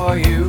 for you.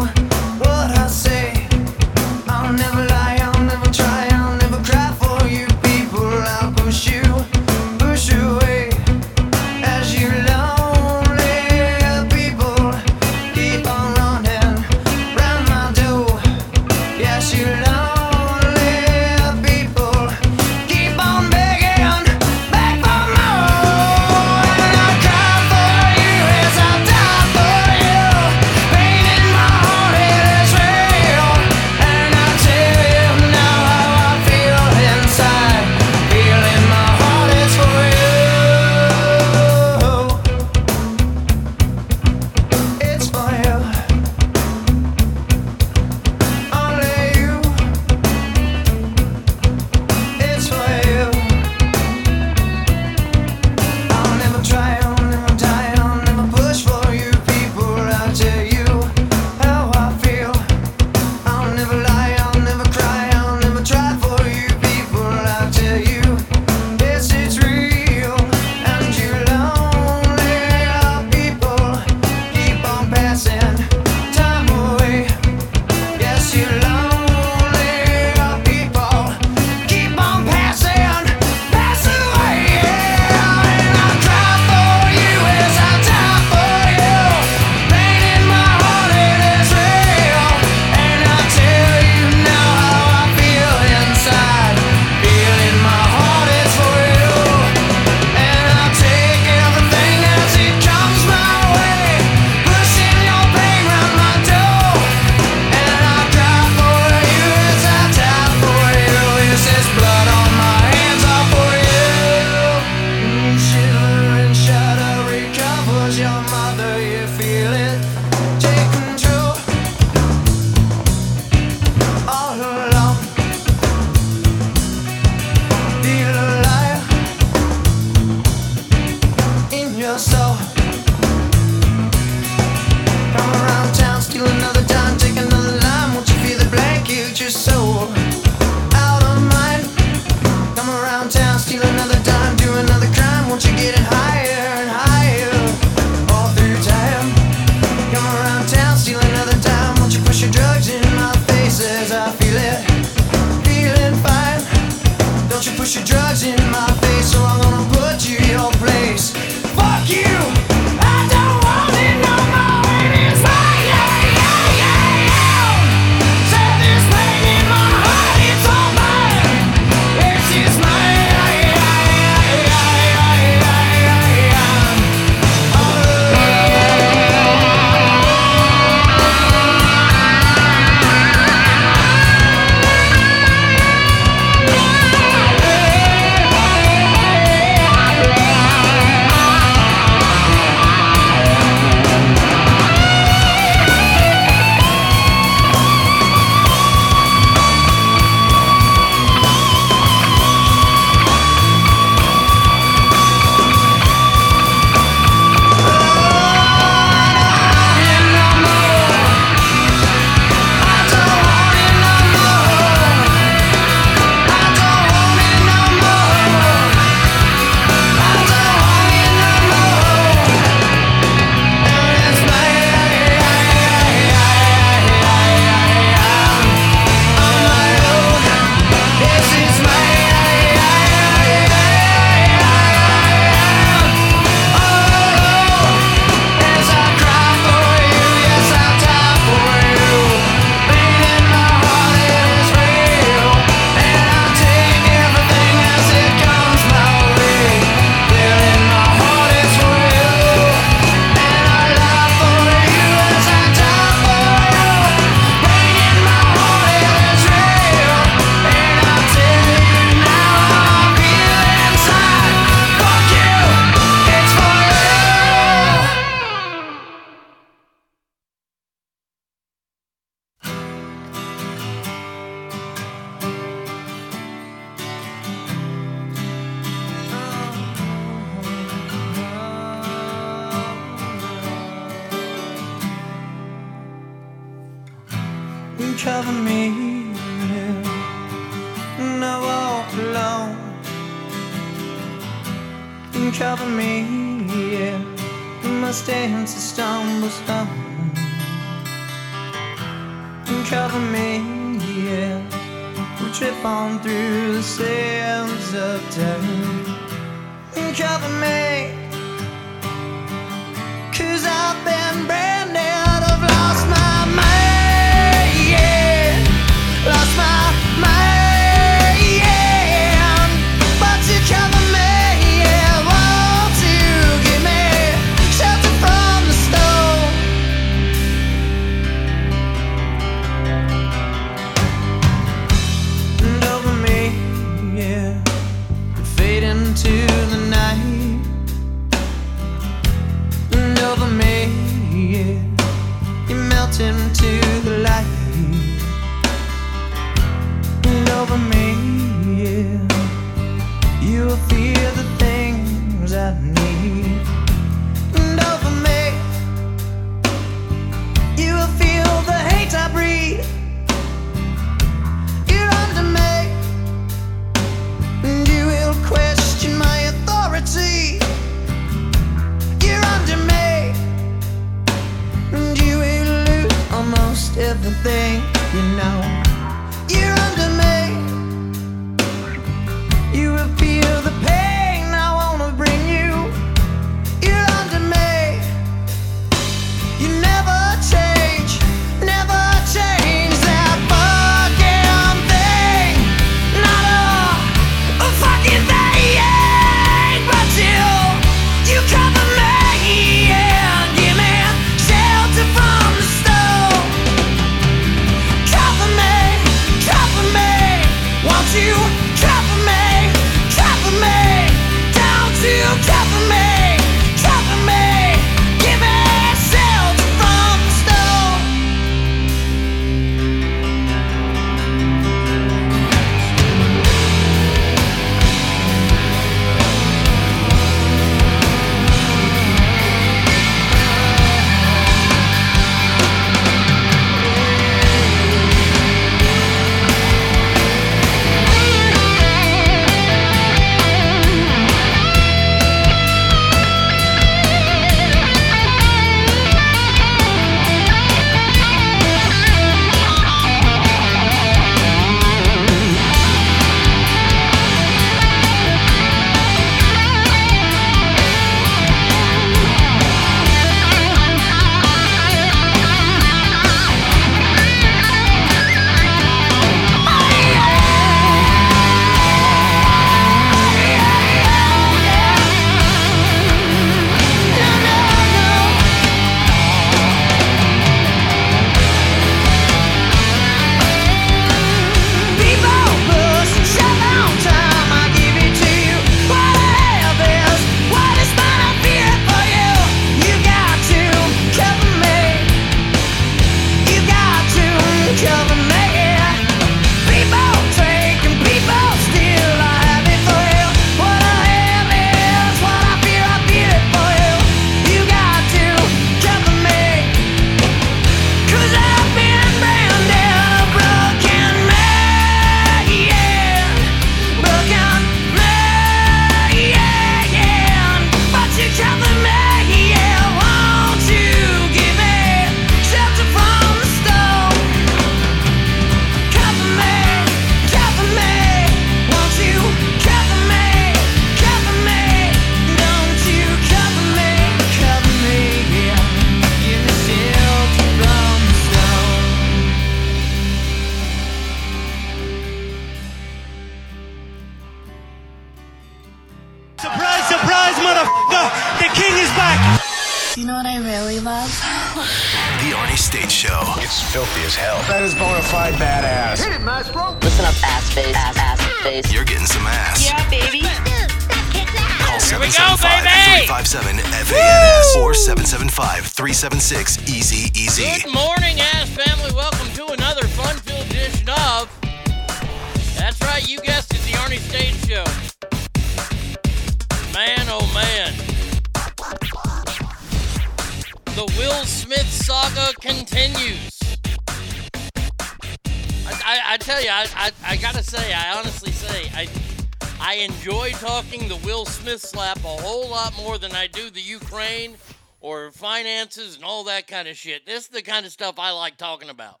And all that kind of shit. This is the kind of stuff I like talking about.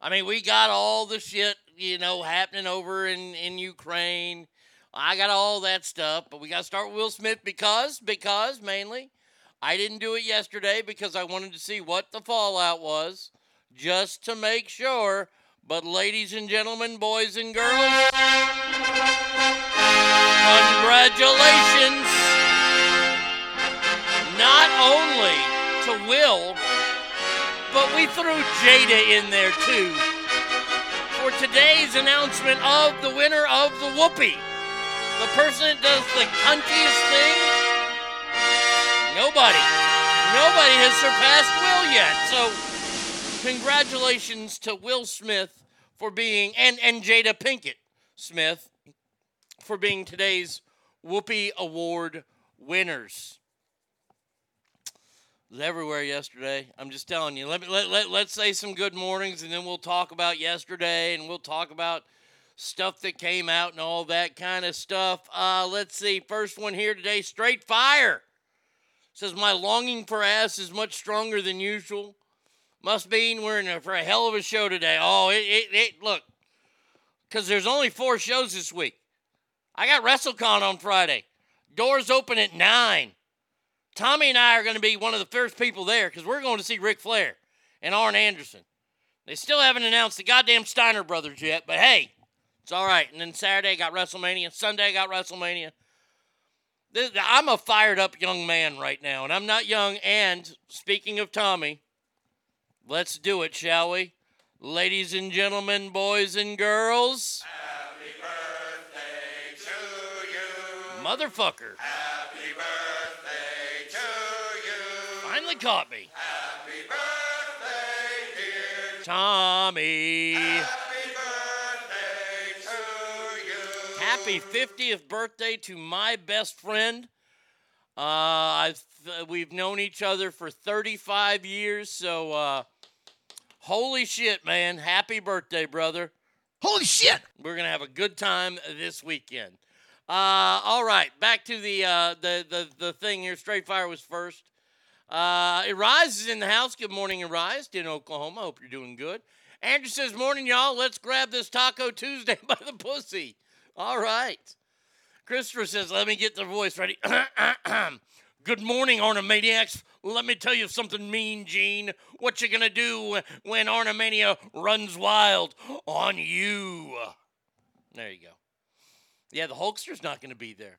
I mean, we got all the shit, you know, happening over in, in Ukraine. I got all that stuff, but we got to start with Will Smith because, because mainly, I didn't do it yesterday because I wanted to see what the fallout was, just to make sure. But, ladies and gentlemen, boys and girls, congratulations not only to Will, but we threw Jada in there too for today's announcement of the winner of the Whoopee. The person that does the cuntiest thing. Nobody. Nobody has surpassed Will yet. So congratulations to Will Smith for being and, and Jada Pinkett Smith for being today's Whoopee Award winners. Was everywhere yesterday. I'm just telling you. Let me let, let, let's say some good mornings and then we'll talk about yesterday and we'll talk about stuff that came out and all that kind of stuff. Uh, let's see. First one here today, straight fire. Says my longing for ass is much stronger than usual. Must mean we're in a, for a hell of a show today. Oh, it, it, it look, because there's only four shows this week. I got WrestleCon on Friday. Doors open at nine. Tommy and I are going to be one of the first people there because we're going to see Ric Flair and Arn Anderson. They still haven't announced the goddamn Steiner brothers yet, but hey, it's all right. And then Saturday got WrestleMania. Sunday got WrestleMania. I'm a fired up young man right now, and I'm not young. And speaking of Tommy, let's do it, shall we? Ladies and gentlemen, boys and girls. Happy birthday to you. Motherfucker. Happy birthday. Finally caught me. Happy birthday, dear Tommy. Happy 50th birthday to my best friend. Uh, I've, uh, we've known each other for 35 years, so uh, holy shit, man. Happy birthday, brother. Holy shit! We're going to have a good time this weekend. Uh, all right, back to the, uh, the, the, the thing here. Straight Fire was first. Uh, Arise is in the house. Good morning, Arise, in Oklahoma. Hope you're doing good. Andrew says, Morning, y'all. Let's grab this Taco Tuesday by the pussy. All right. Christopher says, Let me get the voice ready. Good morning, Ornamaniacs. Let me tell you something mean, Gene. What you gonna do when Ornamania runs wild on you? There you go. Yeah, the Hulkster's not gonna be there.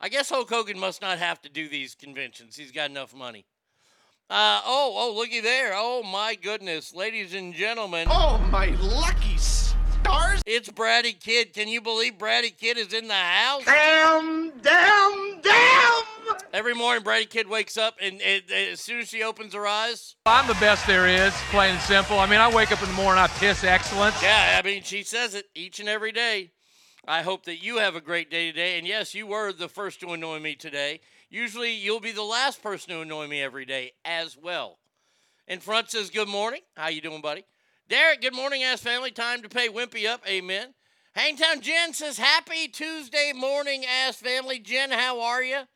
I guess Hulk Hogan must not have to do these conventions. He's got enough money. Uh, oh, oh, looky there. Oh, my goodness. Ladies and gentlemen. Oh, my lucky stars. It's Brady Kid. Can you believe Brady Kid is in the house? Damn, damn, damn. Every morning, Brady Kid wakes up, and, and- and as soon as she opens her eyes, I'm the best there is, plain and simple. I mean, I wake up in the morning, I piss excellence. yeah, I mean, she says it each and every day. I hope that you have a great day today. And yes, you were the first to annoy me today. Usually, you'll be the last person to annoy me every day as well. In front says, "Good morning. How you doing, buddy?" Derek, good morning, ass family. Time to pay Wimpy up. Amen. Hangtown Jen says, "Happy Tuesday morning, ass family." Jen, how are you?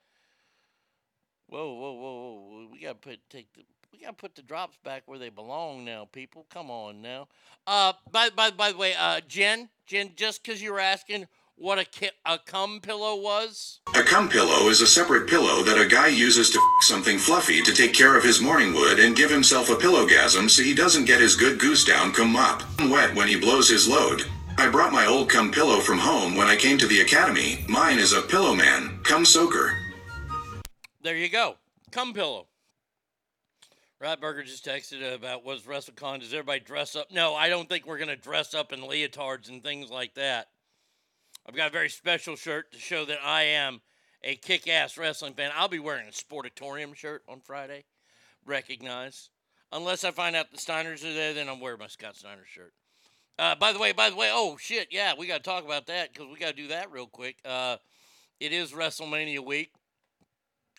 Whoa, whoa, whoa, whoa! We gotta put take the we gotta put the drops back where they belong now, people. Come on now. Uh, by by by the way, uh, Jen, Jen, just because you were asking what a ki- a cum pillow was, A cum pillow is a separate pillow that a guy uses to f- something fluffy to take care of his morning wood and give himself a pillowgasm so he doesn't get his good goose down cum up wet when he blows his load. I brought my old cum pillow from home when I came to the academy. Mine is a pillow man, cum soaker. there you go, cum pillow. Ratburger just texted about was WrestleCon. Does everybody dress up? No, I don't think we're gonna dress up in leotards and things like that. I've got a very special shirt to show that I am a kick-ass wrestling fan. I'll be wearing a Sportatorium shirt on Friday. Recognize. Unless I find out the Steiners are there, then I'm wearing my Scott Steiner shirt. Uh, by the way, by the way, oh shit, yeah, we got to talk about that because we got to do that real quick. Uh, it is WrestleMania week,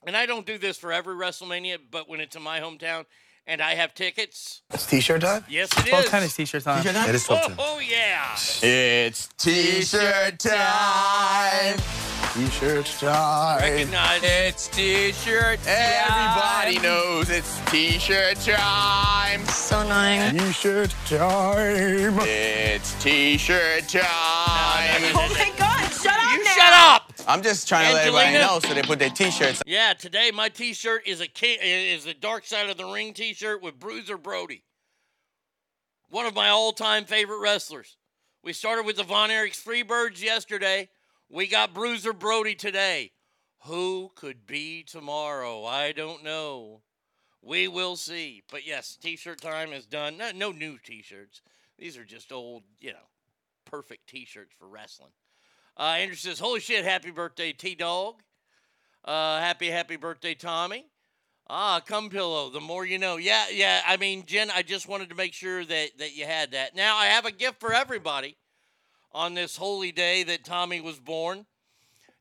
and I don't do this for every WrestleMania, but when it's in my hometown, and I have tickets. It's t-shirt time? Yes, it is. Twelve is. tennis t-shirt time. T-shirt time? Oh, it is Oh, twelve tennis. oh yeah. It's t-shirt time. T-shirt time. Recognize. It's t-shirt time. Everybody knows it's t-shirt time. So annoying. T-shirt time. It's t-shirt time. Oh my god, shut up You shut up. I'm just trying to let everybody know so they put their t-shirts. Yeah, today my T-shirt is a is a Dark Side of the Ring T-shirt with Bruiser Brody, one of my all-time favorite wrestlers. We started with the Von Erichs Freebirds yesterday. We got Bruiser Brody today. Who could be tomorrow? I don't know. We will see. But yes, T-shirt time is done. No, no new T-shirts. These are just old, you know, perfect T-shirts for wrestling. Uh, Andrew says, "Holy shit! Happy birthday, T Dog." Uh, happy, happy birthday, Tommy. Ah, come pillow. The more you know. Yeah, yeah. I mean, Jen, I just wanted to make sure that that you had that. Now, I have a gift for everybody on this holy day that Tommy was born.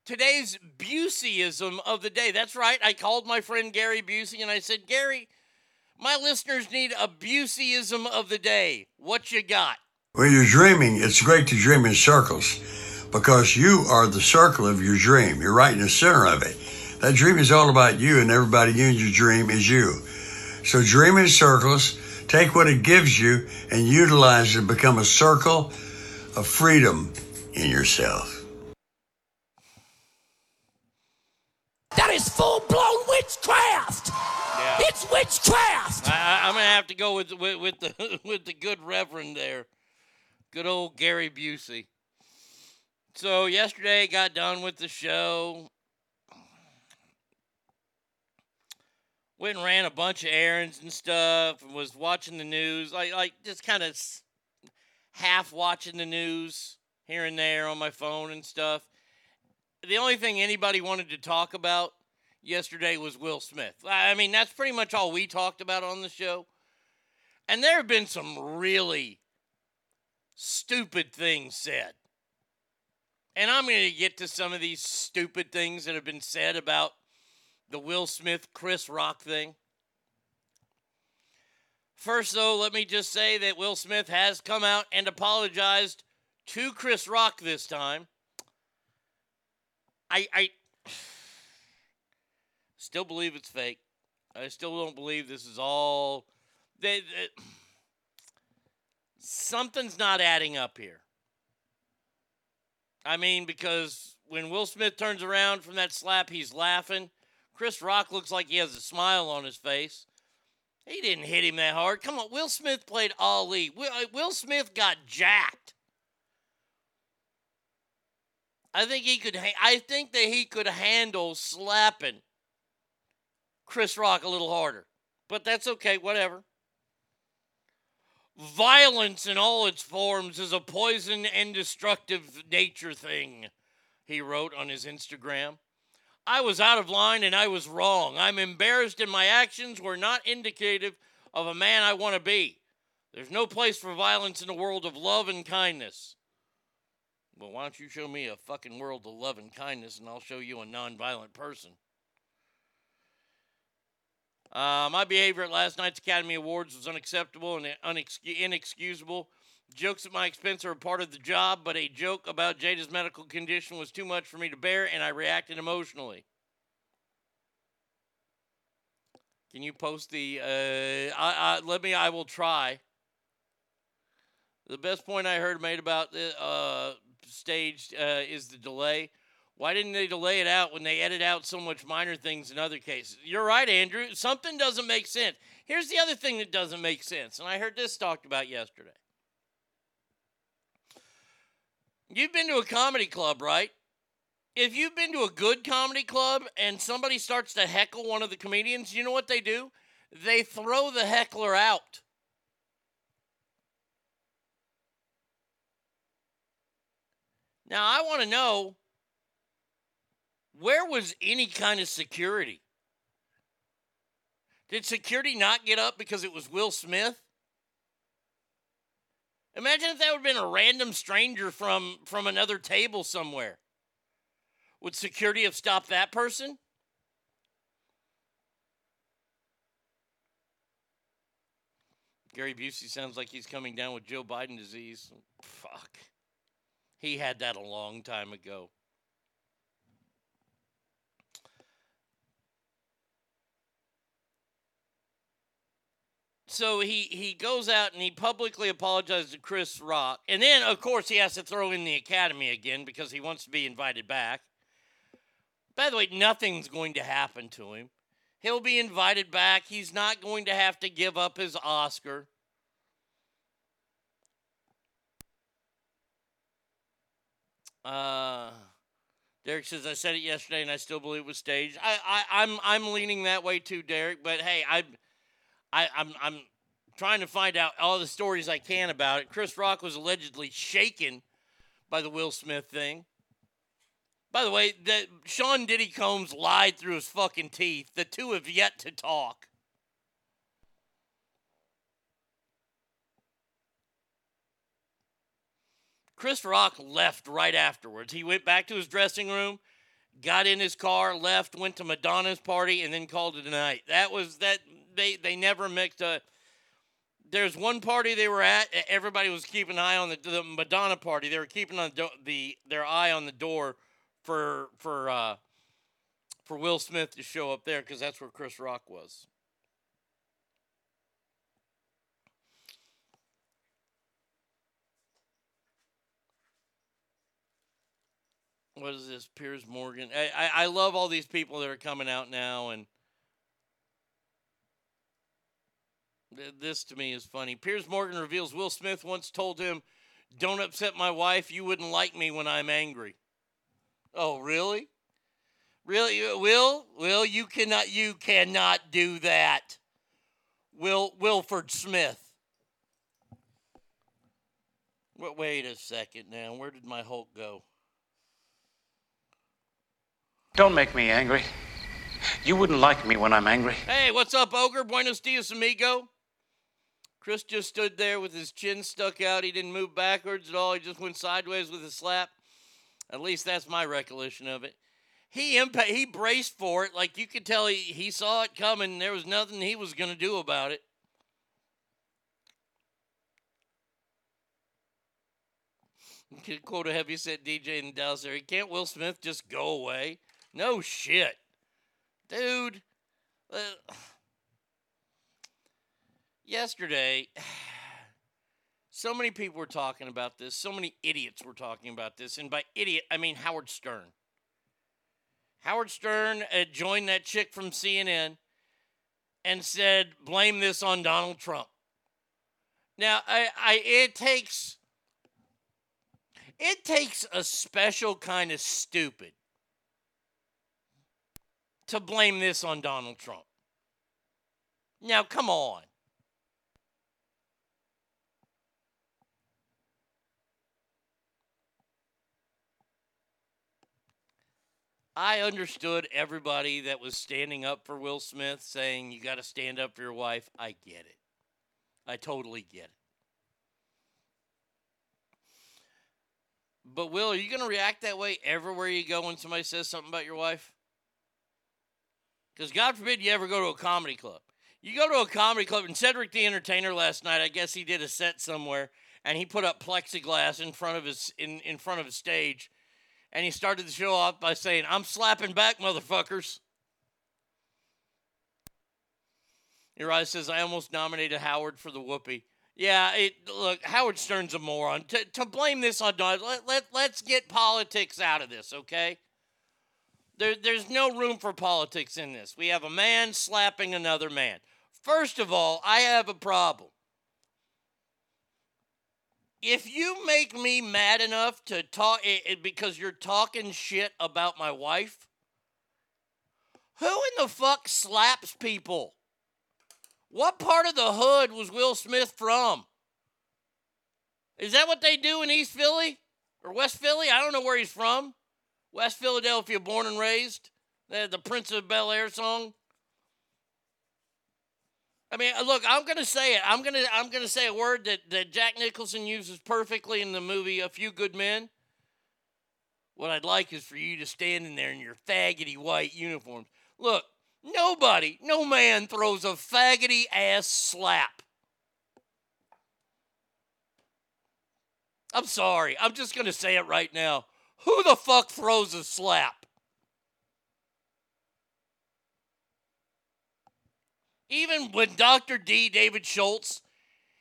Today's Buseyism of the day. That's right. I called my friend Gary Busey and I said, Gary, my listeners need a Buseyism of the day. What you got? When you're dreaming, it's great to dream in circles because you are the circle of your dream. You're right in the center of it. That dream is all about you, and everybody in your dream is you. So dream in circles, take what it gives you, and utilize it to become a circle of freedom in yourself. That is full blown witchcraft. Yeah. It's witchcraft. I, I- I'm gonna have to go with with, with the with the good Reverend there, good old Gary Busey. So yesterday got done with the show. Went and ran a bunch of errands and stuff, and was watching the news, like like just kind of half watching the news here and there on my phone and stuff. The only thing anybody wanted to talk about yesterday was Will Smith. I mean, that's pretty much all we talked about on the show. And there have been some really stupid things said. And I'm going to get to some of these stupid things that have been said about the Will Smith Chris Rock thing. First, though, let me just say that Will Smith has come out and apologized to Chris Rock this time. I, I still believe it's fake. I still don't believe this is all. They, they- something's not adding up here. I mean, because when Will Smith turns around from that slap, he's laughing. Chris Rock looks like he has a smile on his face. He didn't hit him that hard. Come on, Will Smith played Ali. Will, uh, Will Smith got jacked. I think he could. Ha- I think that he could handle slapping Chris Rock a little harder, but that's okay. Whatever. Violence in all its forms is a poison and destructive nature thing, he wrote on his Instagram. I was out of line and I was wrong. I'm embarrassed and my actions were not indicative of a man I want to be. There's no place for violence in a world of love and kindness. Well, why don't you show me a fucking world of love and kindness and I'll show you a nonviolent person? Uh, my behavior at last night's Academy Awards was unacceptable and inexcusable. Jokes at my expense are a part of the job, but a joke about Jada's medical condition was too much for me to bear, and I reacted emotionally. Can you post the? Uh, I, I, let me. I will try. The best point I heard made about the uh, staged uh, is the delay. Why didn't they delay it out when they edit out so much minor things in other cases? You're right, Andrew. Something doesn't make sense. Here's the other thing that doesn't make sense, and I heard this talked about yesterday. You've been to a comedy club, right? If you've been to a good comedy club and somebody starts to heckle one of the comedians, you know what they do? They throw the heckler out. Now, I want to know where was any kind of security? Did security not get up because it was Will Smith? Imagine if that would have been a random stranger from from another table somewhere. Would security have stopped that person? Gary Busey sounds like he's coming down with Joe Biden disease. Fuck. He had that a long time ago. So he, he goes out and he publicly apologizes to Chris Rock. And then, of course, he has to throw in the Academy again because he wants to be invited back. By the way, nothing's going to happen to him. He'll be invited back. He's not going to have to give up his Oscar. Uh, Derek says I said it yesterday, and I still believe it was staged. I, I I'm I'm leaning that way too, Derek. But hey, I, I I'm I'm trying to find out all the stories I can about it. Chris Rock was allegedly shaken by the Will Smith thing. By the way, that Sean Diddy Combs lied through his fucking teeth. The two have yet to talk. Chris Rock left right afterwards. He went back to his dressing room, got in his car, left, went to Madonna's party, and then called it a night. That was that they they never mixed a. There's one party they were at. Everybody was keeping an eye on the, the Madonna party. They were keeping on the, the their eye on the door for for uh, for Will Smith to show up there because that's where Chris Rock was. what is this? Piers Morgan. I, I, I love all these people that are coming out now, and th- this to me is funny. Piers Morgan reveals Will Smith once told him, "Don't upset my wife. You wouldn't like me when I'm angry." Oh, really? Really, uh, Will? Will, you cannot. You cannot do that. Will Wilford Smith. Wait a second now. Where did my Hulk go? Don't make me angry. You wouldn't like me when I'm angry. Hey, what's up, Ogre? Buenos dias, amigo. Chris just stood there with his chin stuck out. He didn't move backwards at all. He just went sideways with a slap. At least that's my recollection of it. He he braced for it. Like you could tell he, he saw it coming. There was nothing he was going to do about it. Quote a heavy set DJ in Dallas there. Can't Will Smith just go away? No shit. Dude. Uh, yesterday, so many people were talking about this. So many idiots were talking about this. And by idiot, I mean Howard Stern. Howard Stern uh, joined that chick from CNN and said, blame this on Donald Trump. Now, I, I it takes it takes a special kind of stupid to blame this on Donald Trump. Now, come on. I understood everybody that was standing up for Will Smith saying you got to stand up for your wife. I get it. I totally get it. But Will, are you going to react that way everywhere you go when somebody says something about your wife? Because God forbid you ever go to a comedy club. You go to a comedy club, and Cedric the Entertainer last night, I guess he did a set somewhere, and he put up plexiglass in front of his in, in front of his stage, and he started the show off by saying, "I'm slapping back, motherfuckers." Uriah says, "I almost nominated Howard for the whoopee." Yeah, it look Howard Stern's a moron. To, to blame this on Don, let, let let's get politics out of this, okay? There, there's no room for politics in this. We have a man slapping another man. First of all, I have a problem. If you make me mad enough to talk it, it, because you're talking shit about my wife, who in the fuck slaps people? What part of the hood was Will Smith from? Is that what they do in East Philly or West Philly? I don't know where he's from. West Philadelphia, born and raised. The, the Prince of Bel Air song. I mean, uh, look, I'm gonna say it. I'm gonna I'm gonna say a word that, that Jack Nicholson uses perfectly in the movie A Few Good Men. What I'd like is for you to stand in there in your faggoty white uniforms. Look, nobody, no man throws a faggoty ass slap. I'm sorry, I'm just gonna say it right now. Who the fuck throws a slap? Even when Dr. D. David Schultz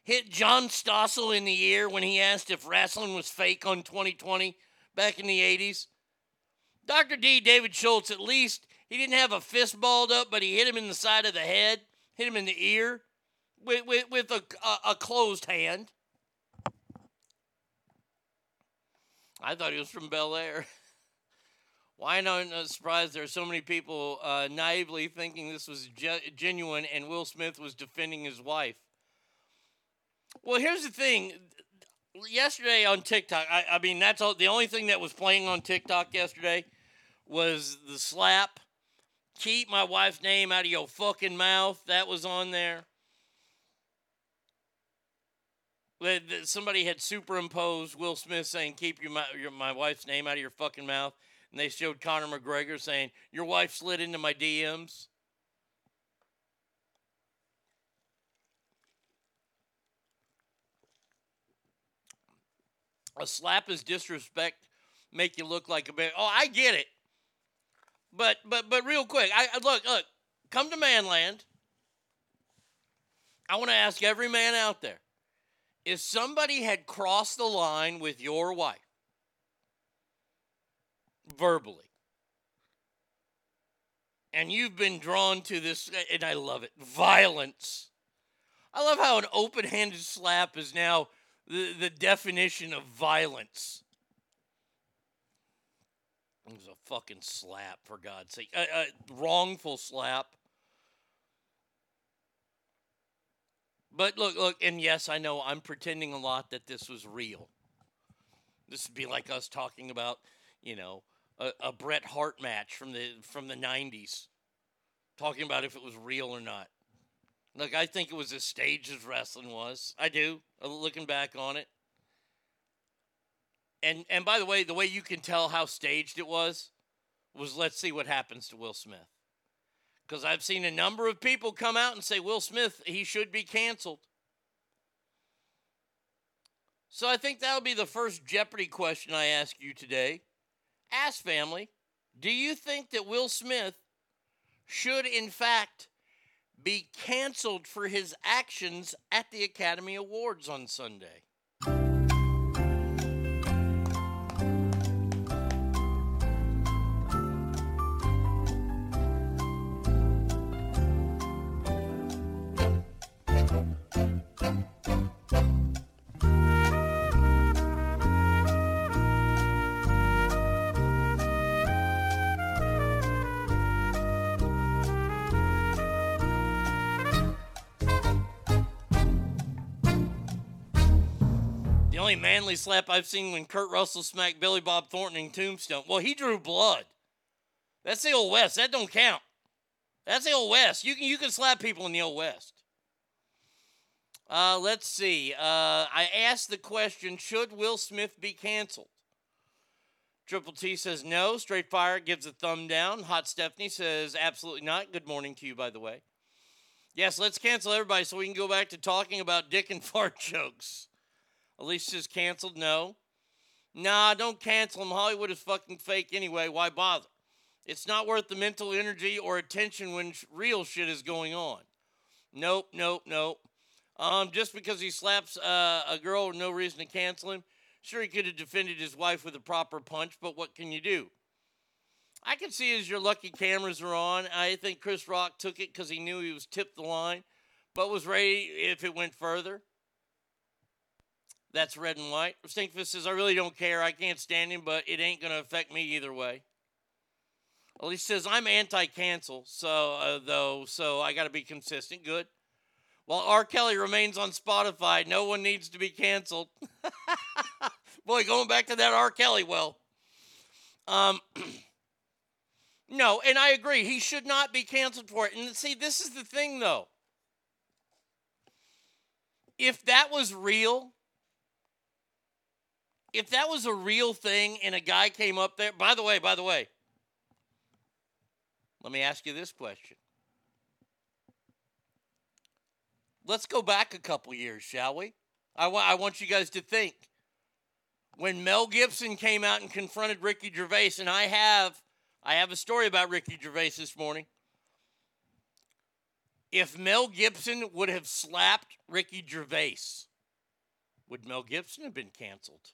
hit John Stossel in the ear when he asked if wrestling was fake on 2020 back in the 80s, Dr. D. David Schultz, at least, he didn't have a fist balled up, but he hit him in the side of the head, hit him in the ear with, with, with a, a, a closed hand. I thought he was from Bel Air. Why not uh, surprised there are so many people uh, naively thinking this was ge- genuine and Will Smith was defending his wife? Well, here's the thing. Yesterday on TikTok, I, I mean, that's all, the only thing that was playing on TikTok yesterday was the slap. Keep my wife's name out of your fucking mouth. That was on there. Somebody had superimposed Will Smith saying, "Keep your, mi- your my wife's name out of your fucking mouth," and they showed Conor McGregor saying, "Your wife slid into my DMs." A slap is disrespect, make you look like a man. Oh, I get it. But but but real quick, I- look look, come to Manland. I want to ask every man out there: if somebody had crossed the line with your wife verbally, and you've been drawn to this, and I love it, violence. I love how an open-handed slap is now the, the definition of violence. It was a fucking slap, for God's sake. A, a wrongful slap. But look, look, and yes, I know I'm pretending a lot that this was real. This would be like us talking about, you know, a, a Bret Hart match from the from the '90s, talking about if it was real or not. Look, I think it was as staged as wrestling was. I do, uh, looking back on it. And and by the way, the way you can tell how staged it was was let's see what happens to Will Smith. Because I've seen a number of people come out and say Will Smith, he should be canceled. So I think that'll be the first Jeopardy question I ask you today. Ask family, do you think that Will Smith should in fact be canceled for his actions at the Academy Awards on Sunday? Manly slap I've seen when Kurt Russell smacked Billy Bob Thornton in Tombstone. Well, he drew blood. That's the old West. That don't count. That's the old West. You can you can slap people in the old West. Uh, let's see. Uh, I asked the question: Should Will Smith be canceled? Triple T says no. Straight Fire gives a thumb down. Hot Stephanie says absolutely not. Good morning to you, by the way. Yes, let's cancel everybody so we can go back to talking about dick and fart jokes. Alicia's canceled. No. Nah, don't cancel him. Hollywood is fucking fake anyway. Why bother? It's not worth the mental energy or attention when sh- real shit is going on. Nope, nope, nope. Um, just because he slaps uh, a girl, no reason to cancel him. Sure, he could have defended his wife with a proper punch, but what can you do? I can see as your lucky cameras are on. I think Chris Rock took it because he knew he was tipped the line, but was ready if it went further. That's red and white. Stinkfist says, I really don't care. I can't stand him, but it ain't going to affect me either way. Well, he says, I'm anti cancel, so, uh, though, so I got to be consistent. Good. While R. Kelly remains on Spotify, no one needs to be canceled. Boy, going back to that R. Kelly well. Um, no, and I agree. He should not be canceled for it. And see, this is the thing, though. If that was real, if that was a real thing and a guy came up there, by the way, by the way, let me ask you this question. Let's go back a couple years, shall we? I, wa- I want you guys to think. when Mel Gibson came out and confronted Ricky Gervais, and I have I have a story about Ricky Gervais this morning. If Mel Gibson would have slapped Ricky Gervais, would Mel Gibson have been canceled?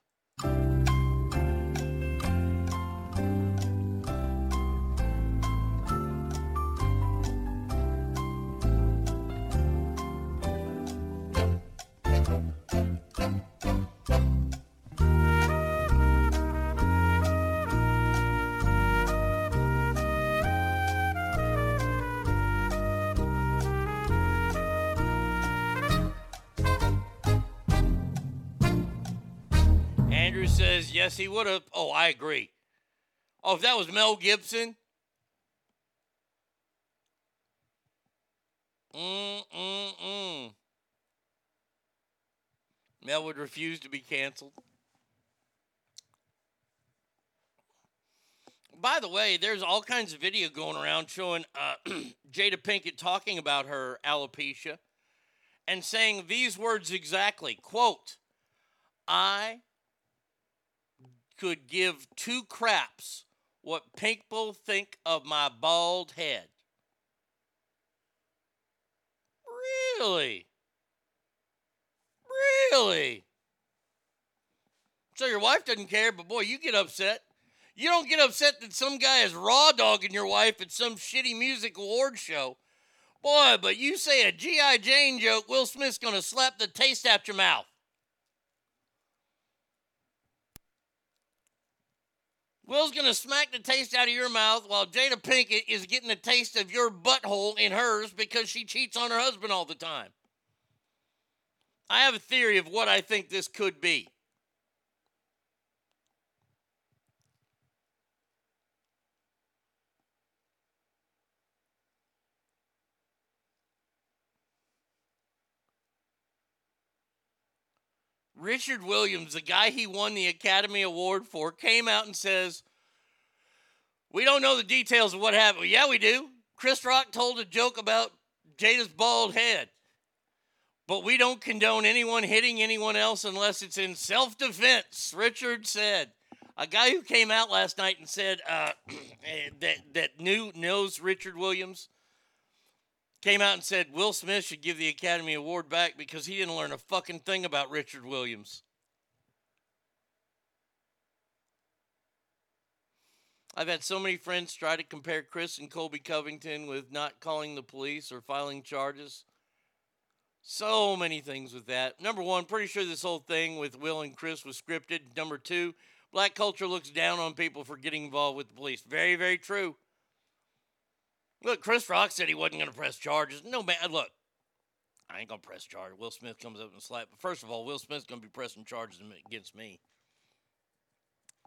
Yes, he would have. Oh, I agree. Oh, if that was Mel Gibson. Mm, mm, mm. Mel would refuse to be canceled. By the way, there's all kinds of video going around showing uh, Jada Pinkett talking about her alopecia and saying these words exactly quote, I could give two craps what people think of my bald head. Really? Really? So your wife doesn't care, but boy, you get upset. You don't get upset that some guy is raw dogging your wife at some shitty music award show. Boy, but you say a G.I. Jane joke, Will Smith's gonna slap the taste out your mouth. Will's gonna smack the taste out of your mouth while Jada Pinkett is getting a taste of your butthole in hers because she cheats on her husband all the time. I have a theory of what I think this could be. Richard Williams, the guy he won the Academy Award for, came out and says, We don't know the details of what happened. Well, yeah, we do. Chris Rock told a joke about Jada's bald head. But we don't condone anyone hitting anyone else unless it's in self defense, Richard said. A guy who came out last night and said uh, that, that knew, knows Richard Williams came out and said Will Smith should give the Academy Award back because he didn't learn a fucking thing about Richard Williams. I've had so many friends try to compare Chris and Colby Covington with not calling the police or filing charges. So many things with that. Number one, pretty sure this whole thing with Will and Chris was scripted. Number two, black culture looks down on people for getting involved with the police. Very, very true. Look, Chris Rock said he wasn't going to press charges. No, man, uh, look, I ain't going to press charges. Will Smith comes up and slap. But first of all, Will Smith's going to be pressing charges against me.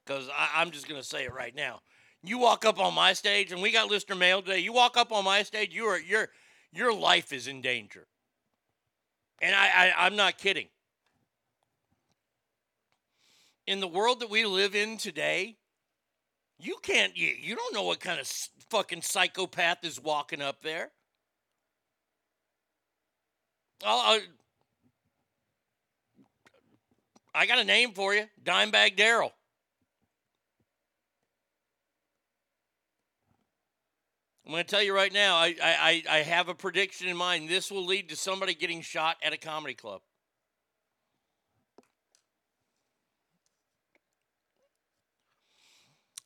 Because I'm just going to say it right now. You walk up on my stage, and we got listener mail today. You walk up on my stage, you are, your, your life is in danger. And I, I, I'm not kidding. In the world that we live in today, you can't, you, you don't know what kind of fucking psychopath is walking up there. Oh, I got a name for you Dimebag Darrell. I'm going to tell you right now, I, I, I have a prediction in mind. This will lead to somebody getting shot at a comedy club.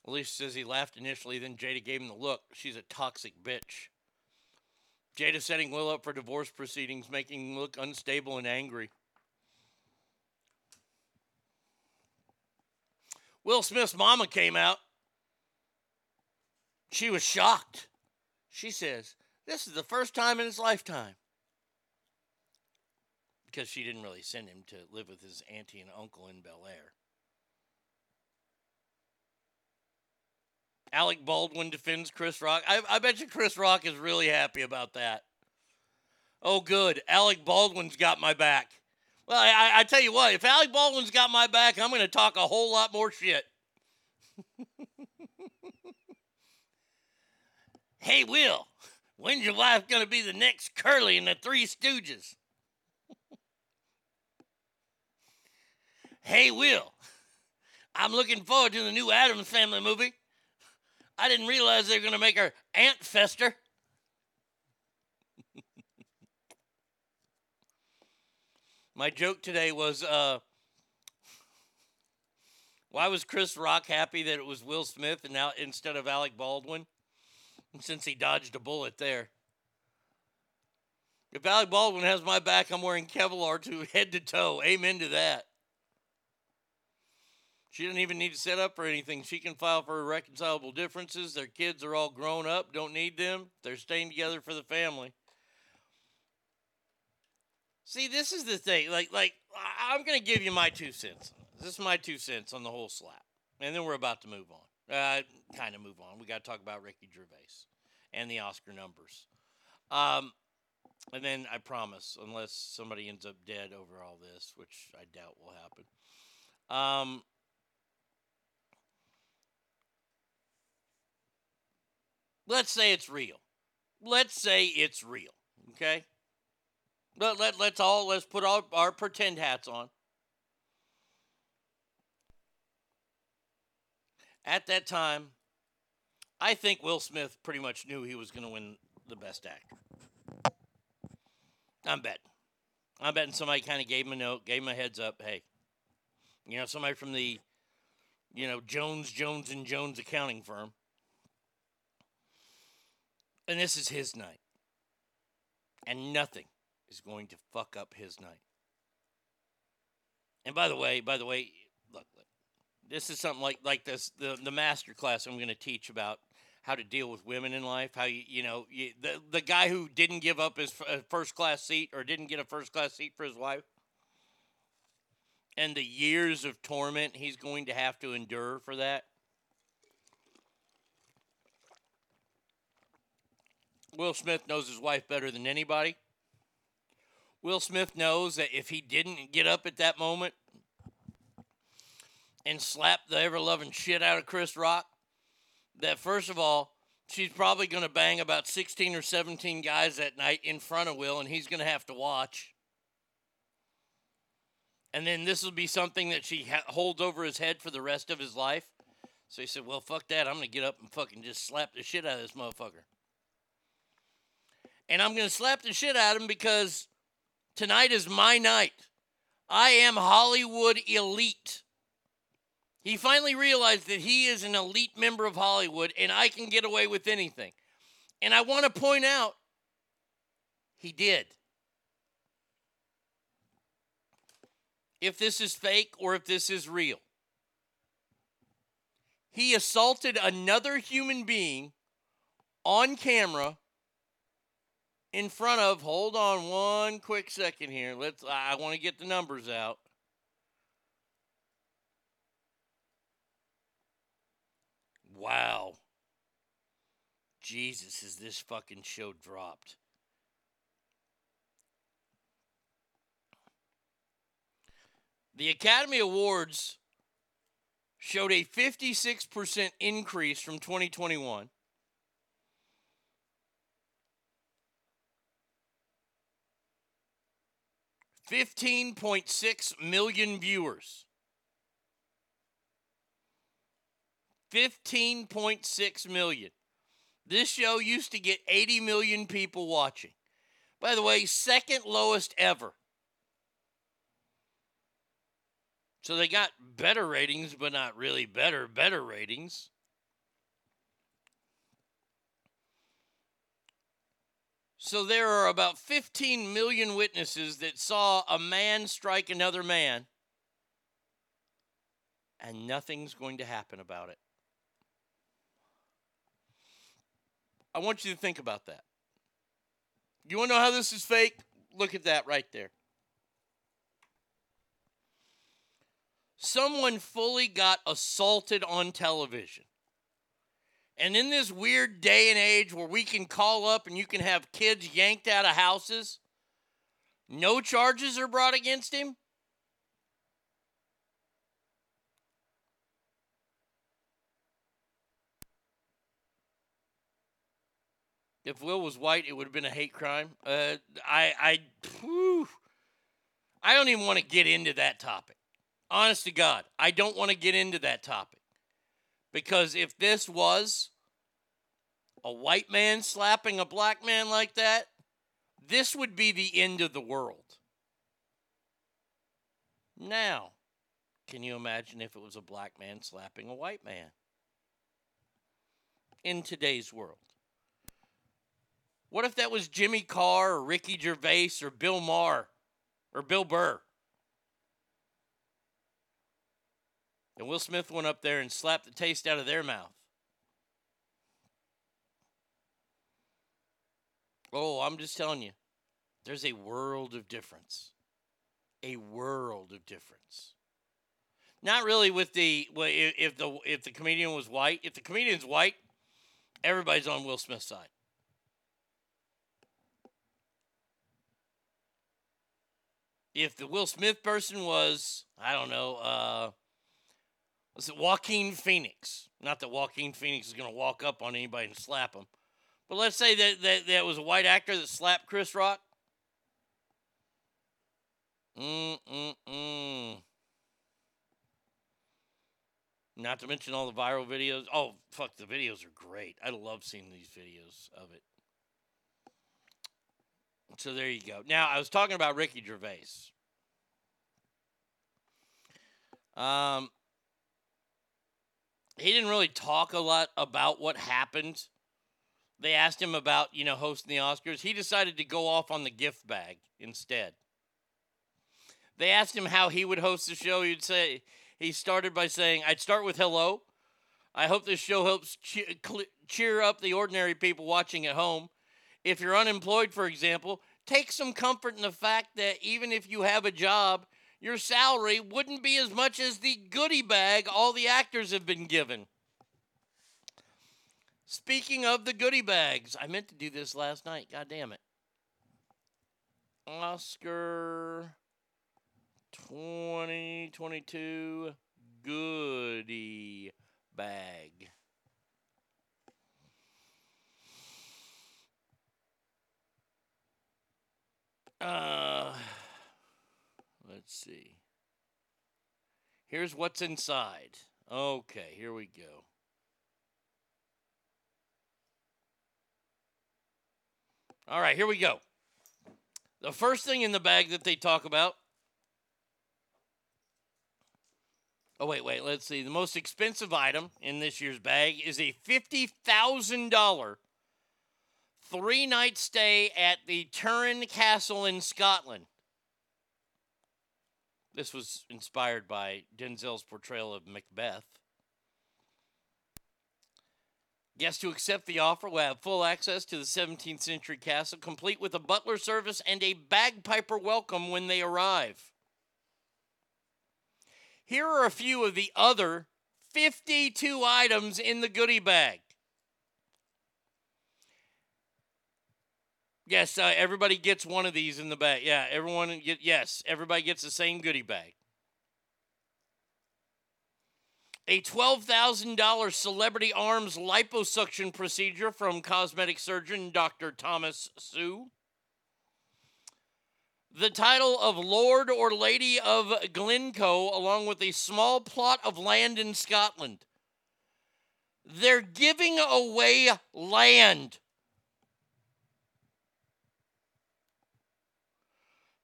Alicia says he laughed initially, then Jada gave him the look. She's a toxic bitch. Jada setting Will up for divorce proceedings, making him look unstable and angry. Will Smith's mama came out. She was shocked. She says, This is the first time in his lifetime. Because she didn't really send him to live with his auntie and uncle in Bel Air. Alec Baldwin defends Chris Rock. I, I bet you Chris Rock is really happy about that. Oh, good. Alec Baldwin's got my back. Well, I, I tell you what, if Alec Baldwin's got my back, I'm going to talk a whole lot more shit. hey, Will, when's your wife going to be the next Curly in the Three Stooges? hey, Will, I'm looking forward to the new Addams Family movie. I didn't realize they were going to make her Aunt Fester. My joke today was uh, why was Chris Rock happy that it was Will Smith and now instead of Alec Baldwin? Since he dodged a bullet there. If Alec Baldwin has my back, I'm wearing Kevlar to head to toe. Amen to that. She doesn't even need to set up for anything. She can file for irreconcilable differences. Their kids are all grown up, don't need them. They're staying together for the family. See, this is the thing. Like, like I'm going to give you my two cents. This is my two cents on the whole slap, and then we're about to move on. Uh, kind of move on. We got to talk about Ricky Gervais and the Oscar numbers. Um, and then I promise, unless somebody ends up dead over all this, which I doubt will happen. Um, let's say it's real. Let's say it's real. Okay. Let, let, let's all let's put all our pretend hats on. At that time, I think Will Smith pretty much knew he was going to win the best actor. I'm betting. I'm betting somebody kind of gave him a note, gave him a heads up. Hey, you know, somebody from the, you know, Jones, Jones, and Jones accounting firm. And this is his night. And nothing is going to fuck up his night. And by the way, by the way, look, look this is something like like this the the master class I'm going to teach about how to deal with women in life. How you you know you, the the guy who didn't give up his first class seat or didn't get a first class seat for his wife, and the years of torment he's going to have to endure for that. Will Smith knows his wife better than anybody. Will Smith knows that if he didn't get up at that moment and slap the ever loving shit out of Chris Rock, that first of all, she's probably going to bang about 16 or 17 guys that night in front of Will, and he's going to have to watch. And then this will be something that she ha- holds over his head for the rest of his life. So he said, Well, fuck that. I'm going to get up and fucking just slap the shit out of this motherfucker. And I'm going to slap the shit out of him because tonight is my night. I am Hollywood elite. He finally realized that he is an elite member of Hollywood and I can get away with anything. And I want to point out, he did. If this is fake or if this is real, he assaulted another human being on camera in front of hold on one quick second here. Let's i want to get the numbers out. Wow. Jesus is this fucking show dropped. The academy awards showed a 56% increase from 2021 Fifteen point six million viewers. Fifteen point six million. This show used to get 80 million people watching. By the way, second lowest ever. So they got better ratings, but not really better, better ratings. So there are about 15 million witnesses that saw a man strike another man, and nothing's going to happen about it. I want you to think about that. You want to know how this is fake? Look at that right there. Someone fully got assaulted on television. And in this weird day and age where we can call up and you can have kids yanked out of houses, no charges are brought against him. If Will was white, it would have been a hate crime. Uh, I, I, whew, I don't even want to get into that topic Honest to God, I don't want to get into that topic. Because if this was a white man slapping a black man like that, this would be the end of the world. Now, can you imagine if it was a black man slapping a white man? In today's world. What if that was Jimmy Carr or Ricky Gervais or Bill Maher or Bill Burr? And Will Smith went up there and slapped the taste out of their mouth. Oh, I'm just telling you, there's a world of difference. A world of difference. Not really with the well, if the if the comedian was white. If the comedian's white, everybody's on Will Smith's side. If the Will Smith person was, I don't know, uh, was it Joaquin Phoenix? Not that Joaquin Phoenix is going to walk up on anybody and slap him, but let's say that, that that was a white actor that slapped Chris Rock. Mm mm mm. Not to mention all the viral videos. Oh, fuck, the videos are great. I love seeing these videos of it. So there you go. Now, I was talking about Ricky Gervais. Um, he didn't really talk a lot about what happened. They asked him about, you know, hosting the Oscars. He decided to go off on the gift bag instead. They asked him how he would host the show. He'd say, he started by saying, I'd start with hello. I hope this show helps cheer up the ordinary people watching at home. If you're unemployed, for example, take some comfort in the fact that even if you have a job, your salary wouldn't be as much as the goodie bag all the actors have been given. Speaking of the goodie bags, I meant to do this last night. God damn it. Oscar 2022 goodie bag. Uh, let's see. Here's what's inside. Okay, here we go. All right, here we go. The first thing in the bag that they talk about. Oh, wait, wait, let's see. The most expensive item in this year's bag is a $50,000 three night stay at the Turin Castle in Scotland. This was inspired by Denzel's portrayal of Macbeth. Guests who accept the offer will have full access to the 17th century castle, complete with a butler service and a bagpiper welcome when they arrive. Here are a few of the other 52 items in the goodie bag. Yes, uh, everybody gets one of these in the bag. Yeah, everyone get yes, everybody gets the same goodie bag. A $12,000 celebrity arms liposuction procedure from cosmetic surgeon Dr. Thomas Su. The title of Lord or Lady of Glencoe, along with a small plot of land in Scotland. They're giving away land.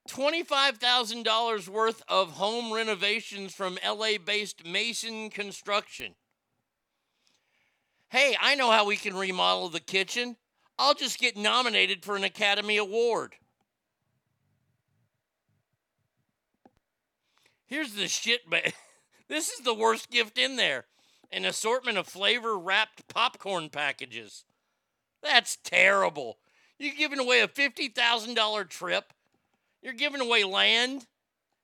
$25,000 worth of home renovations from LA based Mason Construction. Hey, I know how we can remodel the kitchen. I'll just get nominated for an Academy Award. Here's the shit bag. This is the worst gift in there an assortment of flavor wrapped popcorn packages. That's terrible. You're giving away a $50,000 trip you're giving away land.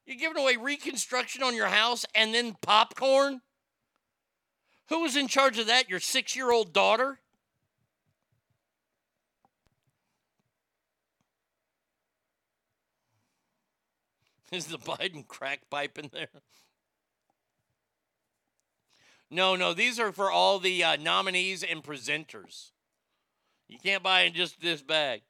You're giving away reconstruction on your house and then popcorn. Who was in charge of that? Your six year old daughter? Is the Biden crack pipe in there? No, no, these are for all the uh, nominees and presenters. You can't buy in just this bag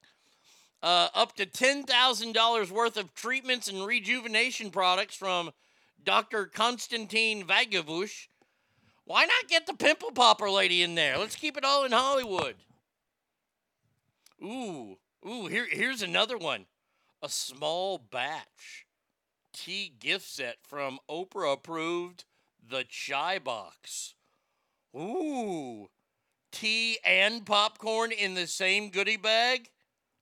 uh, up to $10,000 worth of treatments and rejuvenation products from Dr. Konstantin Vagovush. Why not get the pimple popper lady in there? Let's keep it all in Hollywood. Ooh, ooh, here, here's another one. A small batch tea gift set from Oprah approved The Chai Box. Ooh, tea and popcorn in the same goodie bag?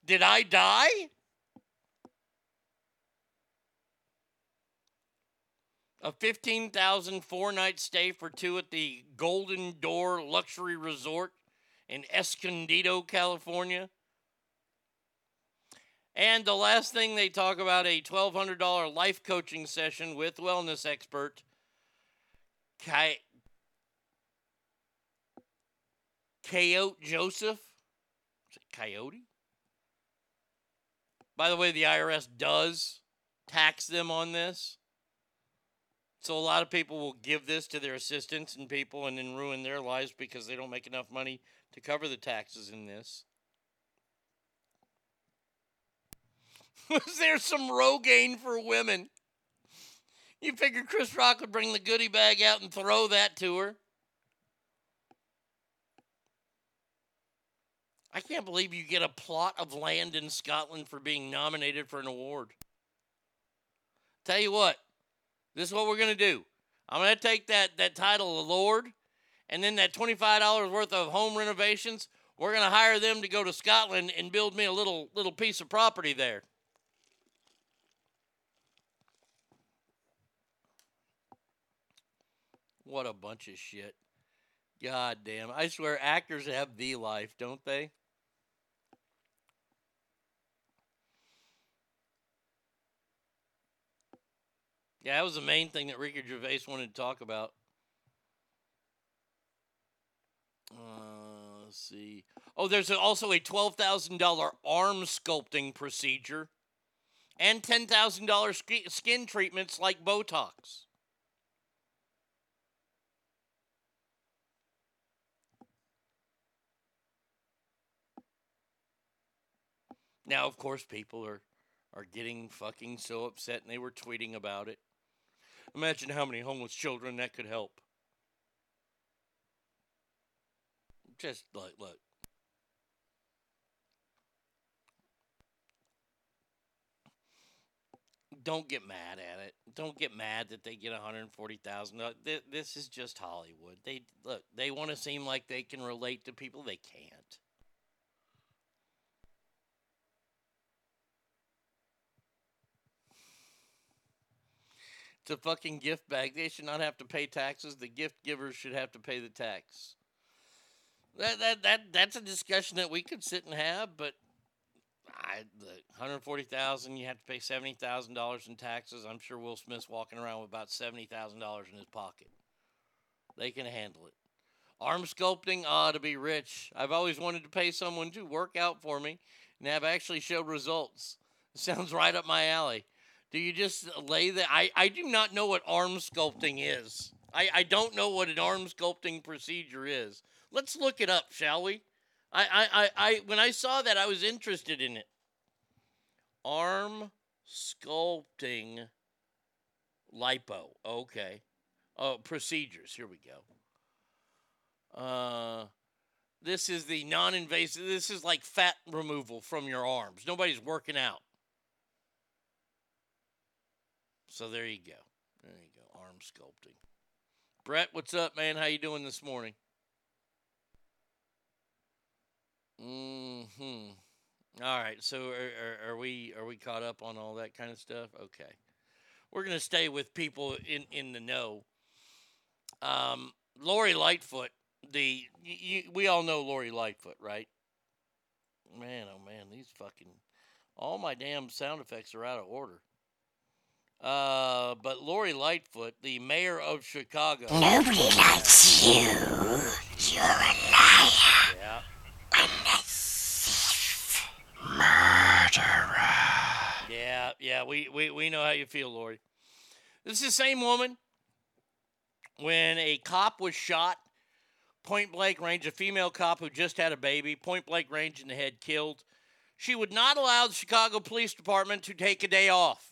Did I die? A 15,000 four night stay for two at the Golden Door Luxury Resort in Escondido, California. And the last thing they talk about a $1,200 life coaching session with wellness expert Coyote Joseph. Coyote? By the way, the IRS does tax them on this. So a lot of people will give this to their assistants and people and then ruin their lives because they don't make enough money to cover the taxes in this. Was there some Rogaine for women? You figured Chris Rock would bring the goodie bag out and throw that to her? I can't believe you get a plot of land in Scotland for being nominated for an award. Tell you what, this is what we're going to do. I'm going to take that, that title of Lord and then that $25 worth of home renovations. We're going to hire them to go to Scotland and build me a little little piece of property there. What a bunch of shit. God damn. I swear actors have the life, don't they? Yeah, that was the main thing that Ricky Gervais wanted to talk about. Uh, let's see. Oh, there's also a $12,000 arm sculpting procedure and $10,000 sk- skin treatments like Botox. Now, of course, people are, are getting fucking so upset and they were tweeting about it. Imagine how many homeless children that could help. Just like, look. Don't get mad at it. Don't get mad that they get 140,000. Uh, This is just Hollywood. They look, they want to seem like they can relate to people they can't. A fucking gift bag. They should not have to pay taxes. The gift givers should have to pay the tax. That that that that's a discussion that we could sit and have, but I the 140,000, you have to pay $70,000 in taxes. I'm sure Will Smith's walking around with about $70,000 in his pocket. They can handle it. Arm sculpting, ah, to be rich. I've always wanted to pay someone to work out for me and I've actually showed results. Sounds right up my alley. Do you just lay the I, I do not know what arm sculpting is. I, I don't know what an arm sculpting procedure is. Let's look it up, shall we? I, I, I, I when I saw that I was interested in it. Arm sculpting lipo. Okay. Oh, procedures. Here we go. Uh this is the non-invasive. This is like fat removal from your arms. Nobody's working out. So there you go. There you go. Arm sculpting. Brett, what's up, man? How you doing this morning? Hmm. All right. So are, are, are we are we caught up on all that kind of stuff? Okay. We're gonna stay with people in in the know. Um, Lori Lightfoot. The you, we all know Lori Lightfoot, right? Man, oh man, these fucking all my damn sound effects are out of order. Uh, but Lori Lightfoot, the mayor of Chicago. Nobody likes you. You're a liar. Yeah. Murderer. Yeah, yeah, we, we, we know how you feel, Lori. This is the same woman when a cop was shot, point blank range, a female cop who just had a baby, point blank range in the head, killed. She would not allow the Chicago Police Department to take a day off.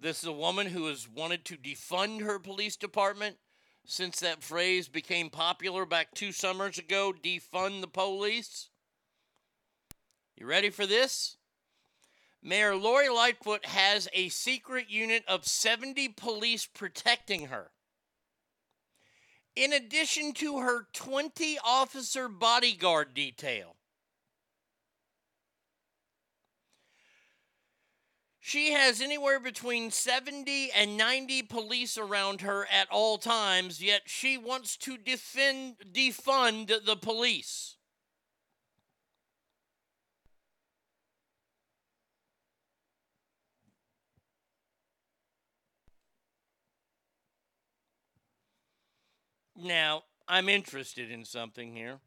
This is a woman who has wanted to defund her police department since that phrase became popular back two summers ago defund the police. You ready for this? Mayor Lori Lightfoot has a secret unit of 70 police protecting her. In addition to her 20 officer bodyguard detail. She has anywhere between 70 and 90 police around her at all times, yet she wants to defend defund the police. Now, I'm interested in something here.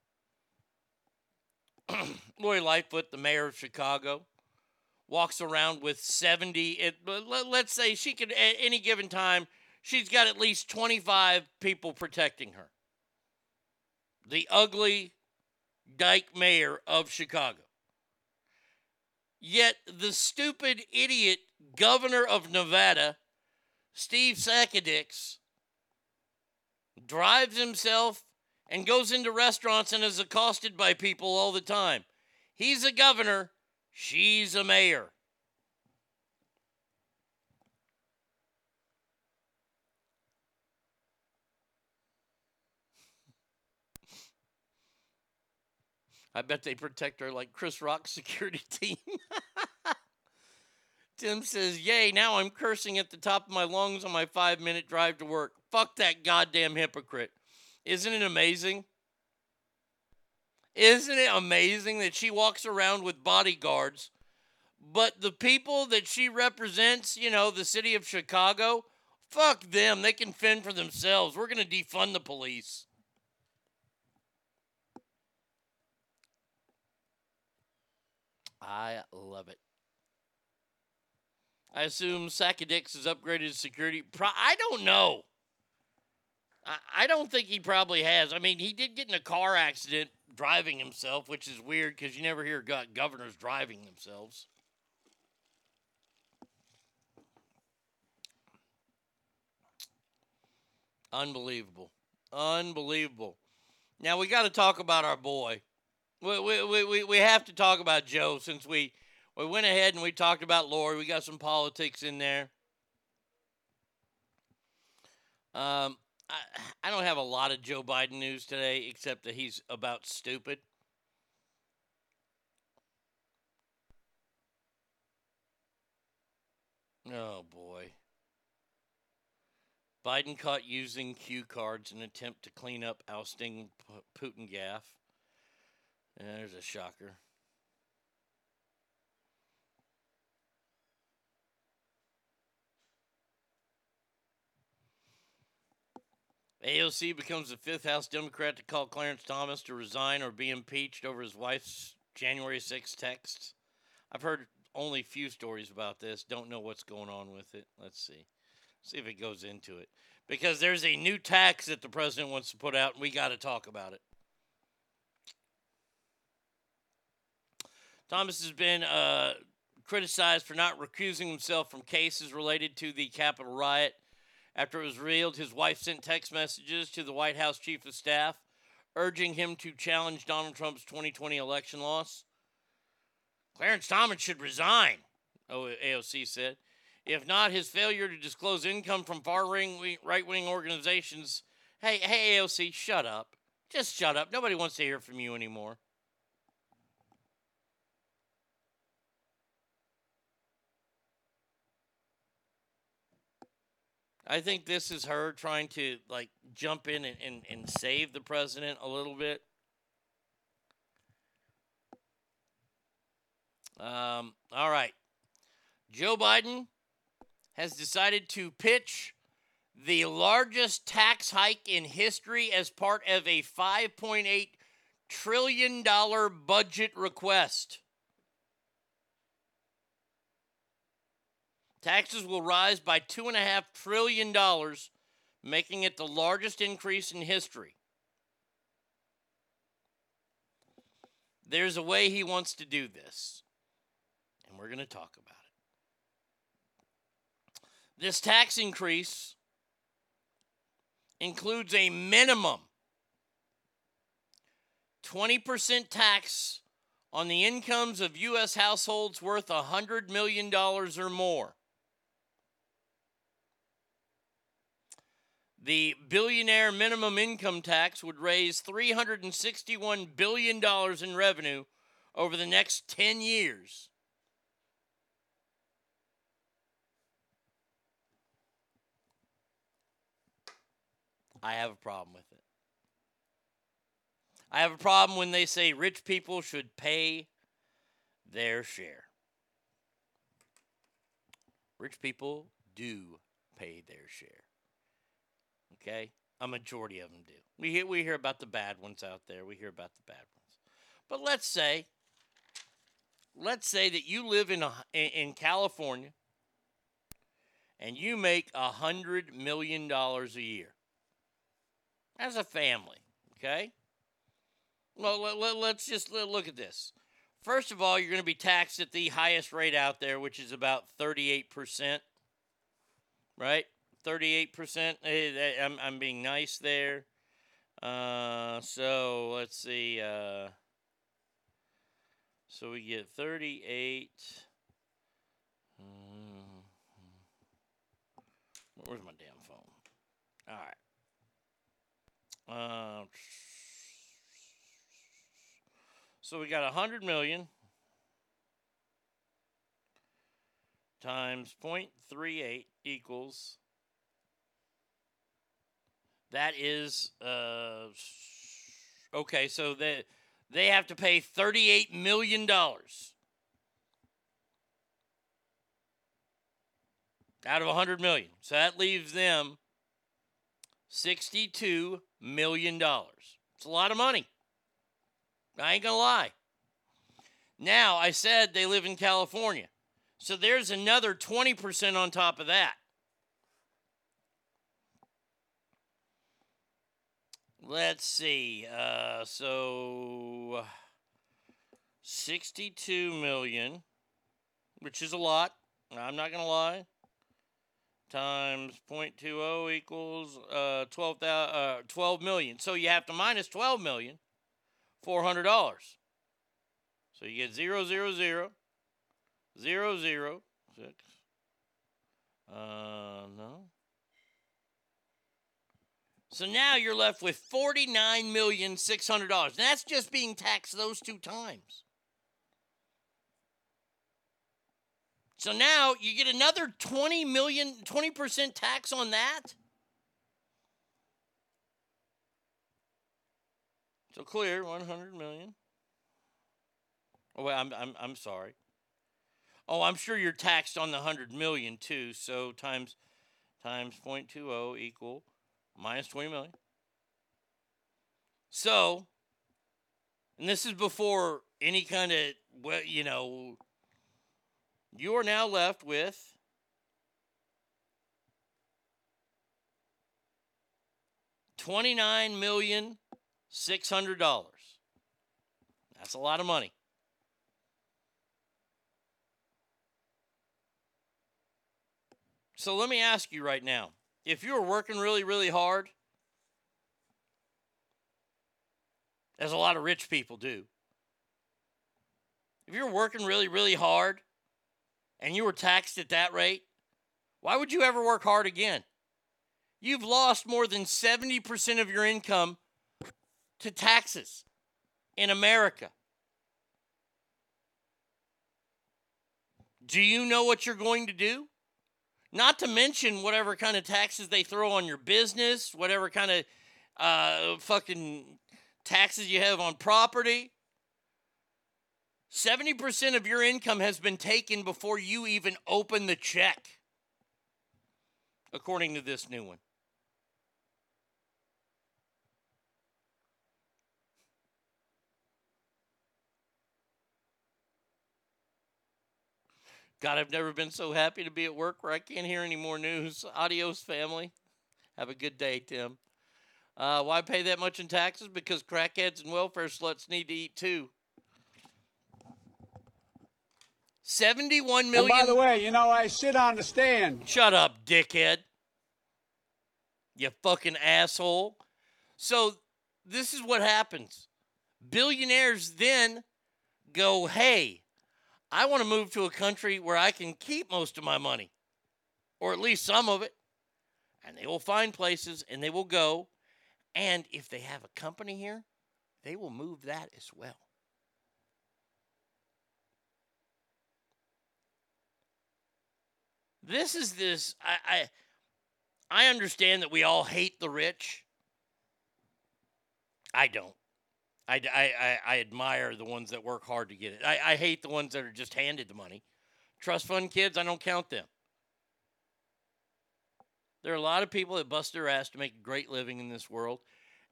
Lori Lightfoot, the mayor of Chicago, walks around with 70 it, let- let's say she could at any given time she's got at least 25 people protecting her. The ugly dyke mayor of chicago. Yet the stupid idiot governor of nevada steve sakadix drives himself and goes into restaurants and is accosted by people all the time. He's a governor She's a mayor. I bet they protect her like Chris Rock's security team. Tim says, Yay, now I'm cursing at the top of my lungs on my five minute drive to work. Fuck that goddamn hypocrite. Isn't it amazing? Isn't it amazing that she walks around with bodyguards, but the people that she represents, you know, the city of Chicago, fuck them. They can fend for themselves. We're going to defund the police. I love it. I assume Sakadix has upgraded security. Pro- I don't know. I, I don't think he probably has. I mean, he did get in a car accident driving himself, which is weird because you never hear governors driving themselves. Unbelievable. Unbelievable. Now we got to talk about our boy. We, we, we, we, have to talk about Joe since we, we went ahead and we talked about Lori. We got some politics in there. Um, I, I don't have a lot of Joe Biden news today, except that he's about stupid. Oh boy. Biden caught using cue cards in an attempt to clean up ousting Putin gaff. Yeah, there's a shocker. AOC becomes the fifth House Democrat to call Clarence Thomas to resign or be impeached over his wife's January 6 texts. I've heard only few stories about this. Don't know what's going on with it. Let's see. See if it goes into it. Because there's a new tax that the president wants to put out, and we got to talk about it. Thomas has been uh, criticized for not recusing himself from cases related to the Capitol riot after it was revealed his wife sent text messages to the White House chief of staff urging him to challenge Donald Trump's 2020 election loss. Clarence Thomas should resign, AOC said. If not, his failure to disclose income from far right wing organizations. Hey, hey, AOC, shut up. Just shut up. Nobody wants to hear from you anymore. I think this is her trying to like jump in and, and, and save the president a little bit. Um, all right. Joe Biden has decided to pitch the largest tax hike in history as part of a $5.8 trillion budget request. Taxes will rise by $2.5 trillion, making it the largest increase in history. There's a way he wants to do this, and we're going to talk about it. This tax increase includes a minimum 20% tax on the incomes of U.S. households worth $100 million or more. The billionaire minimum income tax would raise $361 billion in revenue over the next 10 years. I have a problem with it. I have a problem when they say rich people should pay their share. Rich people do pay their share. Okay? A majority of them do. We hear, we hear about the bad ones out there. We hear about the bad ones. But let's say let's say that you live in a, in California and you make a hundred million dollars a year as a family. Okay. Well, let, let, us just look at this. First of all, you're going to be taxed at the highest rate out there, which is about 38%. Right? 38%. I'm, I'm being nice there. Uh, so let's see. Uh, so we get 38. Mm-hmm. Where's my damn phone? All right. Uh, so we got 100 million times 0.38 equals that is uh okay so that they have to pay 38 million dollars out of 100 million so that leaves them 62 million dollars it's a lot of money I ain't gonna lie. Now, I said they live in California. So there's another 20% on top of that. Let's see. Uh, so 62 million, which is a lot. I'm not going to lie. Times 0.20 equals uh, 12, uh, 12 million. So you have to minus 12 million $400. So you get 0, 0, 0, 0, 0, 6. Uh, no. So now you're left with $49,600. and That's just being taxed those two times. So now you get another 20 million, 20% tax on that. So clear, 100 million. Oh, wait, I'm, I'm, I'm sorry. Oh, I'm sure you're taxed on the 100 million too. So times times 0.20 equal minus 20 million. So, and this is before any kind of, well, you know, you are now left with twenty-nine million $600. That's a lot of money. So let me ask you right now if you were working really, really hard, as a lot of rich people do, if you're working really, really hard and you were taxed at that rate, why would you ever work hard again? You've lost more than 70% of your income to taxes in America. Do you know what you're going to do? Not to mention whatever kind of taxes they throw on your business, whatever kind of uh, fucking taxes you have on property. 70% of your income has been taken before you even open the check, according to this new one. God, I've never been so happy to be at work where I can't hear any more news. Adios, family. Have a good day, Tim. Uh, why pay that much in taxes? Because crackheads and welfare sluts need to eat too. 71 million. And by the way, you know, I sit on the stand. Shut up, dickhead. You fucking asshole. So, this is what happens. Billionaires then go, hey, I want to move to a country where I can keep most of my money, or at least some of it. And they will find places and they will go. And if they have a company here, they will move that as well. This is this. I, I I understand that we all hate the rich. I don't. I, I, I, admire the ones that work hard to get it. I, I hate the ones that are just handed the money. Trust fund kids, I don't count them. There are a lot of people that bust their ass to make a great living in this world,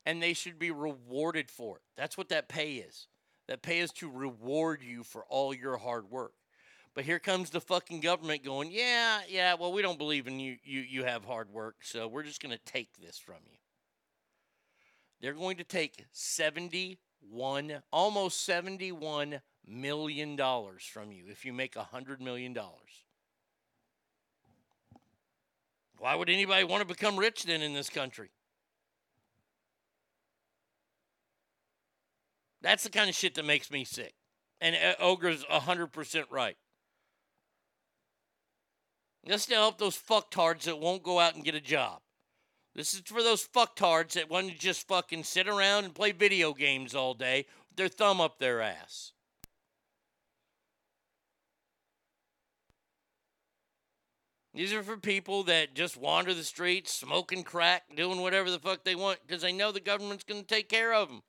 and they should be rewarded for it. That's what that pay is. That pay is to reward you for all your hard work. But here comes the fucking government going, yeah, yeah, well, we don't believe in you. You, you have hard work, so we're just going to take this from you. They're going to take 71, almost 71 million dollars from you if you make a hundred million dollars. Why would anybody want to become rich then in this country? That's the kind of shit that makes me sick. And uh, Ogre's 100% right. Just to help those fucktards that won't go out and get a job. This is for those fucktards that want to just fucking sit around and play video games all day with their thumb up their ass. These are for people that just wander the streets, smoking crack, doing whatever the fuck they want because they know the government's going to take care of them.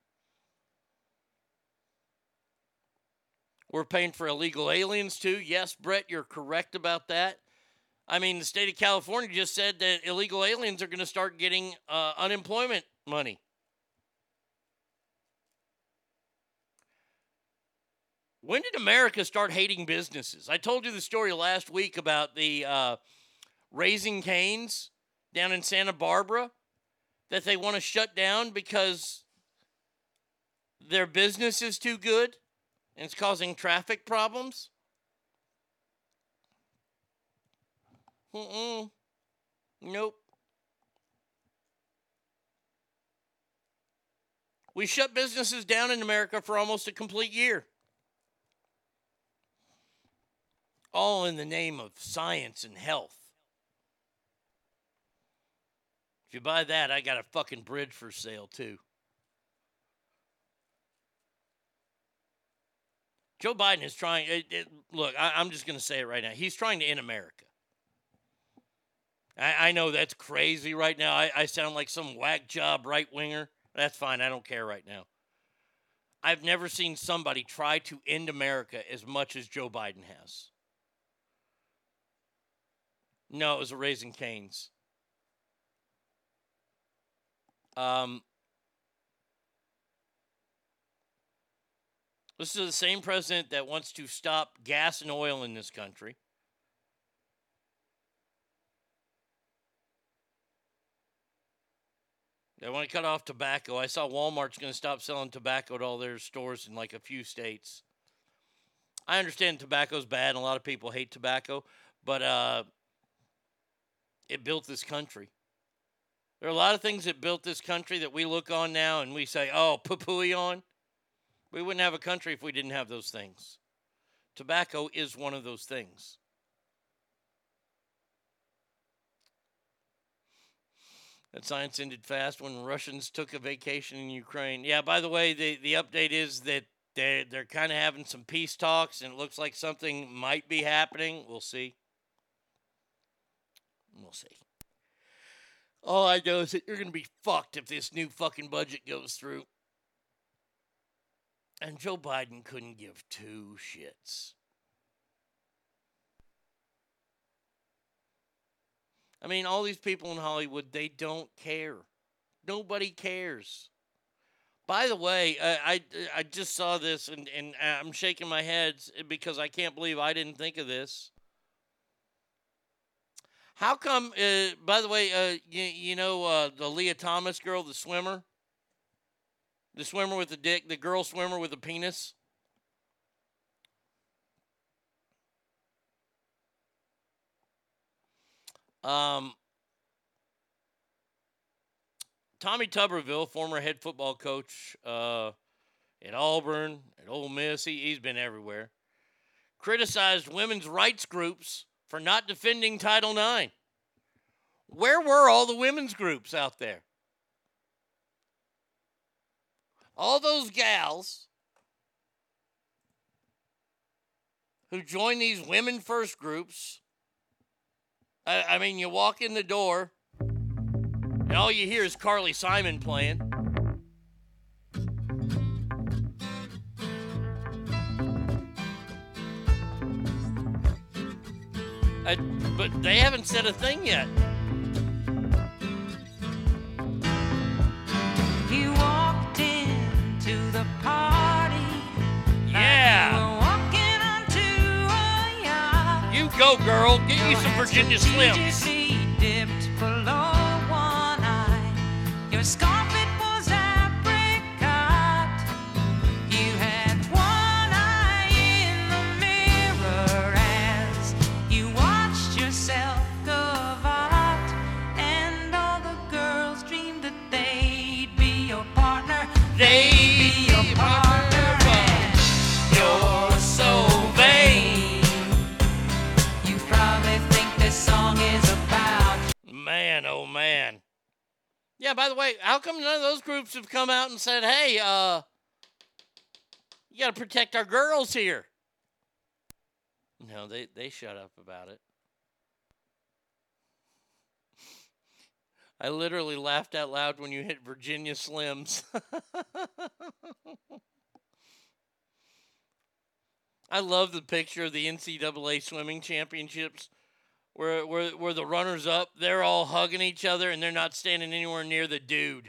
We're paying for illegal aliens too. Yes, Brett, you're correct about that. I mean, the state of California just said that illegal aliens are going to start getting uh, unemployment money. When did America start hating businesses? I told you the story last week about the uh, Raising Canes down in Santa Barbara that they want to shut down because their business is too good and it's causing traffic problems. Mm-mm. Nope. We shut businesses down in America for almost a complete year. All in the name of science and health. If you buy that, I got a fucking bridge for sale too. Joe Biden is trying. It, it, look, I, I'm just going to say it right now. He's trying to end America. I, I know that's crazy right now. I, I sound like some whack job right winger. That's fine. I don't care right now. I've never seen somebody try to end America as much as Joe Biden has. No, it was a Raising Canes. Um, this is the same president that wants to stop gas and oil in this country. They want to cut off tobacco. I saw Walmart's going to stop selling tobacco at all their stores in like a few states. I understand tobacco's bad and a lot of people hate tobacco, but uh, it built this country. There are a lot of things that built this country that we look on now and we say, oh, poo on. We wouldn't have a country if we didn't have those things. Tobacco is one of those things. That science ended fast when Russians took a vacation in Ukraine. Yeah, by the way, the, the update is that they're, they're kind of having some peace talks, and it looks like something might be happening. We'll see. We'll see. All I know is that you're going to be fucked if this new fucking budget goes through. And Joe Biden couldn't give two shits. I mean, all these people in Hollywood, they don't care. Nobody cares. By the way, uh, I, I just saw this and, and I'm shaking my head because I can't believe I didn't think of this. How come, uh, by the way, uh, you, you know uh, the Lia Thomas girl, the swimmer? The swimmer with the dick, the girl swimmer with the penis? Um, Tommy Tuberville, former head football coach uh, at Auburn, at Ole Miss, he, he's been everywhere, criticized women's rights groups for not defending Title IX. Where were all the women's groups out there? All those gals who join these women first groups. I, I mean, you walk in the door, and all you hear is Carly Simon playing. Uh, but they haven't said a thing yet. You walked into the party. Yeah. Go, girl. Get you some Virginia Slims. Yeah, by the way, how come none of those groups have come out and said, hey, uh, you got to protect our girls here? No, they, they shut up about it. I literally laughed out loud when you hit Virginia Slims. I love the picture of the NCAA swimming championships where, where, where the runners up, they're all hugging each other and they're not standing anywhere near the dude.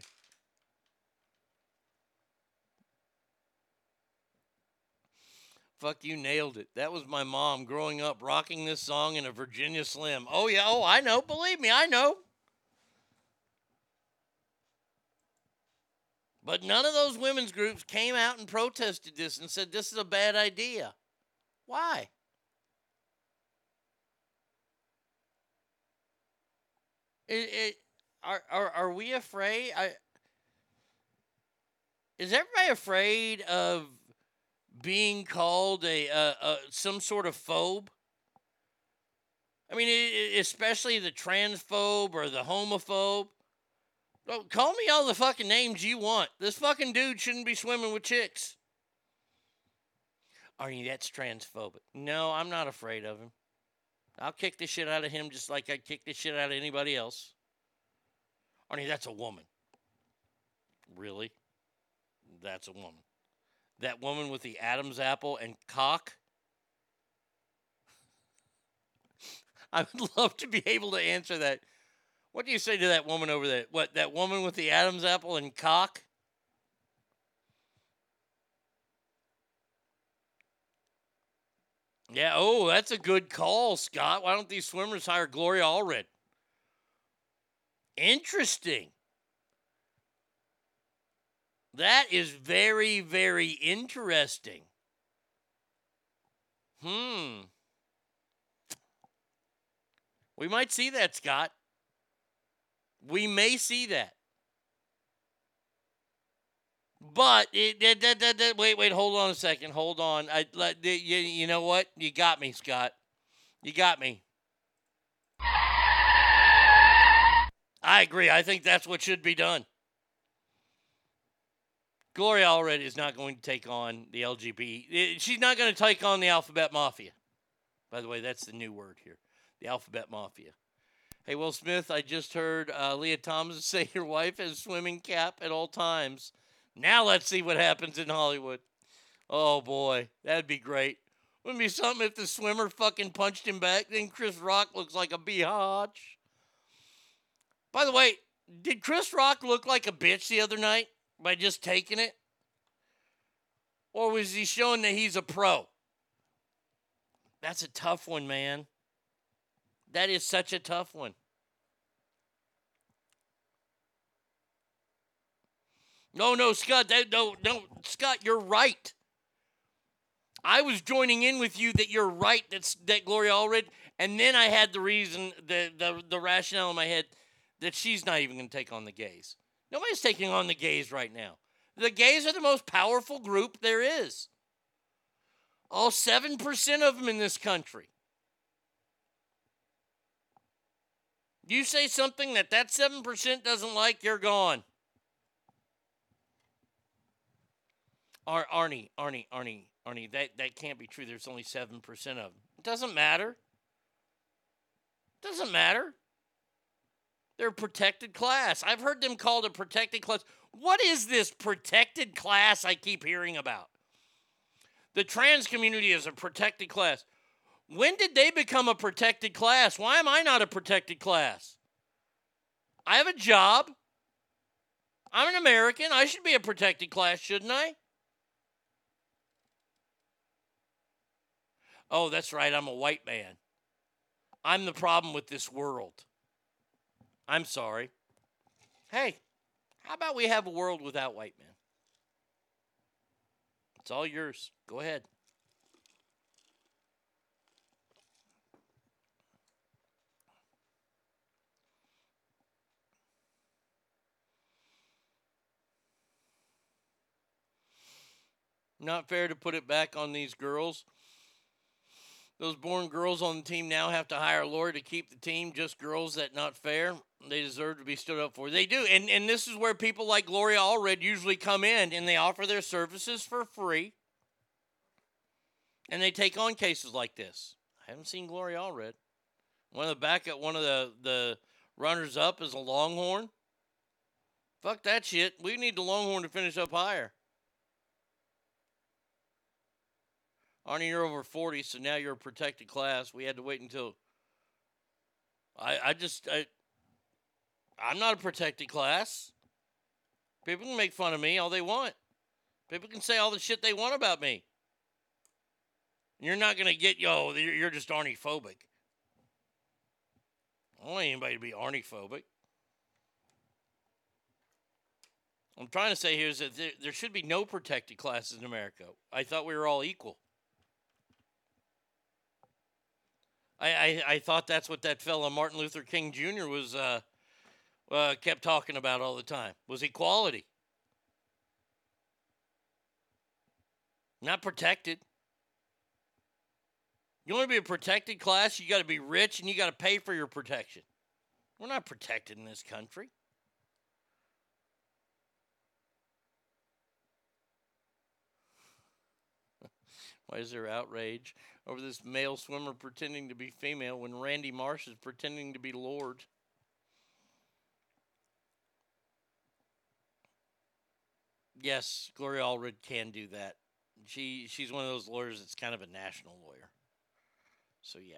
Fuck, you nailed it. That was my mom growing up rocking this song in a Virginia Slim. Oh, yeah. Oh, I know. Believe me, I know. But none of those women's groups came out and protested this and said this is a bad idea. Why? It, it, are, are are we afraid? I, is everybody afraid of being called a, a, a some sort of phobe? I mean, especially the transphobe or the homophobe. Oh, call me all the fucking names you want. This fucking dude shouldn't be swimming with chicks. Arnie, that's transphobic. No, I'm not afraid of him. I'll kick the shit out of him just like I'd kick the shit out of anybody else. Arnie, that's a woman. Really? That's a woman. That woman with the Adam's apple and cock? I would love to be able to answer that. What do you say to that woman over there? What, that woman with the Adam's apple and cock? Yeah, oh, that's a good call, Scott. Why don't these swimmers hire Gloria Allred? Interesting. That is very, very interesting. Hmm. We might see that, Scott. We may see that. But it, that, that, that, that- wait, wait, hold on a second. Hold on. I let you, you know what? You got me, Scott. You got me. I agree. I think that's what should be done. Gloria Allred is not going to take on the LGBT. eh, She's not going to take on the alphabet mafia. By the way, that's the new word here the alphabet mafia. Hey, Will Smith, I just heard uh, Lia Thomas say your wife has swimming cap at all times. Now let's see what happens in Hollywood. Oh boy, that'd be great. Wouldn't be something if the swimmer fucking punched him back? Then Chris Rock looks like a biatch. By the way, did Chris Rock look like a bitch the other night by just taking it? Or was he showing that he's a pro? That's a tough one, man. That is such a tough one. No, no, Scott, that, no, no, Scott, you're right. I was joining in with you that you're right. That's that Gloria Allred, and then I had the reason, the the the rationale in my head that she's not even going to take on the gays. Nobody's taking on the gays right now. The gays are the most powerful group there is. All seven percent of them in this country. You say something that that seven percent doesn't like, you're gone. Ar- Arnie, Arnie, Arnie, Arnie, that, that can't be true. There's only 7% of them. It doesn't matter. It Doesn't matter. They're a protected class. I've heard them called a protected class. What is this protected class I keep hearing about? The trans community is a protected class. When did they become a protected class? Why am I not a protected class? I have a job. I'm an American. I should be a protected class, shouldn't I? Oh, that's right. I'm a white man. I'm the problem with this world. I'm sorry. Hey, how about we have a world without white men? It's all yours. Go ahead. Not fair to put it back on these girls. Those born girls on the team now have to hire a lawyer to keep the team. Just girls that not fair. They deserve to be stood up for. They do, and and this is where people like Gloria Allred usually come in, and they offer their services for free. And they take on cases like this. I haven't seen Gloria Allred. One of the backup, one of the the runners up is a Longhorn. Fuck that shit. We need the Longhorn to finish up higher. Arnie, you're over 40, so now you're a protected class. We had to wait until. I, I just. I, I'm not a protected class. People can make fun of me all they want. People can say all the shit they want about me. You're not going to get, yo, you're just Arnie phobic. I don't want anybody to be Arnie phobic. I'm trying to say here is that there, there should be no protected classes in America. I thought we were all equal. I, I, I thought that's what that fella Martin Luther King Jr. was uh, uh, kept talking about all the time was equality, not protected. You want to be a protected class? You got to be rich and you got to pay for your protection. We're not protected in this country. Why is there outrage over this male swimmer pretending to be female when Randy Marsh is pretending to be Lorde? Yes, Gloria Allred can do that. She she's one of those lawyers that's kind of a national lawyer. So yeah.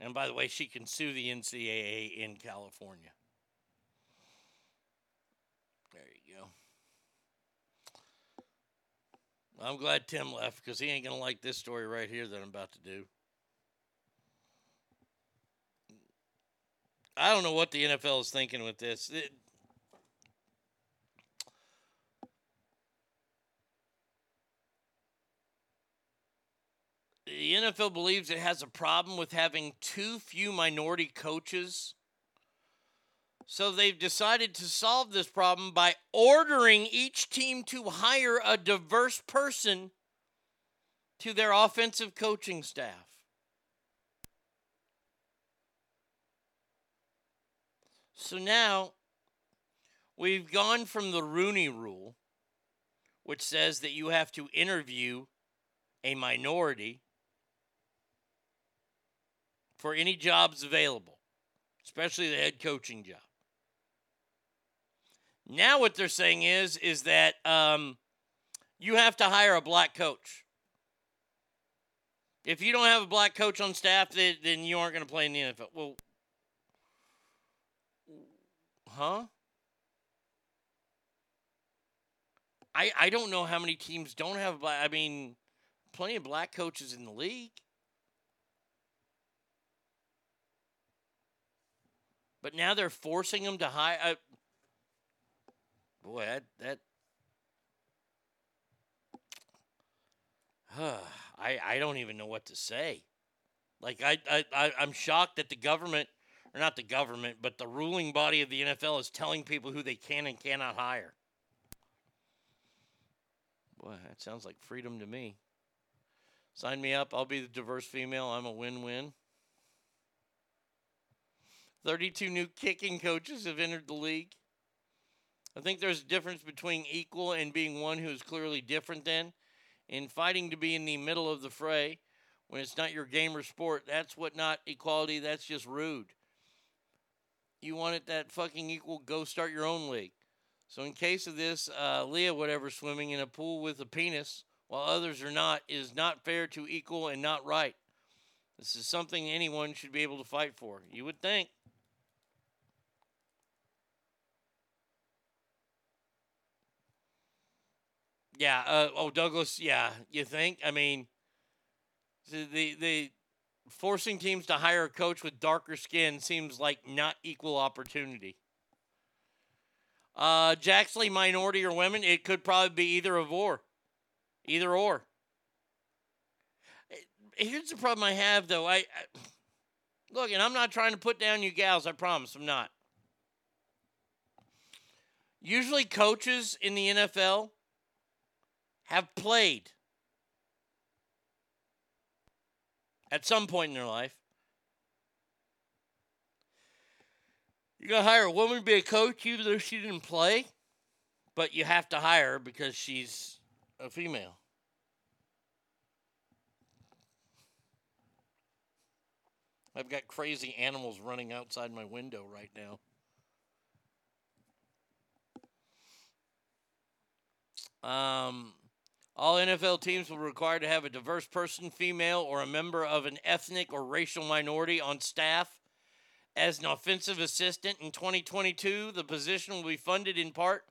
And by the way, she can sue the NCAA in California. There you go. I'm glad Tim left because he ain't going to like this story right here that I'm about to do. I don't know what the NFL is thinking with this. It- the NFL believes it has a problem with having too few minority coaches. So they've decided to solve this problem by ordering each team to hire a diverse person to their offensive coaching staff. So now we've gone from the Rooney rule, which says that you have to interview a minority for any jobs available, especially the head coaching job. Now what they're saying is is that um, you have to hire a black coach. If you don't have a black coach on staff, then, then you aren't going to play in the NFL. Well, huh? I I don't know how many teams don't have black. I mean, plenty of black coaches in the league. But now they're forcing them to hire. Uh, boy, that that I I don't even know what to say. Like I I I- I'm shocked that the government, or not the government, but the ruling body of the NFL is telling people who they can and cannot hire. Boy, that sounds like freedom to me. Sign me up. I'll be the diverse female. I'm a win-win. 32 new kicking coaches have entered the league. I think there's a difference between equal and being one who is clearly different than. In fighting to be in the middle of the fray, when it's not your game or sport, that's what not equality, that's just rude. You want it that fucking equal, go start your own league. So in case of this, uh, Lia, whatever, swimming in a pool with a penis while others are not, is not fair to equal and not right. This is something anyone should be able to fight for. You would think. Yeah. Uh, oh, Douglas. Yeah. You think? I mean, the, the forcing teams to hire a coach with darker skin seems like not equal opportunity. Uh, Jacksley, minority or women, it could probably be either of or, either or. Eh, Here's the problem I have though. I, I look, and I'm not trying to put down you gals. I promise, I'm not. Usually, coaches in the NFL have played at some point in their life. You're going to hire a woman to be a coach even though she didn't play, but you have to hire her because she's a female. I've got crazy animals running outside my window right now. Um, all NFL teams will require to have a diverse person, female, or a member of an ethnic or racial minority on staff. As an offensive assistant in 2022, the position will be funded in part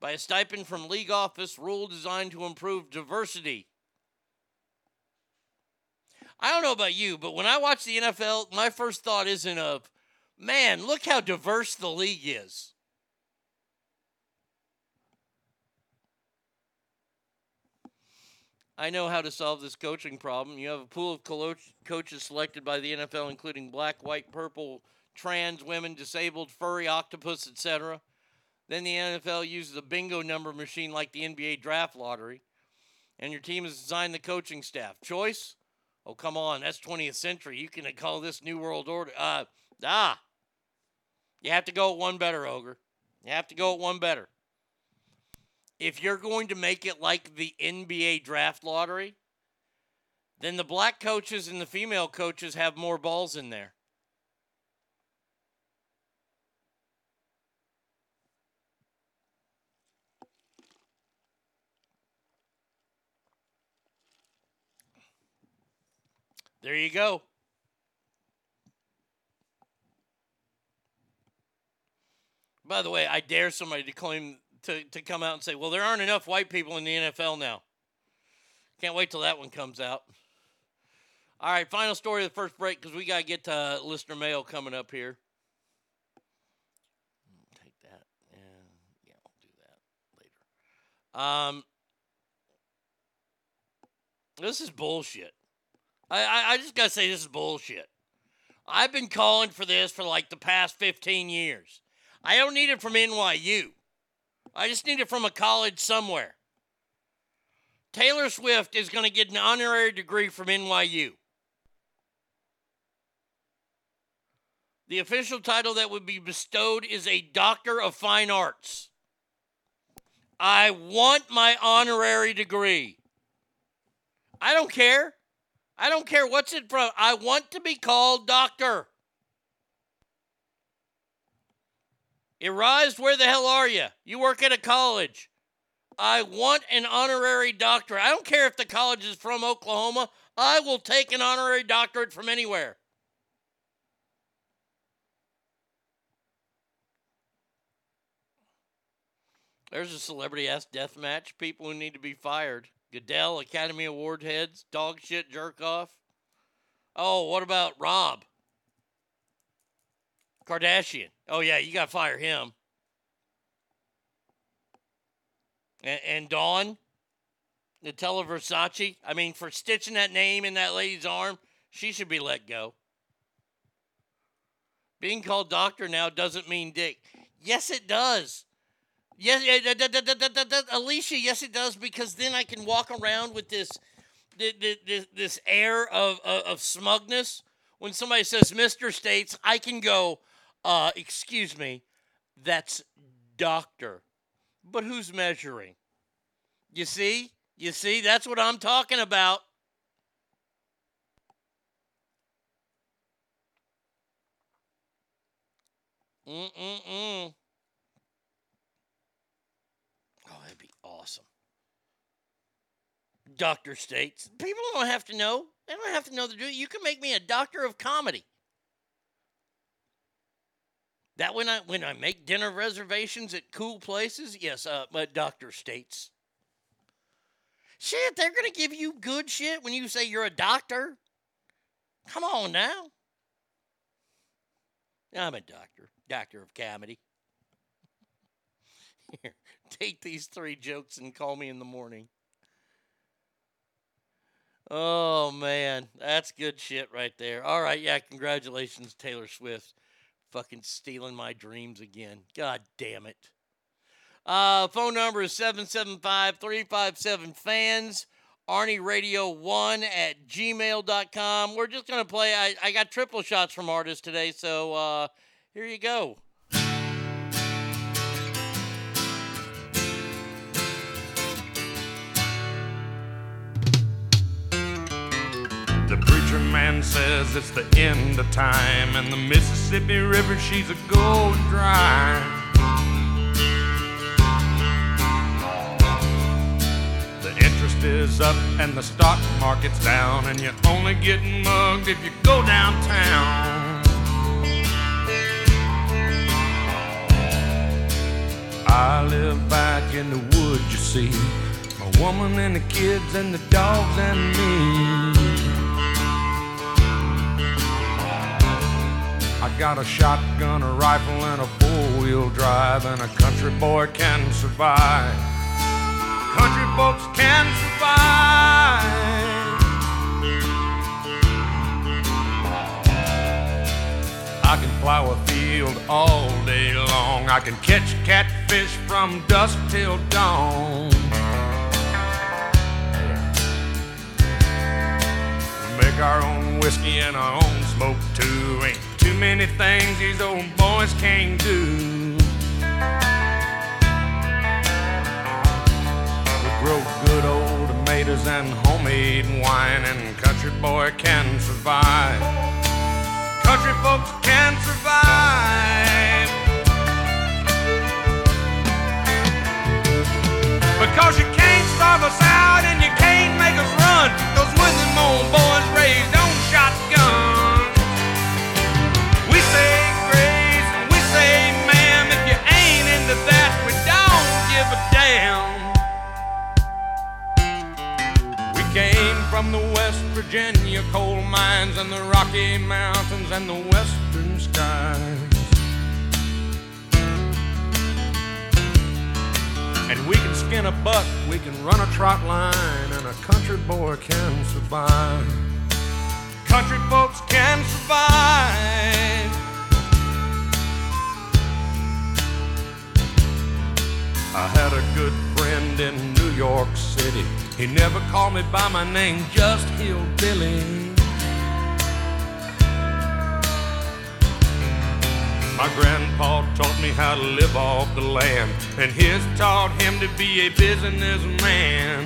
by a stipend from league office rule designed to improve diversity. I don't know about you, but when I watch the NFL, my first thought isn't of, man, look how diverse the league is. I know how to solve this coaching problem. You have a pool of coaches selected by the NFL, including black, white, purple, trans, women, disabled, furry, octopus, etc. Then the NFL uses a bingo number machine like the NBA draft lottery, and your team has designed the coaching staff. Choice? Oh, come on, that's 20th century. You can call this New World Order. Uh, ah, you have to go at one better, Ogre. You have to go at one better if you're going to make it like the NBA draft lottery, then the black coaches and the female coaches have more balls in there. There you go. By the way, I dare somebody to claim to, to come out and say, well, there aren't enough white people in the NFL now. Can't wait till that one comes out. All right, final story of the first break because we got to get to uh, listener mail coming up here. Take that. And yeah, I'll do that later. Um, this is bullshit. I, I, I just got to say, this is bullshit. I've been calling for this for like the past 15 years. I don't need it from NYU. I just need it from a college somewhere. Taylor Swift is going to get an honorary degree from NYU. The official title that would be bestowed is a Doctor of Fine Arts. I want my honorary degree. I don't care. I don't care what's it from. I want to be called doctor. Arise, where the hell are you? You work at a college. I want an honorary doctorate. I don't care if the college is from Oklahoma. I will take an honorary doctorate from anywhere. There's a celebrity ass death match. People who need to be fired. Goodell, Academy Award heads, dog shit jerk off. Oh, what about Rob? Kardashian. Oh yeah, you gotta fire him. And, and Dawn, Nutella Versace. I mean, for stitching that name in that lady's arm, she should be let go. Being called doctor now doesn't mean dick. Yes, it does. Yes, eh, da- Alicia. Yes, it does because then I can walk around with this, thi- thi- this, this air of, of of smugness. When somebody says Mister States, I can go, uh, excuse me, that's doctor. But who's measuring? You see, you see, that's what I'm talking about. Mm-mm-mm. Oh, that'd be awesome. Doctor states. People don't have to know. They don't have to know to do. You can make me a doctor of comedy. That when I when I make dinner reservations at cool places, yes, uh, but doctor states. Shit, they're gonna give you good shit when you say you're a doctor. Come on now. I'm a doctor, doctor of comedy. Here, take these three jokes and call me in the morning. Oh man, that's good shit right there. All right, yeah, congratulations, Taylor Swift. Fucking stealing my dreams again. God damn it. Uh, phone number is 775 357 fans. Arnie Radio 1 at gmail.com. We're just going to play. I, I got triple shots from artists today, so uh, here you go. Says it's the end of time, and the Mississippi River, she's a gold dry. The interest is up and the stock market's down, and you're only getting mugged if you go downtown. I live back in the woods, you see. My woman and the kids and the dogs and me. I got a shotgun, a rifle, and a four-wheel drive, and a country boy can survive. Country folks can survive. I can plow a field all day long. I can catch catfish from dusk till dawn. Make our own whiskey and our own smoke too. Ain't too many things these old boys can't do. We grow good old tomatoes and homemade wine, and country boy can survive. Country folks can survive. Because you can't starve us out and you can't make us run. Those Woodland old boys raised give a damn. We came from the West Virginia coal mines and the Rocky Mountains and the western skies. And we can skin a buck, we can run a trot line, and a country boy can survive. Country folks can survive. I had a good friend in New York City. He never called me by my name, just Hillbilly. My grandpa taught me how to live off the land, and his taught him to be a businessman.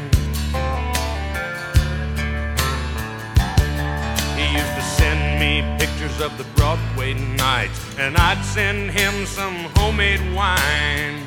He used to send me pictures of the Broadway nights, and I'd send him some homemade wine.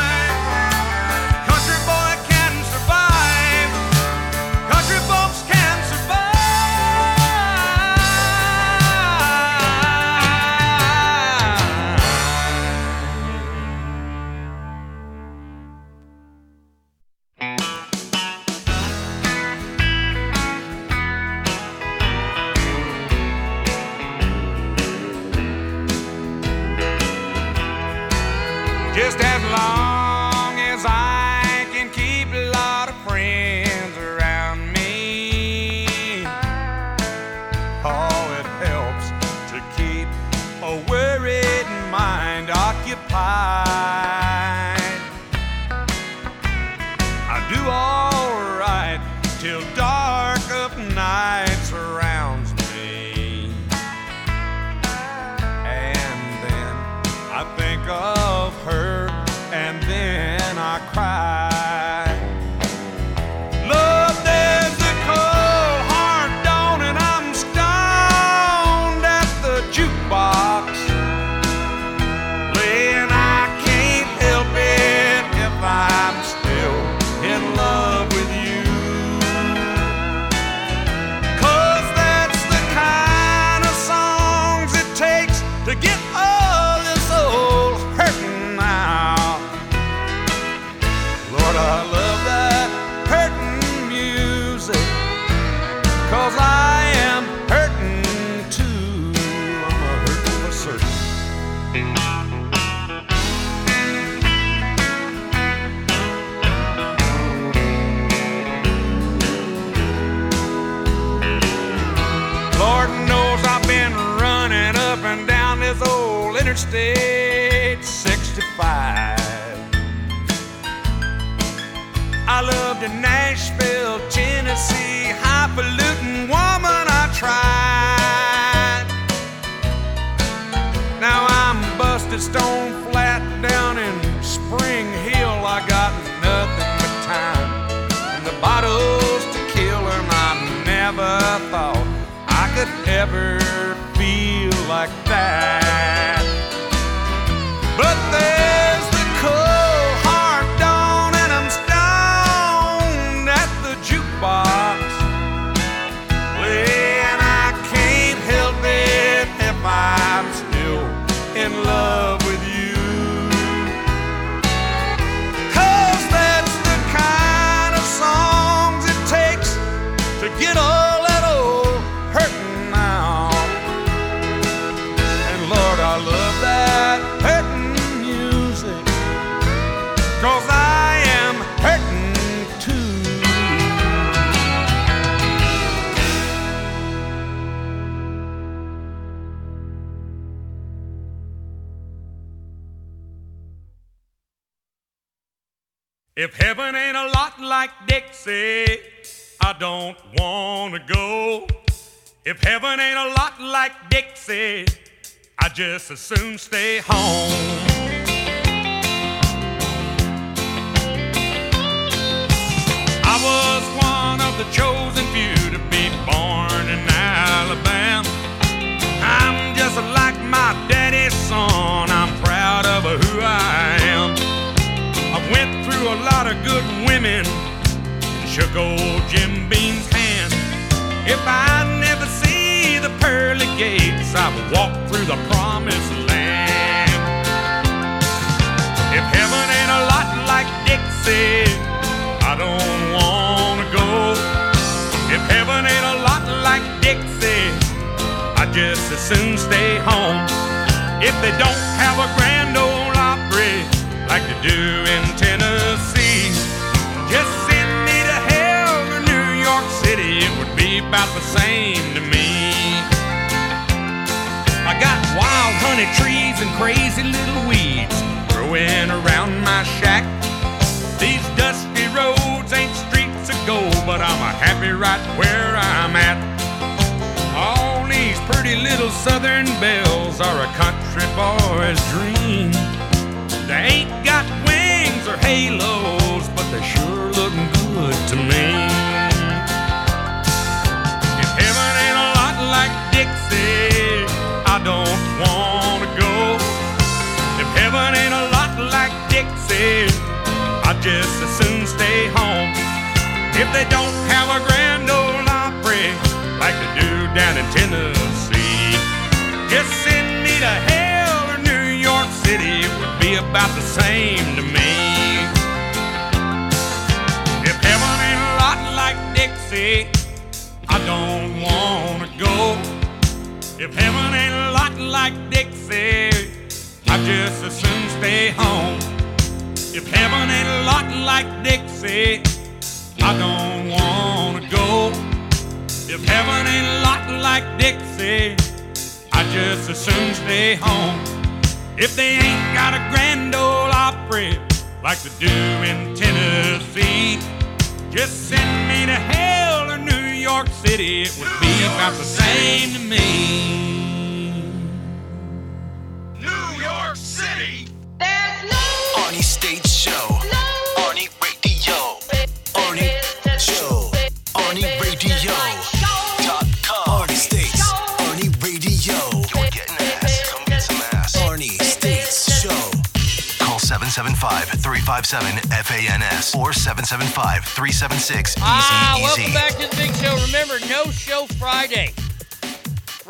Ever feel like that. But there's If heaven ain't a lot like Dixie, I don't wanna go. If heaven ain't a lot like Dixie, I just as soon stay home. I was one of the chosen few to be born in Alabama. I'm just like my daddy's son. I'm proud of who I am. I went through a lot of good women and shook old Jim Beam's hand. If I never see the pearly gates, I've walked through the promised land. If heaven ain't a lot like Dixie, I don't wanna go. If heaven ain't a lot like Dixie, I just as soon stay home. If they don't have a grand ole Opry like they do about the same to me. I got wild honey trees and crazy little weeds growing around my shack. These dusty roads ain't streets of gold, but I'm happy right where I'm at. All these pretty little southern belles are a country boy's dream. They ain't got wings or halos, do. I just as soon stay home. If they don't have a grand old opry like they do down in Tennessee, just send me to hell or New York City It would be about the same to me. If heaven ain't a lot like Dixie, I don't wanna go. If heaven ain't a lot like Dixie, I just as soon stay home. If heaven ain't a lot like Dixie, I don't wanna go. If heaven ain't a lot like Dixie, I just as soon stay home. If they ain't got a grand ole opry like they do in Tennessee, just send me to hell or New York City. It would be about the same to me. Arnie State Show. Arnie Radio. Arnie Show. Arnie Radio. Dot com. Arnie States. Arnie Radio. You're getting ass. Come get some ass. Arnie States Show. Call 775-357-FANS or 775-376-EASY Ah, welcome back to the big show. Remember, no show Friday.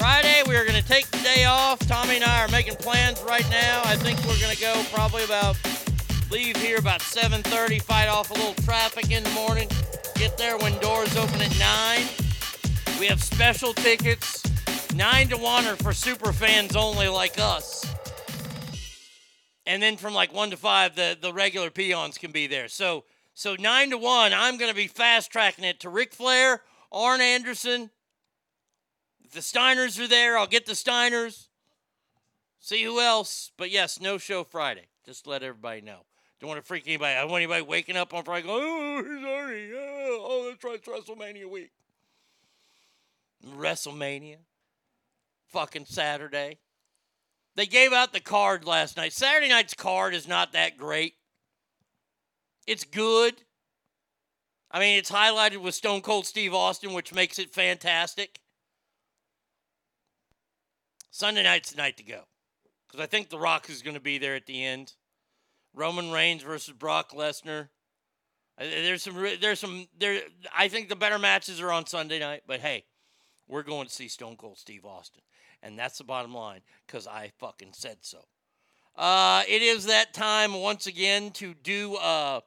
Friday, we are going to take the day off. Tommy and I are making plans right now. I think we're going to go probably about leave here about 7:30, fight off a little traffic in the morning, get there when doors open at 9. We have special tickets, 9 to 1 are for super fans only like us. And then from like 1 to 5 the the regular peons can be there. So so 9 to 1, I'm going to be fast tracking it to Ric Flair, Arn Anderson, if the Steiners are there, I'll get the Steiners. See who else. But yes, no show Friday. Just let everybody know. Don't want to freak anybody. I don't want anybody waking up on Friday going, oh, he's already, oh, oh, that's right, it's WrestleMania week. WrestleMania. Fucking Saturday. They gave out the card last night. Saturday night's card is not that great. It's good. I mean, it's highlighted with Stone Cold Steve Austin, which makes it fantastic. Sunday night's the night to go. Because I think The Rock is going to be there at the end. Roman Reigns versus Brock Lesnar. There's some, there's some, there. I think the better matches are on Sunday night. But hey, we're going to see Stone Cold Steve Austin, and that's the bottom line. Because I fucking said so. Uh, it is that time once again to do uh,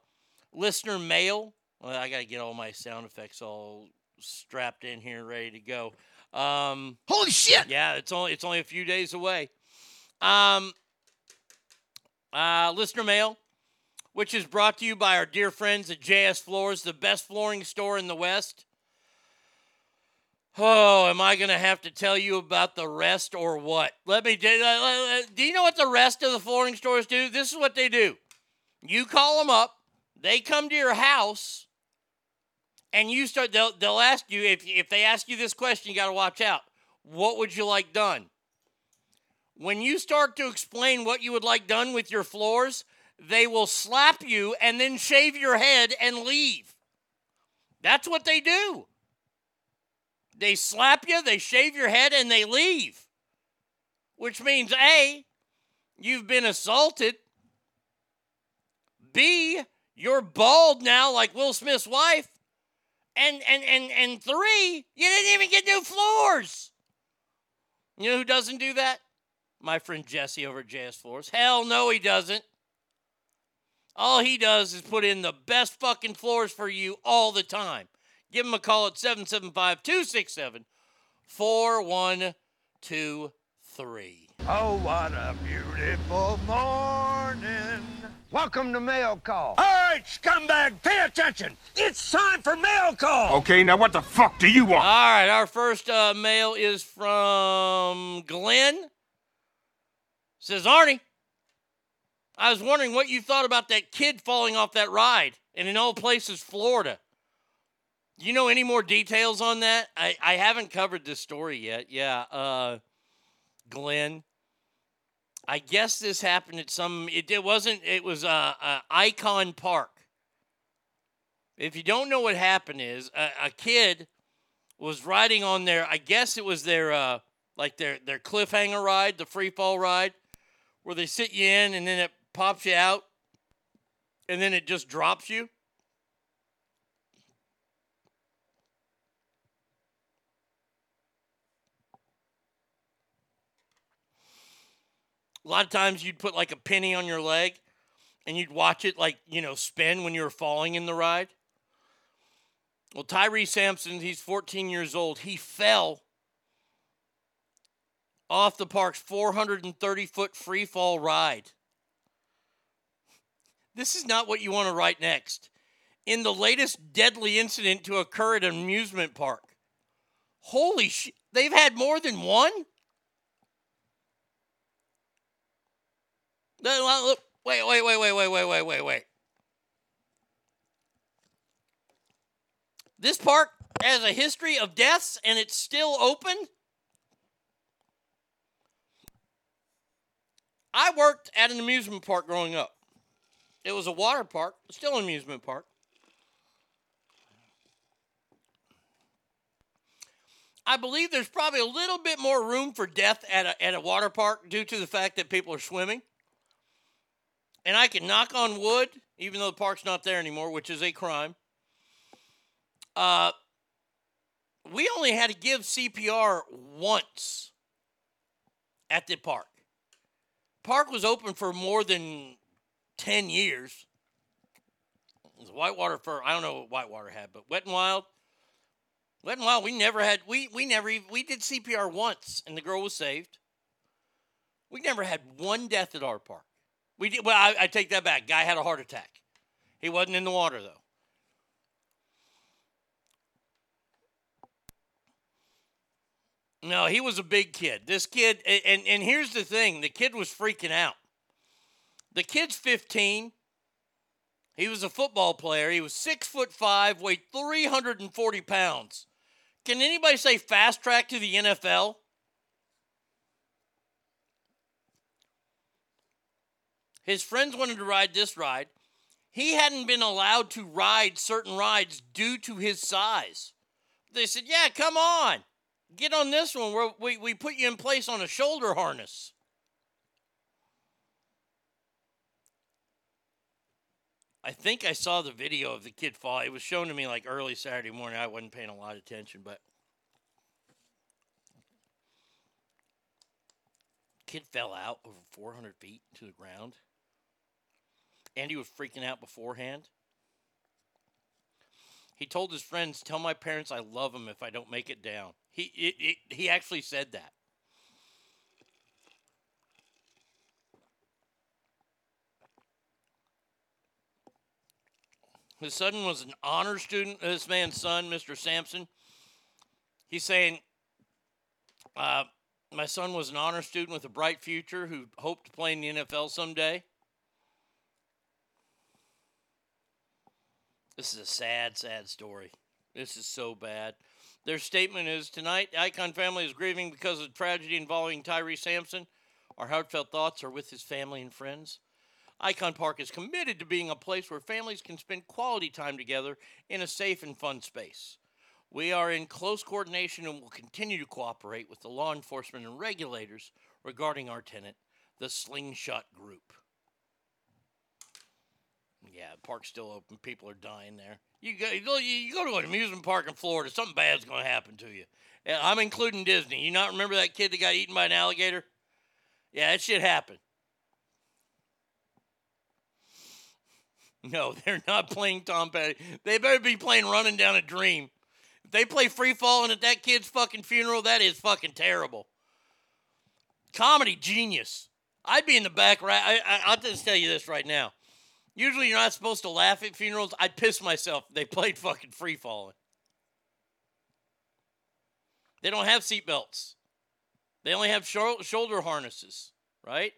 listener mail. Well, I got to get all my sound effects all strapped in here, ready to go. Um, Holy shit! Yeah, it's only it's only a few days away. Um, uh, listener mail, which is brought to you by our dear friends at JS Floors, the best flooring store in the West. Oh, am I going to have to tell you about the rest or what? Let me. Do, uh, do you know what the rest of the flooring stores do? This is what they do. You call them up. They come to your house, and you start. They'll they'll ask you if if they ask you this question, you got to watch out. What would you like done? When you start to explain what you would like done with your floors, they will slap you and then shave your head and leave. That's what they do. They slap you, they shave your head, and they leave. Which means A, you've been assaulted. B, you're bald now like Will Smith's wife. And and and and three, you didn't even get new floors. You know who doesn't do that? My friend Jesse over at JS Floors. Hell no, he doesn't. All he does is put in the best fucking floors for you all the time. Give him a call at 775 267 4123. Oh, what a beautiful morning. Welcome to Mail Call. All right, scumbag, pay attention. It's time for mail call. Okay, now what the fuck do you want? All right, our first uh, mail is from Glenn. Says Arnie, I was wondering what you thought about that kid falling off that ride, and in all places, Florida. Do you know any more details on that? I, I haven't covered this story yet. Yeah, uh, Glenn. I guess this happened at some. It, it wasn't. It was uh, uh, Icon Park. If you don't know what happened, is a, a kid was riding on their. I guess it was their uh, like their their cliffhanger ride, the free fall ride, where they sit you in and then it pops you out, and then it just drops you. A lot of times you'd put like a penny on your leg and you'd watch it like, you know, spin when you were falling in the ride. Well, Tyree Sampson, he's 14 years old. He fell off the park's 430 foot free fall ride. This is not what you want to write next. In the latest deadly incident to occur at an amusement park. Holy shit. They've had more than one? No, well, look, Wait, wait, wait, wait, wait, wait, wait, wait, wait. This park has a history of deaths and it's still open? I worked at an amusement park growing up. It was a water park, still an amusement park. I believe there's probably a little bit more room for death at a, at a water park due to the fact that people are swimming. And I can knock on wood, even though the park's not there anymore, which is a crime. Uh, we only had to give CPR once at the park. Park was open for more than 10 years. Whitewater for I don't know what Whitewater had, but Wet and Wild. Wet and Wild, we never had we we never even, we did CPR once and the girl was saved. We never had one death at our park. We did well, I, I take that back. Guy had a heart attack. He wasn't in the water though. No, he was a big kid. This kid, and, and here's the thing the kid was freaking out. The kid's 15. He was a football player. He was six foot five, weighed 340 pounds. Can anybody say fast track to the NFL? His friends wanted to ride this ride. He hadn't been allowed to ride certain rides due to his size. They said, Yeah, come on. Get on this one. We, we put you in place on a shoulder harness. I think I saw the video of the kid fall. It was shown to me like early Saturday morning. I wasn't paying a lot of attention, but kid fell out over 400 feet to the ground. And he was freaking out beforehand. He told his friends, "Tell my parents I love them if I don't make it down." He it, it, he actually said that. His son was an honor student. This man's son, Mr. Sampson, he's saying, uh, "My son was an honor student with a bright future who hoped to play in the NFL someday." This is a sad, sad story. This is so bad. Their statement is tonight, the Icon family is grieving because of the tragedy involving Tyree Sampson. Our heartfelt thoughts are with his family and friends. Icon Park is committed to being a place where families can spend quality time together in a safe and fun space. We are in close coordination and will continue to cooperate with the law enforcement and regulators regarding our tenant, the Slingshot Group. Yeah, park's still open. People are dying there. You go, you go, to an amusement park in Florida, something bad's going to happen to you. I'm including Disney. You not remember that kid that got eaten by an alligator? Yeah, that shit happened. No, they're not playing Tom Petty. They better be playing Running Down a Dream. If they play Free Falling at that kid's fucking funeral, that is fucking terrible. Comedy genius. I'd be in the back right. I, I, I'll just tell you this right now. Usually you're not supposed to laugh at funerals. I'd piss myself they played fucking free falling. They don't have seatbelts. They only have shou- shoulder harnesses, right?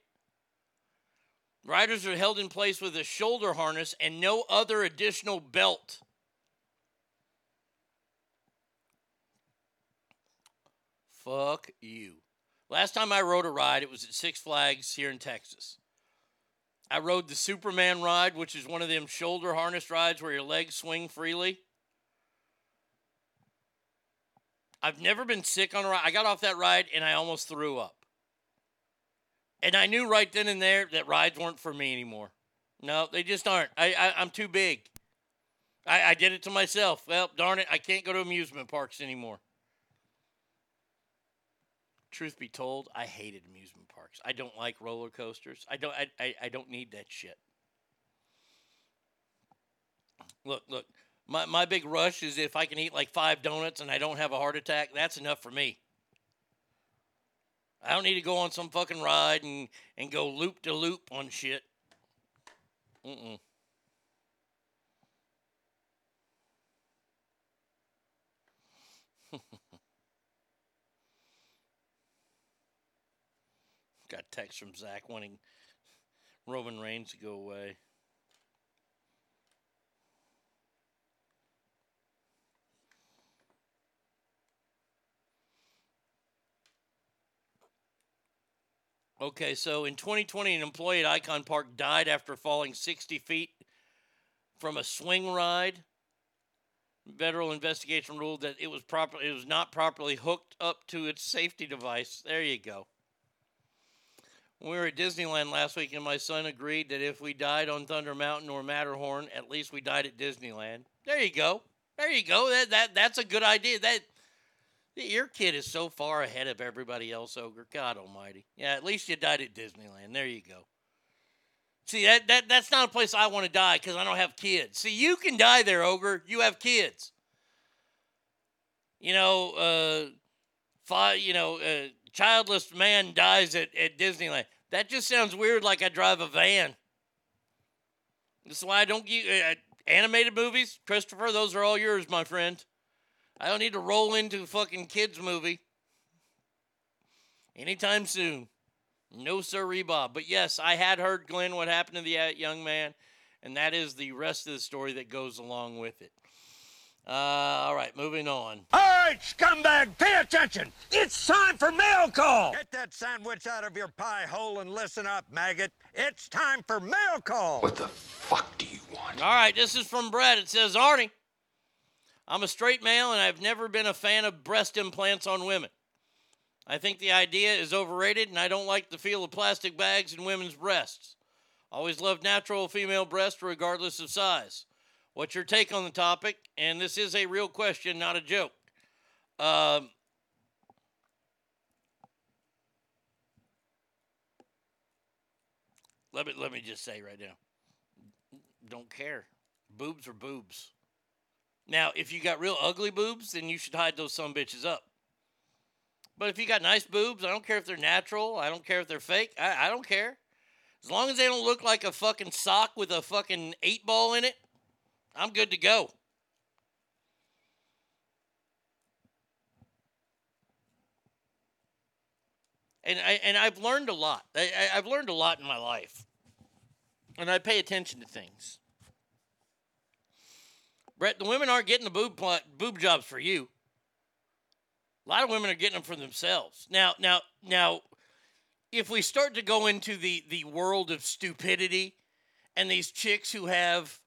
Riders are held in place with a shoulder harness and no other additional belt. Fuck you. Last time I rode a ride, it was at Six Flags here in Texas. I rode the Superman ride, which is one of them shoulder harness rides where your legs swing freely. I've never been sick on a ride. I got off that ride and I almost threw up. And I knew right then and there that rides weren't for me anymore. No, they just aren't. I, I I'm too big. I, I did it to myself. Well, darn it, I can't go to amusement parks anymore. Truth be told, I hated amusement parks. I don't like roller coasters. I don't. I, I, I don't need that shit. Look, look. My, my big rush is if I can eat like five donuts and I don't have a heart attack, that's enough for me. I don't need to go on some fucking ride and, and go loop to loop on shit. Mm-mm. Got text from Zach wanting Roman Reigns to go away. Okay, so in 2020, an employee at Icon Park died after falling 60 feet from a swing ride. Federal investigation ruled that it was proper it was not properly hooked up to its safety device. There you go. We were at Disneyland last week, and my son agreed that if we died on Thunder Mountain or Matterhorn, at least we died at Disneyland. There you go. There you go. That that that's a good idea. That your kid is so far ahead of everybody else, Ogre. God Almighty. Yeah, at least you died at Disneyland. There you go. See that that that's not a place I want to die because I don't have kids. See, you can die there, Ogre. You have kids. You know, uh, five. You know, uh, childless man dies at, at Disneyland. That just sounds weird. Like I drive a van. That's why I don't get uh, animated movies, Christopher. Those are all yours, my friend. I don't need to roll into a fucking kids movie anytime soon. No sir, Bob. But yes, I had heard Glenn what happened to the uh, young man, and that is the rest of the story that goes along with it. Uh, all right, moving on. All right, scumbag, pay attention. It's time for mail call. Get that sandwich out of your pie hole and listen up, maggot. It's time for mail call. What the fuck do you want? All right, this is from Brett. It says, Arnie, I'm a straight male and I've never been a fan of breast implants on women. I think the idea is overrated and I don't like the feel of plastic bags in women's breasts. Always loved natural female breasts regardless of size. What's your take on the topic? And this is a real question, not a joke. Um, let me let me just say right now, don't care. Boobs are boobs. Now, if you got real ugly boobs, then you should hide those some bitches up. But if you got nice boobs, I don't care if they're natural. I don't care if they're fake. I, I don't care. As long as they don't look like a fucking sock with a fucking eight ball in it, I'm good to go. And I and I've learned a lot. I, I've learned a lot in my life, and I pay attention to things. Brett, the women aren't getting the boob pl- boob jobs for you. A lot of women are getting them for themselves. Now, now, now, if we start to go into the the world of stupidity, and these chicks who have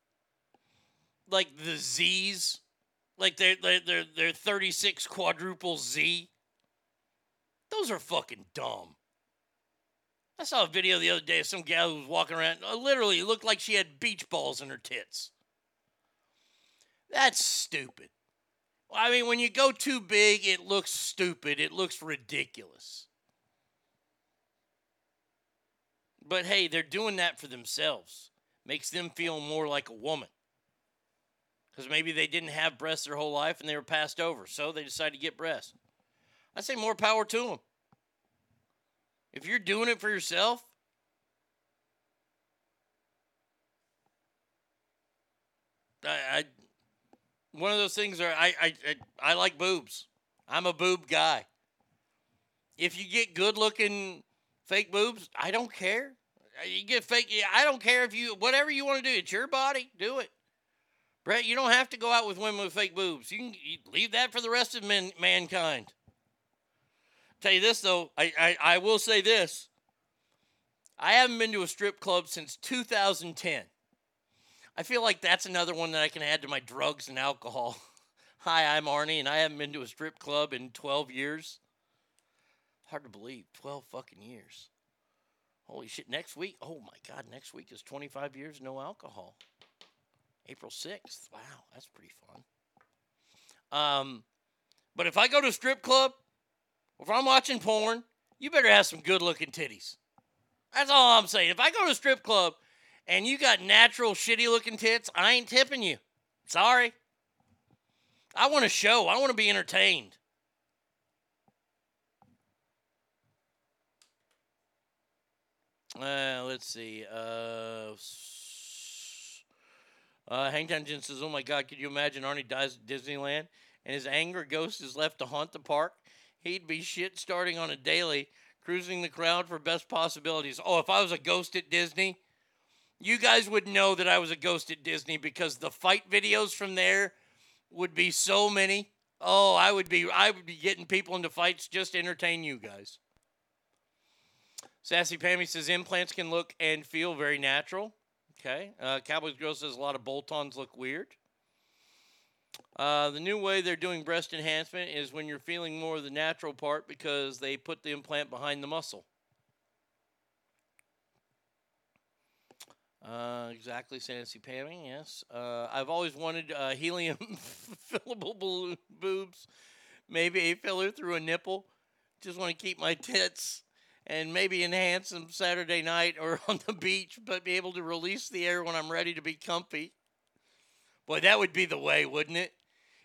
like the Z's, like they're they're they're, they're 36 quadruple Z. Those are fucking dumb. I saw a video the other day of some gal who was walking around. uh, Literally, it looked like she had beach balls in her tits. That's stupid. I mean, when you go too big, it looks stupid. It looks ridiculous. But hey, they're doing that for themselves. Makes them feel more like a woman. Because maybe they didn't have breasts their whole life and they were passed over. So they decided to get breasts. I say more power to them. If you're doing it for yourself, I, I one of those things are I, I I I like boobs. I'm a boob guy. If you get good looking fake boobs, I don't care. You get fake. I don't care if you whatever you want to do. It's your body. Do it. Brett, you don't have to go out with women with fake boobs. You can leave that for the rest of men, mankind. Tell you this though, I, I I will say this. I haven't been to a strip club since 2010. I feel like that's another one that I can add to my drugs and alcohol. Hi, I'm Arnie, and I haven't been to a strip club in 12 years. Hard to believe, 12 fucking years. Holy shit, next week, oh my God, next week is 25 years no alcohol. April 6th. Wow, that's pretty fun. Um, but if I go to a strip club, if I'm watching porn, you better have some good looking titties. That's all I'm saying. If I go to a strip club and you got natural shitty looking tits, I ain't tipping you. Sorry. I want a show. I want to be entertained. Uh, let's see. Uh, uh, Hangtown Jen says, "Oh my God, could you imagine Arnie dies at Disneyland and his anger ghost is left to haunt the park? He'd be shit starting on a daily, cruising the crowd for best possibilities. Oh, if I was a ghost at Disney, you guys would know that I was a ghost at Disney because the fight videos from there would be so many. Oh, I would be I would be getting people into fights just to entertain you guys." Sassy Pammy says implants can look and feel very natural. Okay. Uh, Cowboys Girl says a lot of bolt-ons look weird. Uh, the new way they're doing breast enhancement is when you're feeling more of the natural part because they put the implant behind the muscle. Uh, exactly, Sassy Pammy. Yes. Uh, I've always wanted uh, helium fillable balloon boobs, maybe a filler through a nipple. Just want to keep my tits and maybe enhance them Saturday night or on the beach, but be able to release the air when I'm ready to be comfy. Boy, that would be the way, wouldn't it?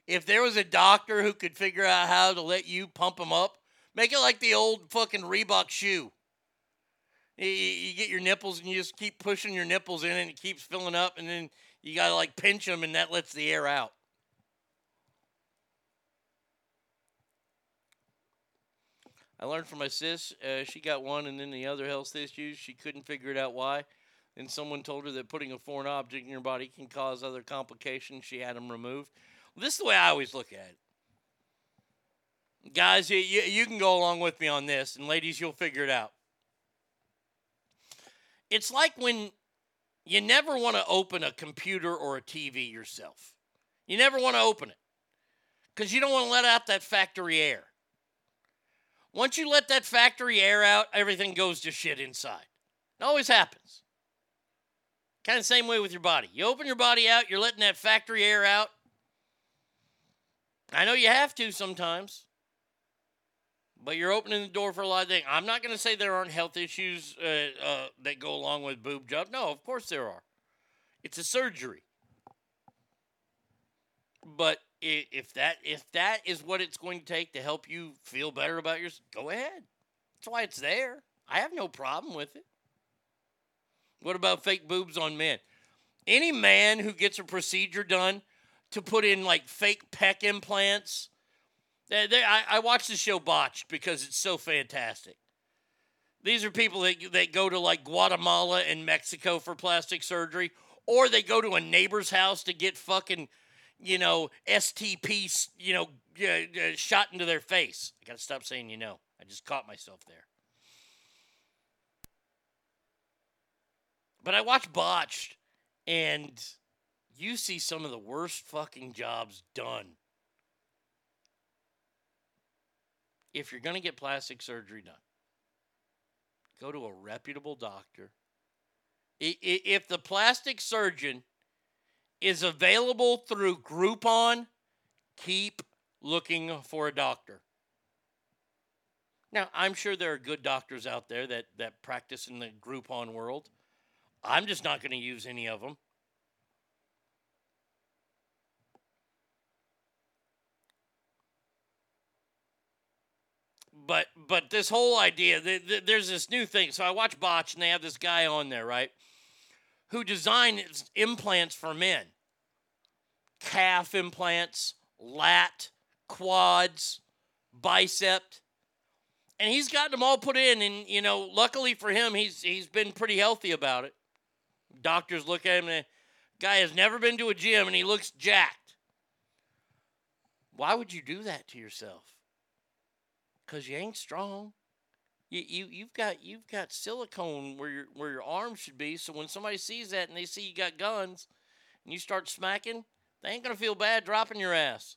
If there was a doctor who could figure out how to let you pump them up, make it like the old fucking Reebok shoe. You, you get your nipples and you just keep pushing your nipples in and it keeps filling up, and then you gotta like pinch them and that lets the air out. I learned from my sis, uh, she got one and then the other health issues. She couldn't figure it out why. Then someone told her that putting a foreign object in your body can cause other complications. She had them removed. this is the way I always look at it. Guys, you, you, you can go along with me on this, and ladies, you'll figure it out. It's like when you never want to open a computer or a TV yourself. You never want to open it because you don't want to let out that factory air. Once you let that factory air out, everything goes to shit inside. It always happens. Kind of same way with your body. You open your body out, you're letting that factory air out. I know you have to sometimes, but you're opening the door for a lot of things. I'm not going to say there aren't health issues uh, uh, that go along with boob job. No, of course there are. It's a surgery. But if that if that is what it's going to take to help you feel better about yours, go ahead. That's why it's there. I have no problem with it. What about fake boobs on men? Any man who gets a procedure done to put in like fake pec implants, they, they, I, I watch the show Botched because it's so fantastic. These are people that, that go to like Guatemala and Mexico for plastic surgery, or they go to a neighbor's house to get fucking, you know, STP, you know, uh, uh, shot into their face. I gotta stop saying you know. I just caught myself there. But I watch Botched, and you see some of the worst fucking jobs done. If you're going to get plastic surgery done, go to a reputable doctor. If the plastic surgeon is available through Groupon, keep looking for a doctor. Now, I'm sure there are good doctors out there that, that practice in the Groupon world. I'm just not going to use any of them. But but this whole idea, th- th- there's this new thing. So I watch Botch, and they have this guy on there, right, who designs implants for men, calf implants, lat, quads, bicep, and he's gotten them all put in. And you know, luckily for him, he's he's been pretty healthy about it. Doctors look at him and guy has never been to a gym and he looks jacked. Why would you do that to yourself? Cause you ain't strong. You you you've got you've got silicone where your where your arms should be. So when somebody sees that and they see you got guns and you start smacking, they ain't gonna feel bad dropping your ass.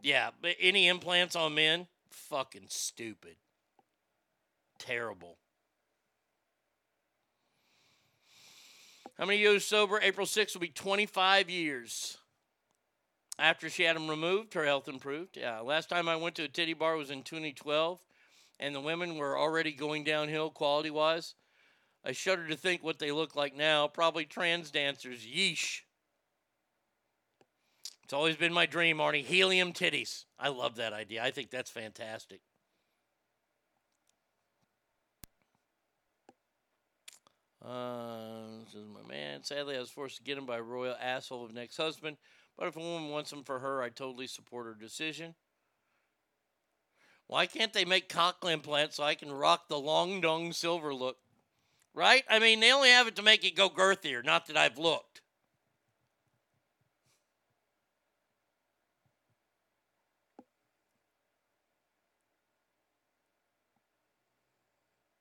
Yeah, but any implants on men, fucking stupid. Terrible. How many years sober? April 6th will be 25 years. After she had them removed, her health improved. Yeah, last time I went to a titty bar was in 2012, and the women were already going downhill quality wise. I shudder to think what they look like now. Probably trans dancers. Yeesh. It's always been my dream, Arnie. Helium titties. I love that idea. I think that's fantastic. Uh, this is my man. Sadly, I was forced to get him by a royal asshole of an ex husband. But if a woman wants him for her, I totally support her decision. Why can't they make cock implants so I can rock the long dong silver look? Right? I mean, they only have it to make it go girthier, not that I've looked.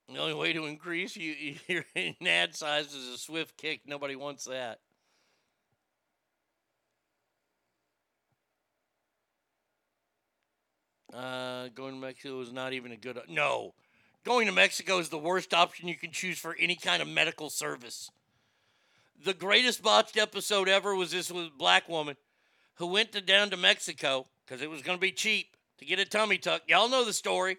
The only way to increase you, your nad size is a swift kick. Nobody wants that. Uh, going to Mexico is not even a good. No, going to Mexico is the worst option you can choose for any kind of medical service. The greatest botched episode ever was this with a black woman who went to, down to Mexico because it was going to be cheap to get a tummy tuck. Y'all know the story.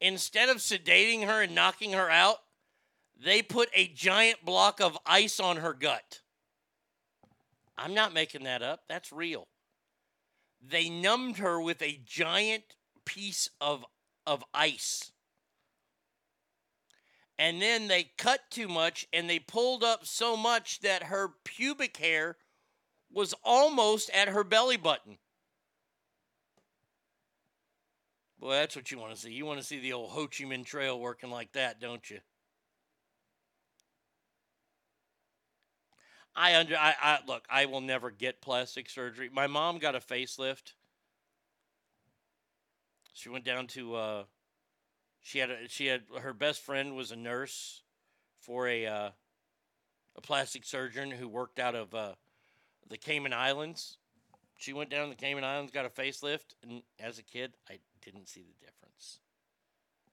Instead of sedating her and knocking her out, they put a giant block of ice on her gut. I'm not making that up. That's real. They numbed her with a giant piece of, of ice. And then they cut too much and they pulled up so much that her pubic hair was almost at her belly button. Boy, that's what you want to see. You want to see the old Ho Chi Minh Trail working like that, don't you? I under I, I look, I will never get plastic surgery. My mom got a facelift. She went down to uh she had a, she had her best friend was a nurse for a uh, a plastic surgeon who worked out of uh, the Cayman Islands. She went down to the Cayman Islands, got a facelift, and as a kid, I didn't see the difference.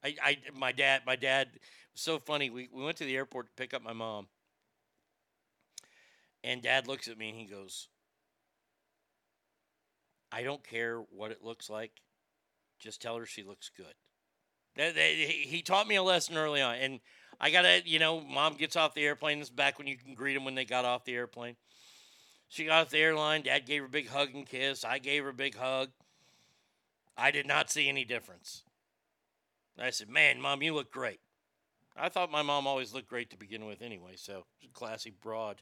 I, I my dad my dad was so funny. We we went to the airport to pick up my mom. And dad looks at me and he goes, I don't care what it looks like. Just tell her she looks good. That, he taught me a lesson early on. And I got to, you know, mom gets off the airplane. This is back when you can greet them when they got off the airplane. She got off the airline. Dad gave her a big hug and kiss. I gave her a big hug. I did not see any difference. I said, Man, mom, you look great. I thought my mom always looked great to begin with anyway, so classy broad.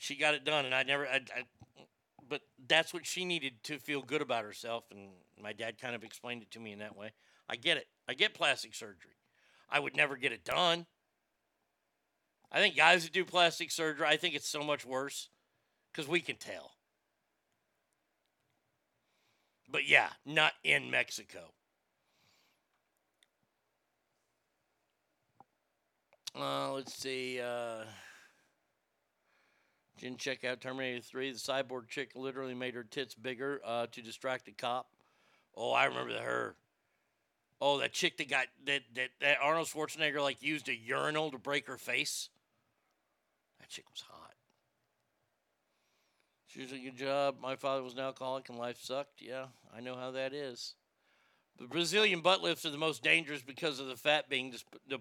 She got it done, and I never. I, I, but that's what she needed to feel good about herself, and my dad kind of explained it to me in that way. I get it. I get plastic surgery. I would never get it done. I think guys that do plastic surgery, I think it's so much worse because we can tell. But yeah, not in Mexico. Uh, let's see. Uh, didn't check out Terminator 3. The cyborg chick literally made her tits bigger uh, to distract the cop. Oh, I remember her. Oh, that chick that got that, that that Arnold Schwarzenegger like used a urinal to break her face. That chick was hot. She was a good job. My father was an alcoholic and life sucked. Yeah, I know how that is. The Brazilian butt lifts are the most dangerous because of the fat being dis- de-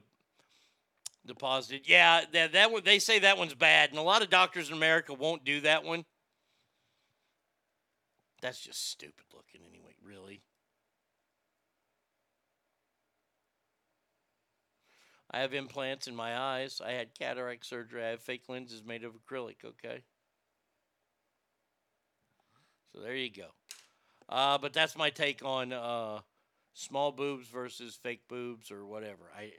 deposited. Yeah, that that one, they say that one's bad, and a lot of doctors in America won't do that one. That's just stupid looking, anyway. Really. I have implants in my eyes. I had cataract surgery. I have fake lenses made of acrylic. Okay. So there you go. Uh, but that's my take on uh, small boobs versus fake boobs or whatever. I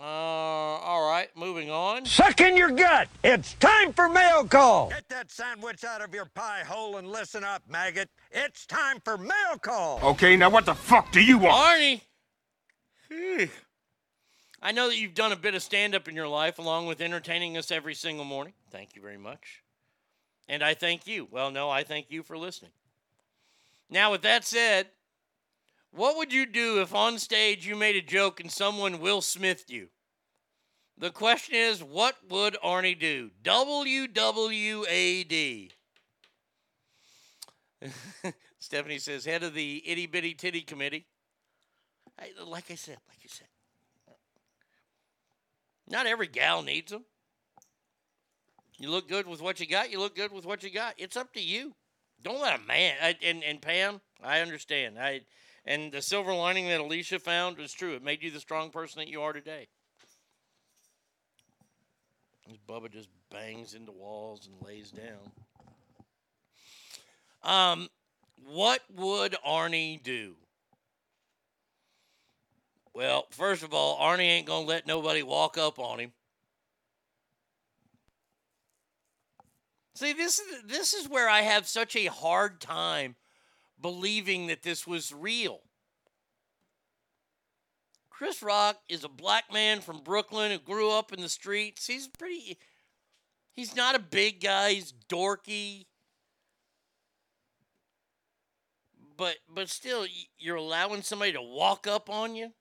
uh, all right, moving on. Suck in your gut. It's time for mail call. Get that sandwich out of your pie hole and listen up, maggot. It's time for mail call. Okay, now what the fuck do you want? Arnie, Phew. I know that you've done a bit of stand up in your life along with entertaining us every single morning. Thank you very much. And I thank you. Well, no, I thank you for listening. Now, with that said, what would you do if on stage you made a joke and someone Will Smithed you? The question is, what would Arnie do? WWAD. Stephanie says, head of the itty bitty titty committee. I, like I said, like I said, Not every gal needs them. You look good with what you got. You look good with what you got. It's up to you. Don't let a man. I, and and Pam, I understand. I and the silver lining that Alicia found was true. It made you the strong person that you are today. As Bubba just bangs into walls and lays down. Um, what would Arnie do? Well, first of all, Arnie ain't gonna let nobody walk up on him. See, this is this is where I have such a hard time believing that this was real. Chris Rock is a black man from Brooklyn who grew up in the streets. He's pretty he's not a big guy, he's dorky. But but still you're allowing somebody to walk up on you?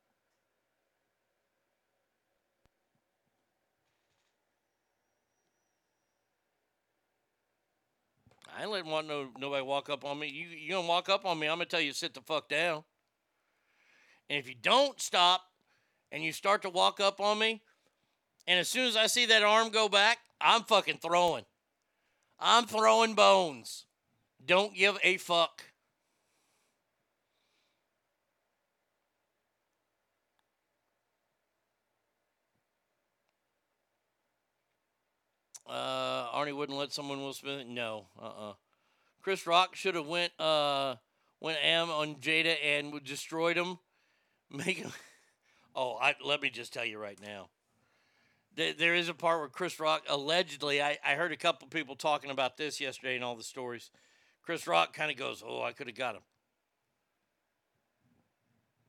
I ain't letting want no nobody walk up on me. You you gonna walk up on me? I'm gonna tell you sit the fuck down. And if you don't stop, and you start to walk up on me, and as soon as I see that arm go back, I'm fucking throwing. I'm throwing bones. Don't give a fuck. Uh, Arnie wouldn't let someone Will Smith. No, uh, uh Chris Rock should have went uh went am on Jada and destroyed him. Make him. Oh, I, let me just tell you right now. There, there is a part where Chris Rock allegedly. I, I heard a couple people talking about this yesterday and all the stories. Chris Rock kind of goes, "Oh, I could have got him."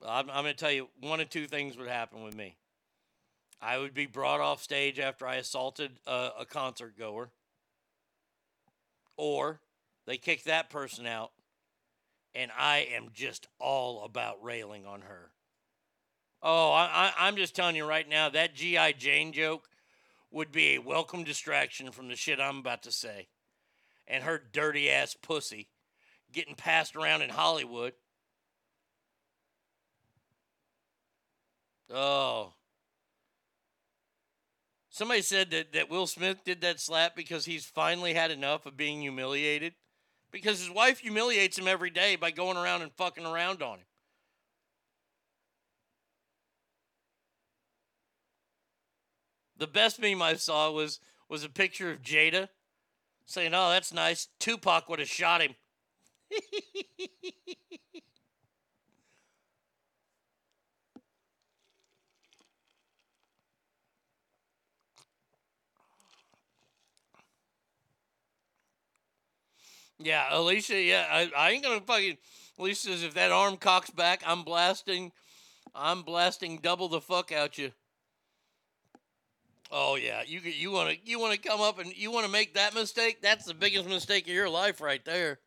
I'm, I'm going to tell you one of two things would happen with me. I would be brought off stage after I assaulted a, a concert goer, or they kick that person out, and I am just all about railing on her. Oh, I, I, I'm just telling you right now, that G.I. Jane joke would be a welcome distraction from the shit I'm about to say. And her dirty ass pussy getting passed around in Hollywood. Oh. Somebody said that, that Will Smith did that slap because he's finally had enough of being humiliated. Because his wife humiliates him every day by going around and fucking around on him. The best meme I saw was was a picture of Jada saying, "Oh, that's nice. Tupac would have shot him." yeah, Alicia. Yeah, I, I ain't gonna fucking. Alicia says if that arm cocks back, I'm blasting. I'm blasting double the fuck out you. Oh yeah, you you want to you want to come up and you want to make that mistake? That's the biggest mistake of your life right there.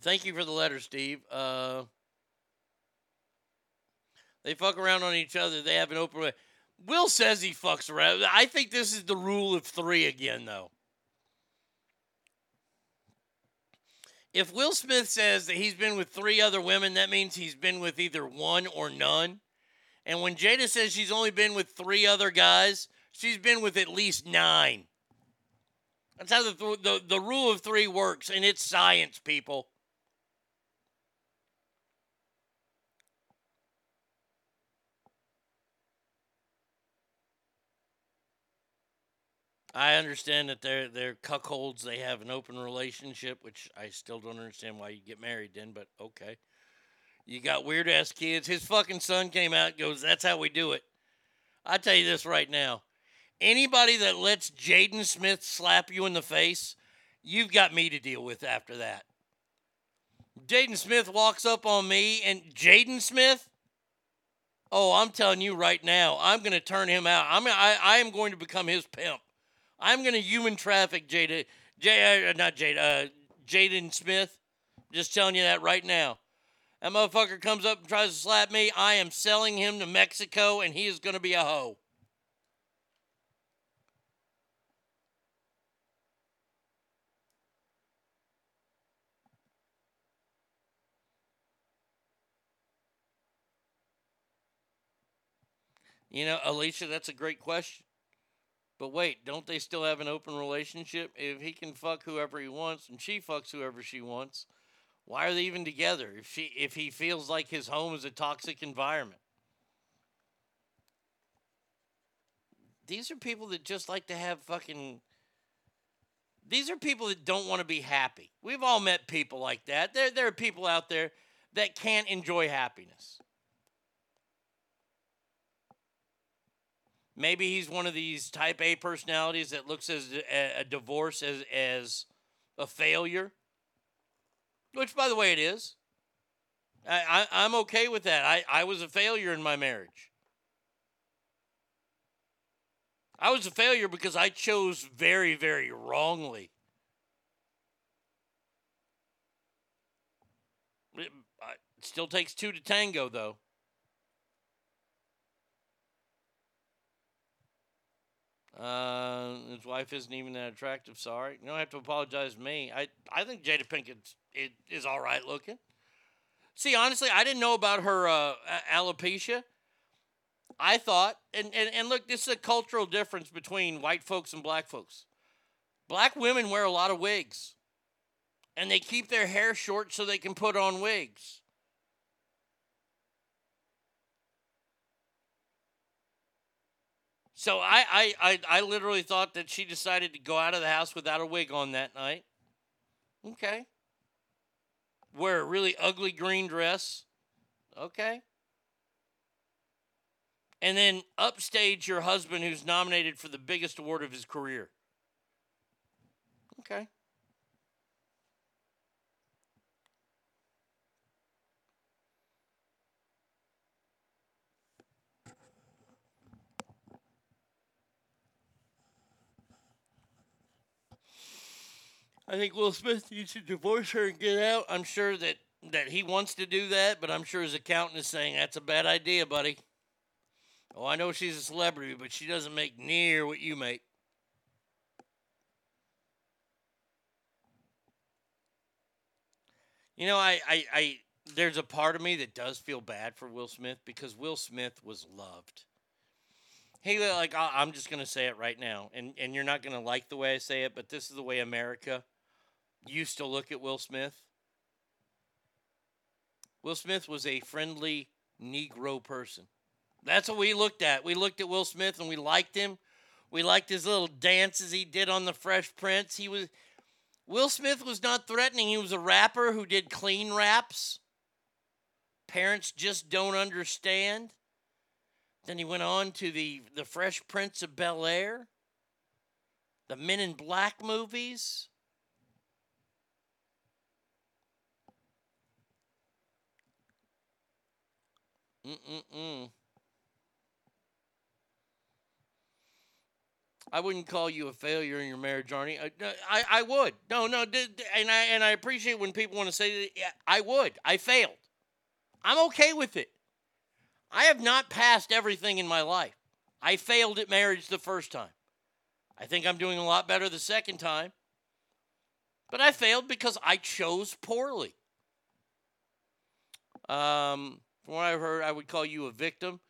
Thank you for the letter, Steve. Uh, they fuck around on each other. They have an open. Will says he fucks around. I think this is the rule of three again, though. If Will Smith says that he's been with three other women, that means he's been with either one or none. And when Jada says she's only been with three other guys, she's been with at least nine. That's how the, th- the, the rule of three works, and it's science, people. I understand that they're they're cuckolds. They have an open relationship, which I still don't understand why you get married then. But okay, you got weird ass kids. His fucking son came out goes, "That's how we do it." I tell you this right now: anybody that lets Jaden Smith slap you in the face, you've got me to deal with after that. Jaden Smith walks up on me, and Jaden Smith. Oh, I'm telling you right now, I'm going to turn him out. I'm I, I am going to become his pimp. I'm going to human traffic Jada, J, uh, not Jada, uh, Jaden Smith. Just telling you that right now. That motherfucker comes up and tries to slap me. I am selling him to Mexico, and he is going to be a hoe. You know, Alicia, that's a great question. But wait, don't they still have an open relationship? If he can fuck whoever he wants and she fucks whoever she wants, why are they even together? If she if he feels like his home is a toxic environment. These are people that just like to have fucking these are people that don't want to be happy. We've all met people like that. There there are people out there that can't enjoy happiness. Maybe he's one of these type A personalities that looks as a, a divorce as as a failure. Which, by the way, it is. I, I, I'm okay with that. I, I was a failure in my marriage. I was a failure because I chose very, very wrongly. It still takes two to tango, though. Uh, his wife isn't even that attractive. Sorry, you don't have to apologize to me. I I think Jada Pinkett is, is all right looking. See, honestly, I didn't know about her uh, alopecia. I thought, and, and and look, this is a cultural difference between white folks and black folks. Black women wear a lot of wigs, and they keep their hair short so they can put on wigs. So I, I, I, I literally thought that she decided to go out of the house without a wig on that night. Okay. Wear a really ugly green dress. Okay. And then upstage your husband who's nominated for the biggest award of his career. Okay. I think Will Smith needs to divorce her and get out. I'm sure that that he wants to do that, but I'm sure his accountant is saying that's a bad idea, buddy. Oh, I know she's a celebrity, but she doesn't make near what you make. You know, I, I, I there's a part of me that does feel bad for Will Smith because Will Smith was loved. He like I'm just gonna say it right now, and and you're not gonna like the way I say it, but this is the way America used to look at Will Smith. Will Smith was a friendly Negro person. That's what we looked at. We looked at Will Smith and we liked him. We liked his little dances he did on the Fresh Prince. He was Will Smith was not threatening. He was a rapper who did clean raps. Parents just don't understand. Then he went on to the the Fresh Prince of Bel Air, the Men in Black movies. Mm-mm-mm. I wouldn't call you a failure in your marriage, Arnie. I, I, I would. No, no, and I and I appreciate when people want to say that. Yeah, I would. I failed. I'm okay with it. I have not passed everything in my life. I failed at marriage the first time. I think I'm doing a lot better the second time. But I failed because I chose poorly. Um, from what I've heard, I would call you a victim.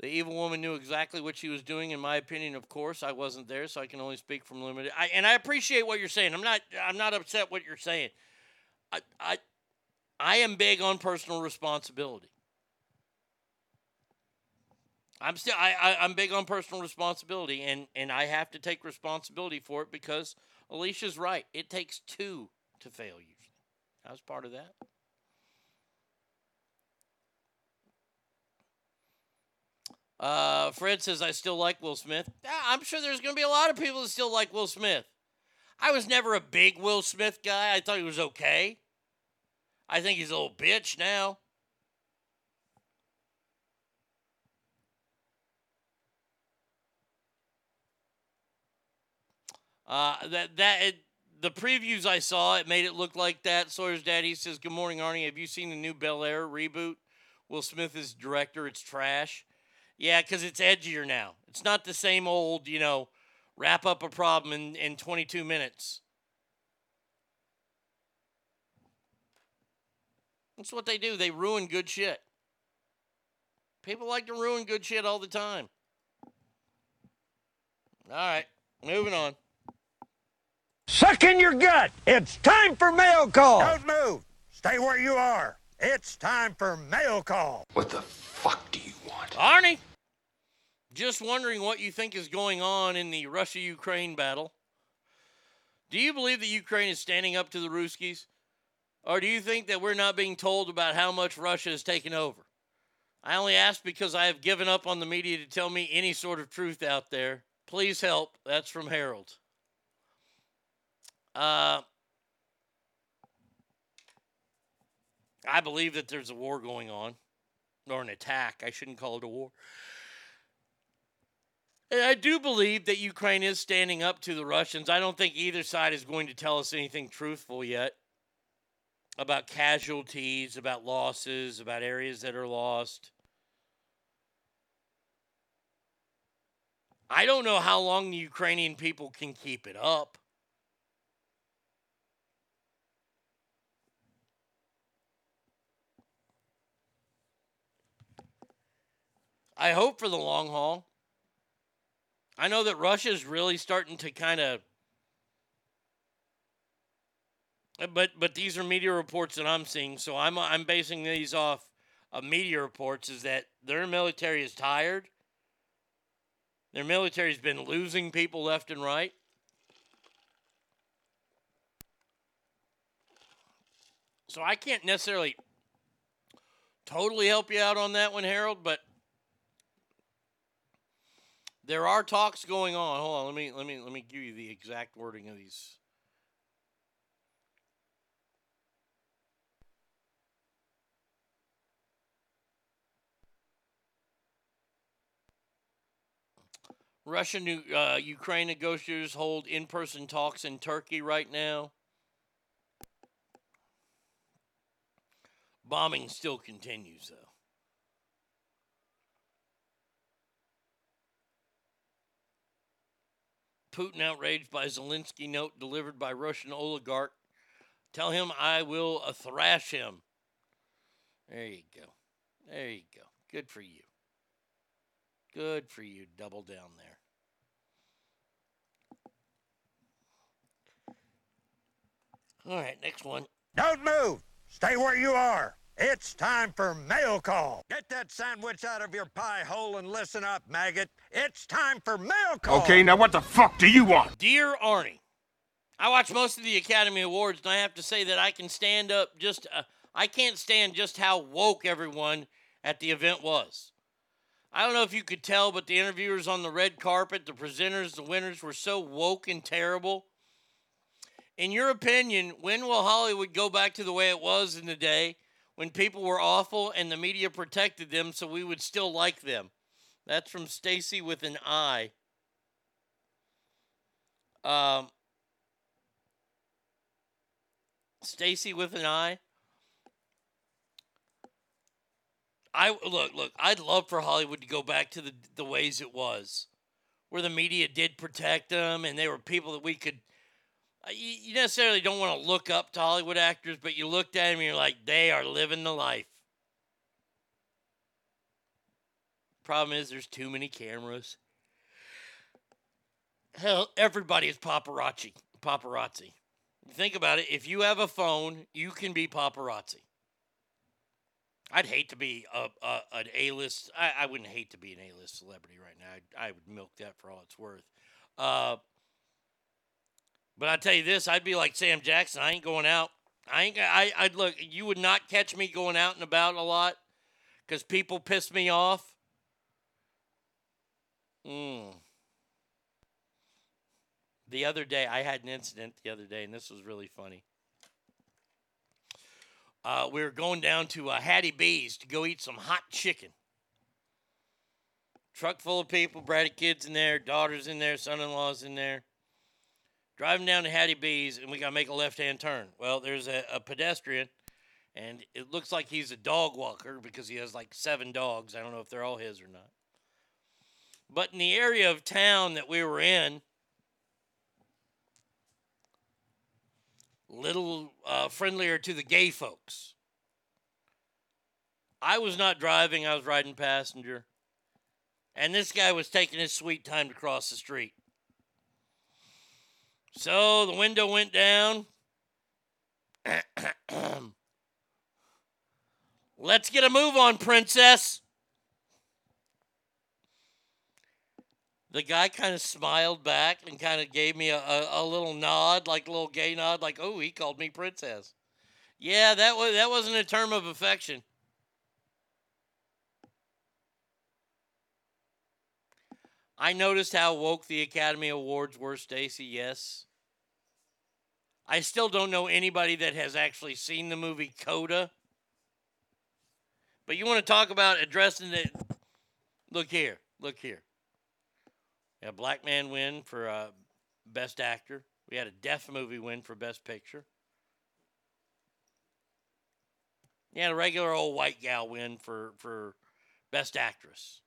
The evil woman knew exactly what she was doing, in my opinion. Of course, I wasn't there, so I can only speak from limited. I, and I appreciate what you're saying. I'm not. I'm not upset what you're saying. I, I, I am big on personal responsibility. I'm still. I, I, I'm big on personal responsibility, and and I have to take responsibility for it because Alicia's right. It takes two to fail usually. I was part of that. Uh, Fred says, I still like Will Smith. I'm sure there's going to be a lot of people that still like Will Smith. I was never a big Will Smith guy. I thought he was okay. I think he's a little bitch now. Uh, that that it, the previews I saw, it made it look like that. Sawyer's daddy says, "Good morning, Arnie. Have you seen the new Bel Air reboot? Will Smith is director. It's trash. Yeah, because it's edgier now. It's not the same old, you know, wrap up a problem in, in 22 minutes. That's what they do. They ruin good shit. People like to ruin good shit all the time. All right, moving on. Suck in your gut. It's time for mail call. Don't move. Stay where you are. It's time for mail call. What the fuck do you want? Arnie, just wondering what you think is going on in the Russia Ukraine battle. Do you believe that Ukraine is standing up to the Ruskies? Or do you think that we're not being told about how much Russia has taken over? I only ask because I have given up on the media to tell me any sort of truth out there. Please help. That's from Harold. Uh, I believe that there's a war going on, or an attack. I shouldn't call it a war. I do believe that Ukraine is standing up to the Russians. I don't think either side is going to tell us anything truthful yet about casualties, about losses, about areas that are lost. I don't know how long the Ukrainian people can keep it up. I hope for the long haul. I know that Russia's really starting to kind of but but these are media reports that I'm seeing, so I'm I'm basing these off of media reports is that their military is tired. Their military's been losing people left and right. So I can't necessarily totally help you out on that one, Harold, but there are talks going on. Hold on, let me let me let me give you the exact wording of these. Russian uh, Ukraine negotiators hold in person talks in Turkey right now. Bombing still continues, though. Putin outraged by Zelensky note delivered by Russian oligarch. Tell him I will uh, thrash him. There you go. There you go. Good for you. Good for you. Double down there. All right, next one. Don't move. Stay where you are. It's time for mail call. Get that sandwich out of your pie hole and listen up, maggot. It's time for mail call. Okay, now what the fuck do you want? Dear Arnie, I watch most of the Academy Awards, and I have to say that I can stand up just. Uh, I can't stand just how woke everyone at the event was. I don't know if you could tell, but the interviewers on the red carpet, the presenters, the winners were so woke and terrible. In your opinion, when will Hollywood go back to the way it was in the day when people were awful and the media protected them so we would still like them? That's from Stacy with an I. Um, Stacy with an I. I look, look. I'd love for Hollywood to go back to the the ways it was, where the media did protect them, and they were people that we could. Uh, You, necessarily don't want to look up to Hollywood actors, but you looked at them and you're like, they are living the life. Problem is, there's too many cameras. Hell, everybody is paparazzi. Paparazzi. Think about it. If you have a phone, you can be paparazzi. I'd hate to be a, a an A list. I, I wouldn't hate to be an A list celebrity right now. I, I would milk that for all it's worth. Uh, but I tell you this, I'd be like Sam Jackson. I ain't going out. I ain't. I. I'd look. You would not catch me going out and about a lot, because people piss me off. Mm. The other day, I had an incident the other day, and this was really funny. Uh, we were going down to uh, Hattie B's to go eat some hot chicken. Truck full of people, bratty kids in there, daughters in there, son-in-laws in there. Driving down to Hattie B's, and we got to make a left-hand turn. Well, there's a, a pedestrian, and it looks like he's a dog walker because he has like seven dogs. I don't know if they're all his or not. But in the area of town that we were in, little uh, friendlier to the gay folks. I was not driving, I was riding passenger. And this guy was taking his sweet time to cross the street. So the window went down. Let's get a move on, princess. The guy kind of smiled back and kind of gave me a, a, a little nod, like a little gay nod, like, oh, he called me princess. Yeah, that was that wasn't a term of affection. I noticed how woke the Academy Awards were, Stacy. Yes. I still don't know anybody that has actually seen the movie Coda. But you want to talk about addressing it? Look here. Look here. A black man win for uh, Best Actor. We had a deaf movie win for Best Picture. You had a regular old white gal win for, for Best Actress.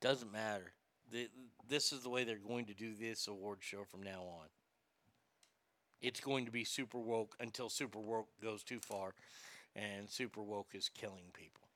Doesn't matter. The, this is the way they're going to do this award show from now on. It's going to be super woke until super woke goes too far, and super woke is killing people.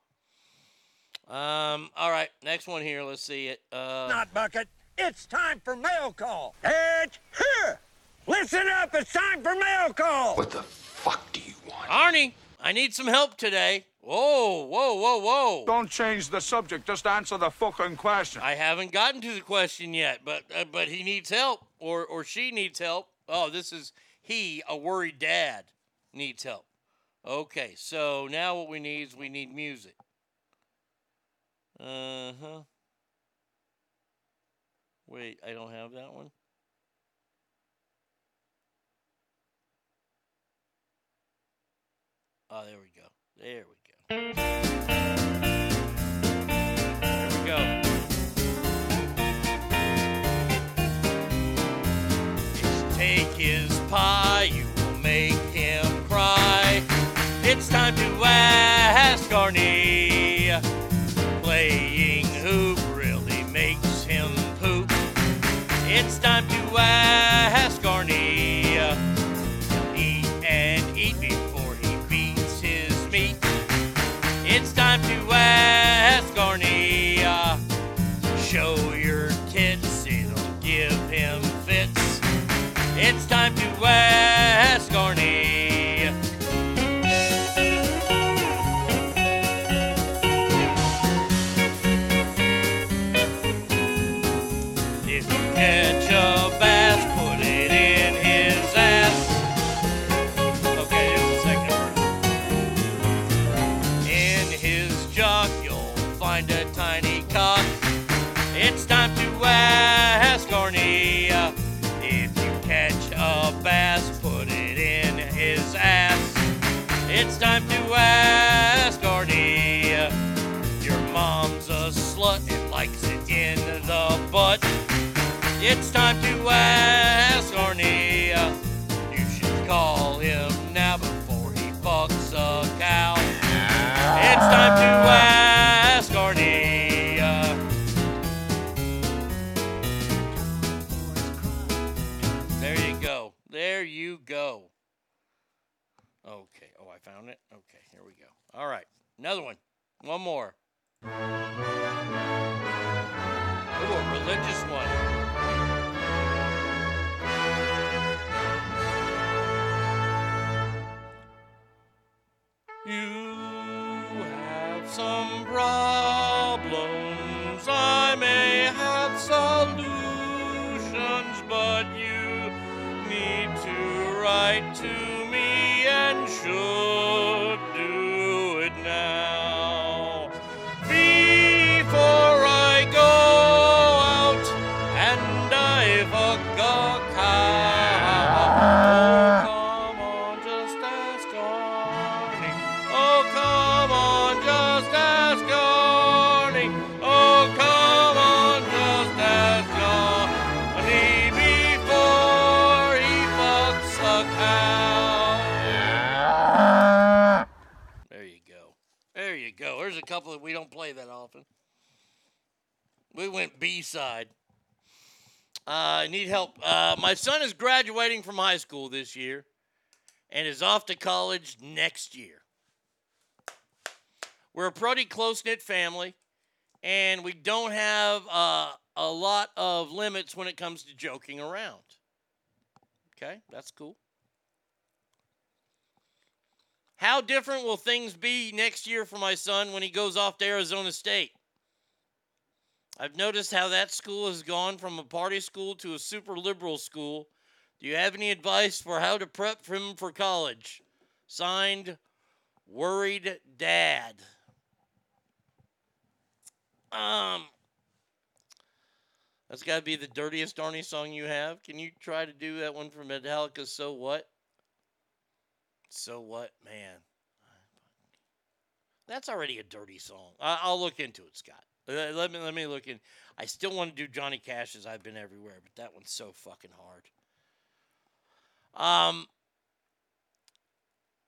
Um. All right, next one here. Let's see it. Uh, Not bucket. It's time for mail call. It's here. Listen up. It's time for mail call. What the fuck do you want? Arnie, I need some help today. Whoa, whoa, whoa, whoa. Don't change the subject. Just answer the fucking question. I haven't gotten to the question yet, but uh, but he needs help, or or she needs help. Oh, this is he, a worried dad, needs help. Okay, so now what we need is we need music. Uh huh. Wait, I don't have that one. Oh, there we go. There we go. Take his pie, you will make him cry. It's time to ask Arnie. Playing hoop really makes him poop. It's time to ask Arnie. Show your tits, it'll give him fits. It's time to ask Arnie. Butt. It's time to ask Arnie. You should call him now before he fucks a cow. It's time to ask Arnie. There you go. There you go. Okay. Oh, I found it. Okay, here we go. All right. Another one. One more. Ooh, a religious one. You have some problems. I may have solutions, but you need to write to me and should B side. Uh, I need help. Uh, my son is graduating from high school this year and is off to college next year. we're a pretty close knit family, and we don't have uh, a lot of limits when it comes to joking around. Okay, that's cool. How different will things be next year for my son when he goes off to Arizona State? I've noticed how that school has gone from a party school to a super liberal school. Do you have any advice for how to prep him for college? Signed, Worried Dad. Um, that's got to be the dirtiest Arnie song you have. Can you try to do that one for Metallica? So what? So what, man? That's already a dirty song. I- I'll look into it, Scott. Let me let me look in. I still want to do Johnny Cash's "I've Been Everywhere," but that one's so fucking hard. Um,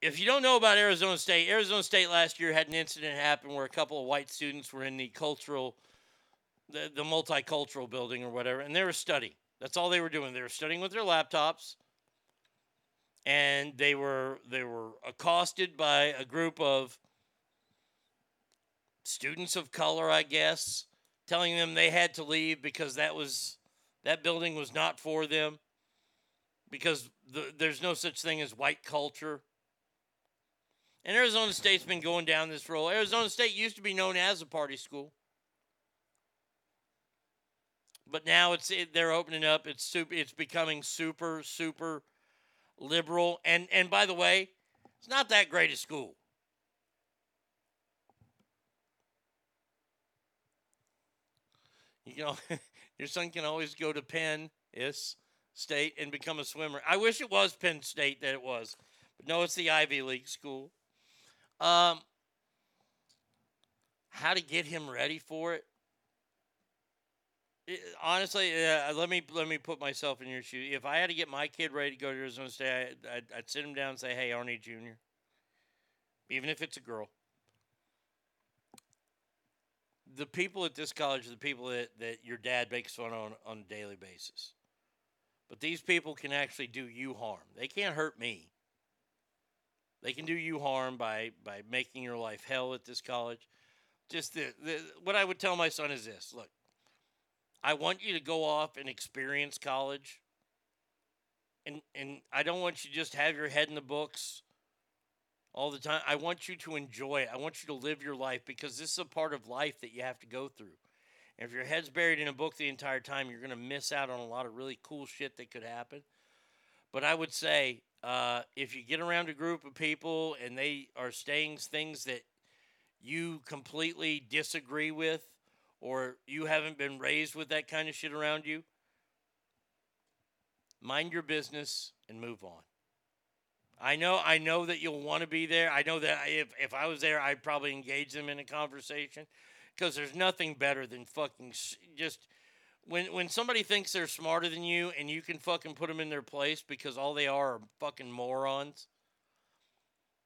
if you don't know about Arizona State, Arizona State last year had an incident happen where a couple of white students were in the cultural, the, the multicultural building or whatever, and they were studying. That's all they were doing. They were studying with their laptops, and they were they were accosted by a group of students of color, I guess, telling them they had to leave because that was that building was not for them because the, there's no such thing as white culture. And Arizona State's been going down this road. Arizona State used to be known as a party school. But now it's it, they're opening up. It's super it's becoming super super liberal and and by the way, it's not that great a school. You know, your son can always go to Penn is State and become a swimmer. I wish it was Penn State that it was, but no, it's the Ivy League school. Um, how to get him ready for it? It- honestly, uh, let me let me put myself in your shoes. If I had to get my kid ready to go to Arizona State, I, I'd, I'd sit him down and say, "Hey, Arnie Jr., even if it's a girl, the people at this college are the people that, that your dad makes fun on on a daily basis. But these people can actually do you harm. They can't hurt me. They can do you harm by by making your life hell at this college. Just the, the what I would tell my son is this: Look, I want you to go off and experience college. And and I don't want you to just have your head in the books all the time. I want you to enjoy it. I want you to live your life because this is a part of life that you have to go through. And if your head's buried in a book the entire time, you're going to miss out on a lot of really cool shit that could happen. But I would say uh, if you get around a group of people and they are saying things that you completely disagree with, or you haven't been raised with that kind of shit around you, mind your business and move on. I know I know that you'll want to be there. I know that if if I was there, I'd probably engage them in a conversation because there's nothing better than fucking just when when somebody thinks they're smarter than you and you can fucking put them in their place because all they are are fucking morons.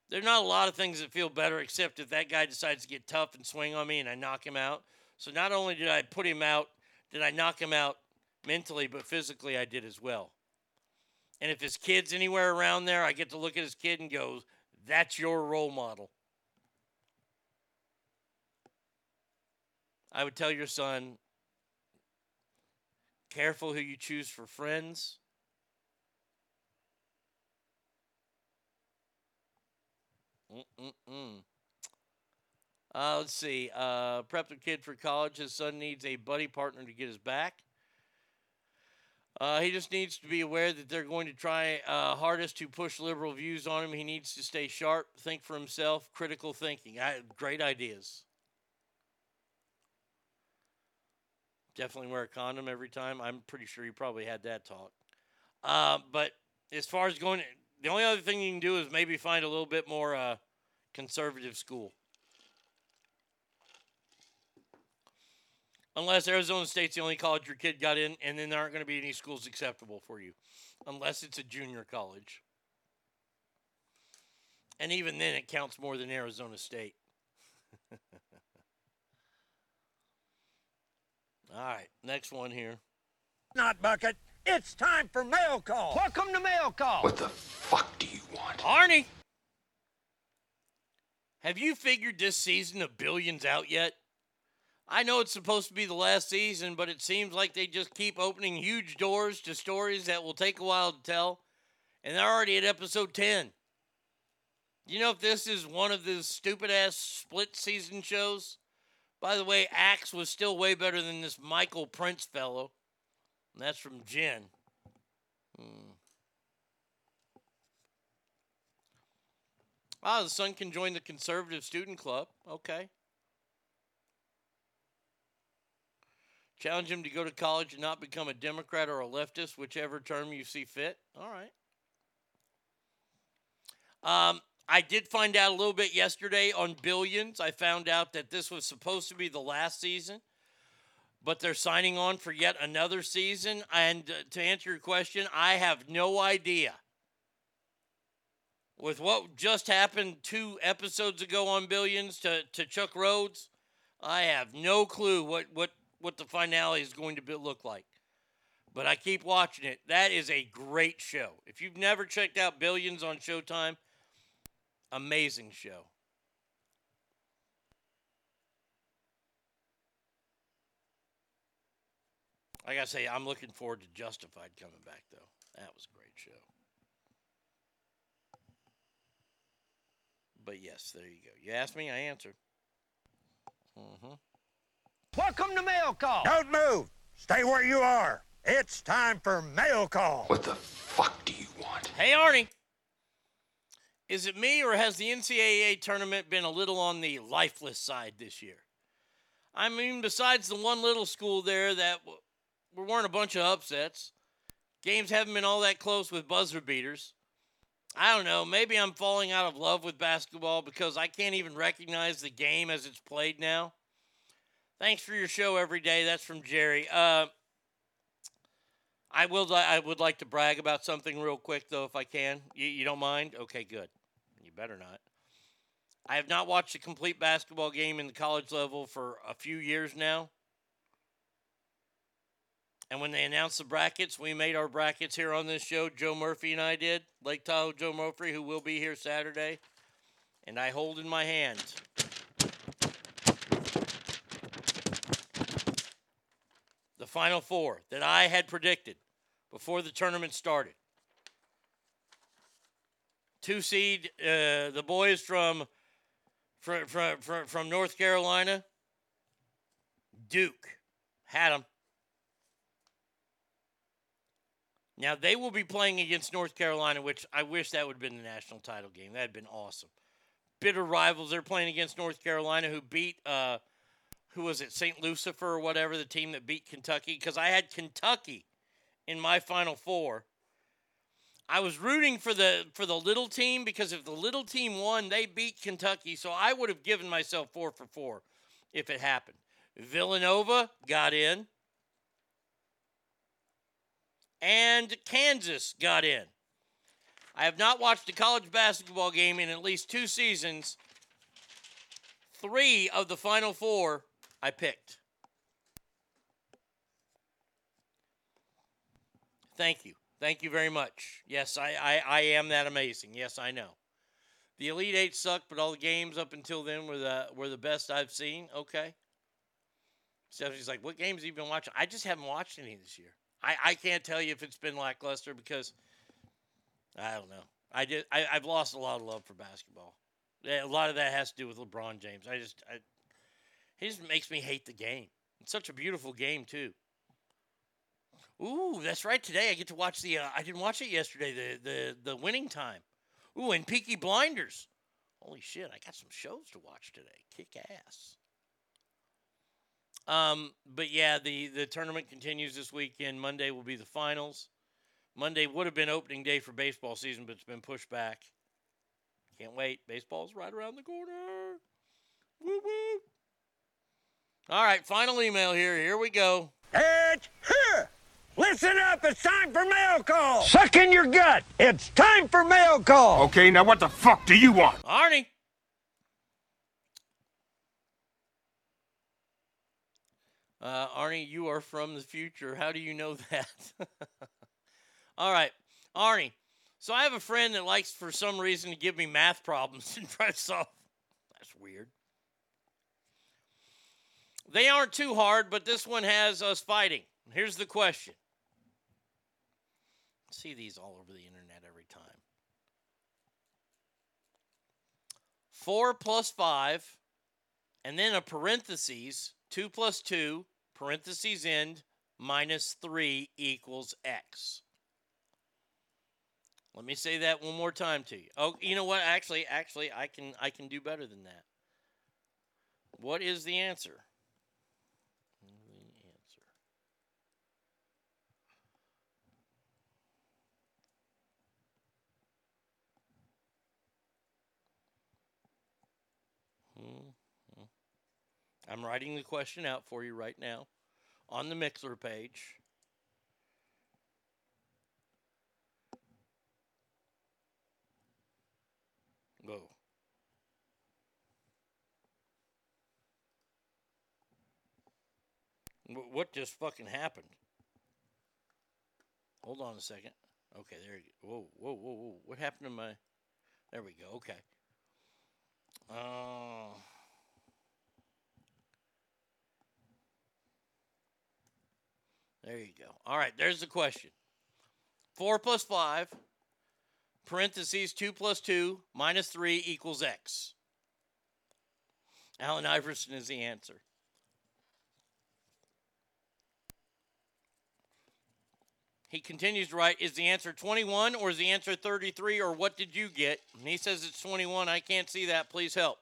There's not a lot of things that feel better except if that guy decides to get tough and swing on me and I knock him out. So not only did I put him out, did I knock him out mentally, but physically I did as well. And if his kid's anywhere around there, I get to look at his kid and go, that's your role model. I would tell your son, careful who you choose for friends. Uh, let's see. Uh, prep the kid for college. His son needs a buddy partner to get his back. Uh, he just needs to be aware that they're going to try uh, hardest to push liberal views on him. He needs to stay sharp, think for himself, critical thinking. I, great ideas. Definitely wear a condom every time. I'm pretty sure you probably had that talk. Uh, but as far as going, the only other thing you can do is maybe find a little bit more uh, conservative school. Unless Arizona State's the only college your kid got in, and then there aren't going to be any schools acceptable for you, unless it's a junior college. And even then, it counts more than Arizona State. All right, next one here. Not bucket. It's time for mail call. Welcome to mail call. What the fuck do you want? Arnie. Have you figured this season of Billions out yet? I know it's supposed to be the last season, but it seems like they just keep opening huge doors to stories that will take a while to tell, and they're already at episode 10. You know if this is one of the stupid ass split season shows? By the way, Axe was still way better than this Michael Prince fellow. And that's from Jen. Hmm. Ah, the son can join the conservative student club. Okay. Challenge him to go to college and not become a Democrat or a leftist, whichever term you see fit. All right. Um, I did find out a little bit yesterday on Billions. I found out that this was supposed to be the last season, but they're signing on for yet another season. And uh, to answer your question, I have no idea. With what just happened two episodes ago on Billions to, to Chuck Rhodes, I have no clue what, what, what the finale is going to be, look like. But I keep watching it. That is a great show. If you've never checked out Billions on Showtime, amazing show. I gotta say, I'm looking forward to Justified coming back, though. That was a great show. But yes, there you go. You asked me, I answered. Mm-hmm. Welcome to Mail Call. Don't move. Stay where you are. It's time for Mail Call. What the fuck do you want? Hey, Arnie. Is it me or has the NCAA tournament been a little on the lifeless side this year? I mean, besides the one little school there that w- weren't a bunch of upsets, games haven't been all that close with buzzer beaters. I don't know. Maybe I'm falling out of love with basketball because I can't even recognize the game as it's played now. Thanks for your show every day. That's from Jerry. Uh, I will. I would like to brag about something real quick, though, if I can. You, you don't mind? Okay, good. You better not. I have not watched a complete basketball game in the college level for a few years now. And when they announced the brackets, we made our brackets here on this show. Joe Murphy and I did. Lake Tahoe Joe Murphy, who will be here Saturday. And I hold in my hand final four that I had predicted before the tournament started. Two seed, uh, the boys from from, from from North Carolina, Duke, had them. Now they will be playing against North Carolina, which I wish that would have been the national title game. That had been awesome. Bitter rivals. They're playing against North Carolina, who beat uh, who was it, St. Lucifer or whatever, the team that beat Kentucky. Because I had Kentucky in my Final Four. I was rooting for the for the little team because if the little team won, they beat Kentucky. So I would have given myself four for four if it happened. Villanova got in. And Kansas got in. I have not watched a college basketball game in at least two seasons. Three of the final four I picked. Thank you. Thank you very much. Yes, I, I, I am that amazing. Yes, I know. The Elite Eight sucked, but all the games up until then were the were the best I've seen. Okay. Stephanie's like, what games have you been watching? I just haven't watched any this year. I, I can't tell you if it's been lackluster because I don't know. I did I, I've lost a lot of love for basketball. A lot of that has to do with LeBron James. I just I, he just makes me hate the game. It's such a beautiful game too. Ooh, that's right. Today I get to watch the. Uh, I didn't watch it yesterday. The the the winning time. Ooh, and Peaky Blinders. Holy shit! I got some shows to watch today. Kick ass. Um, but yeah, the the tournament continues this weekend. Monday will be the finals. Monday would have been opening day for baseball season, but it's been pushed back. Can't wait. Baseball's right around the corner. Woo woo. All right, final email here. Here we go. It's here. Listen up. It's time for mail call. Suck in your gut. It's time for mail call. Okay, now what the fuck do you want? Arnie. Uh, Arnie, you are from the future. How do you know that? All right, Arnie. So I have a friend that likes, for some reason, to give me math problems and try to solve. That's weird. They aren't too hard, but this one has us fighting. Here's the question. See these all over the internet every time. 4 plus 5, and then a parentheses, 2 plus 2, parentheses end, minus 3 equals x. Let me say that one more time to you. Oh, you know what? Actually, actually, I can I can do better than that. What is the answer? The answer. Hmm, hmm. I'm writing the question out for you right now on the Mixlr page. Wh- What just fucking happened? Hold on a second. Okay, there you go. Whoa, whoa, whoa, whoa. What happened to my. There we go. Okay. Uh, there you go. All right, there's the question 4 plus 5, parentheses 2 plus 2, minus 3 equals x. Allen Iverson is the answer. He continues to write, is the answer 21 or is the answer 33 or what did you get? And he says it's 21. I can't see that. Please help.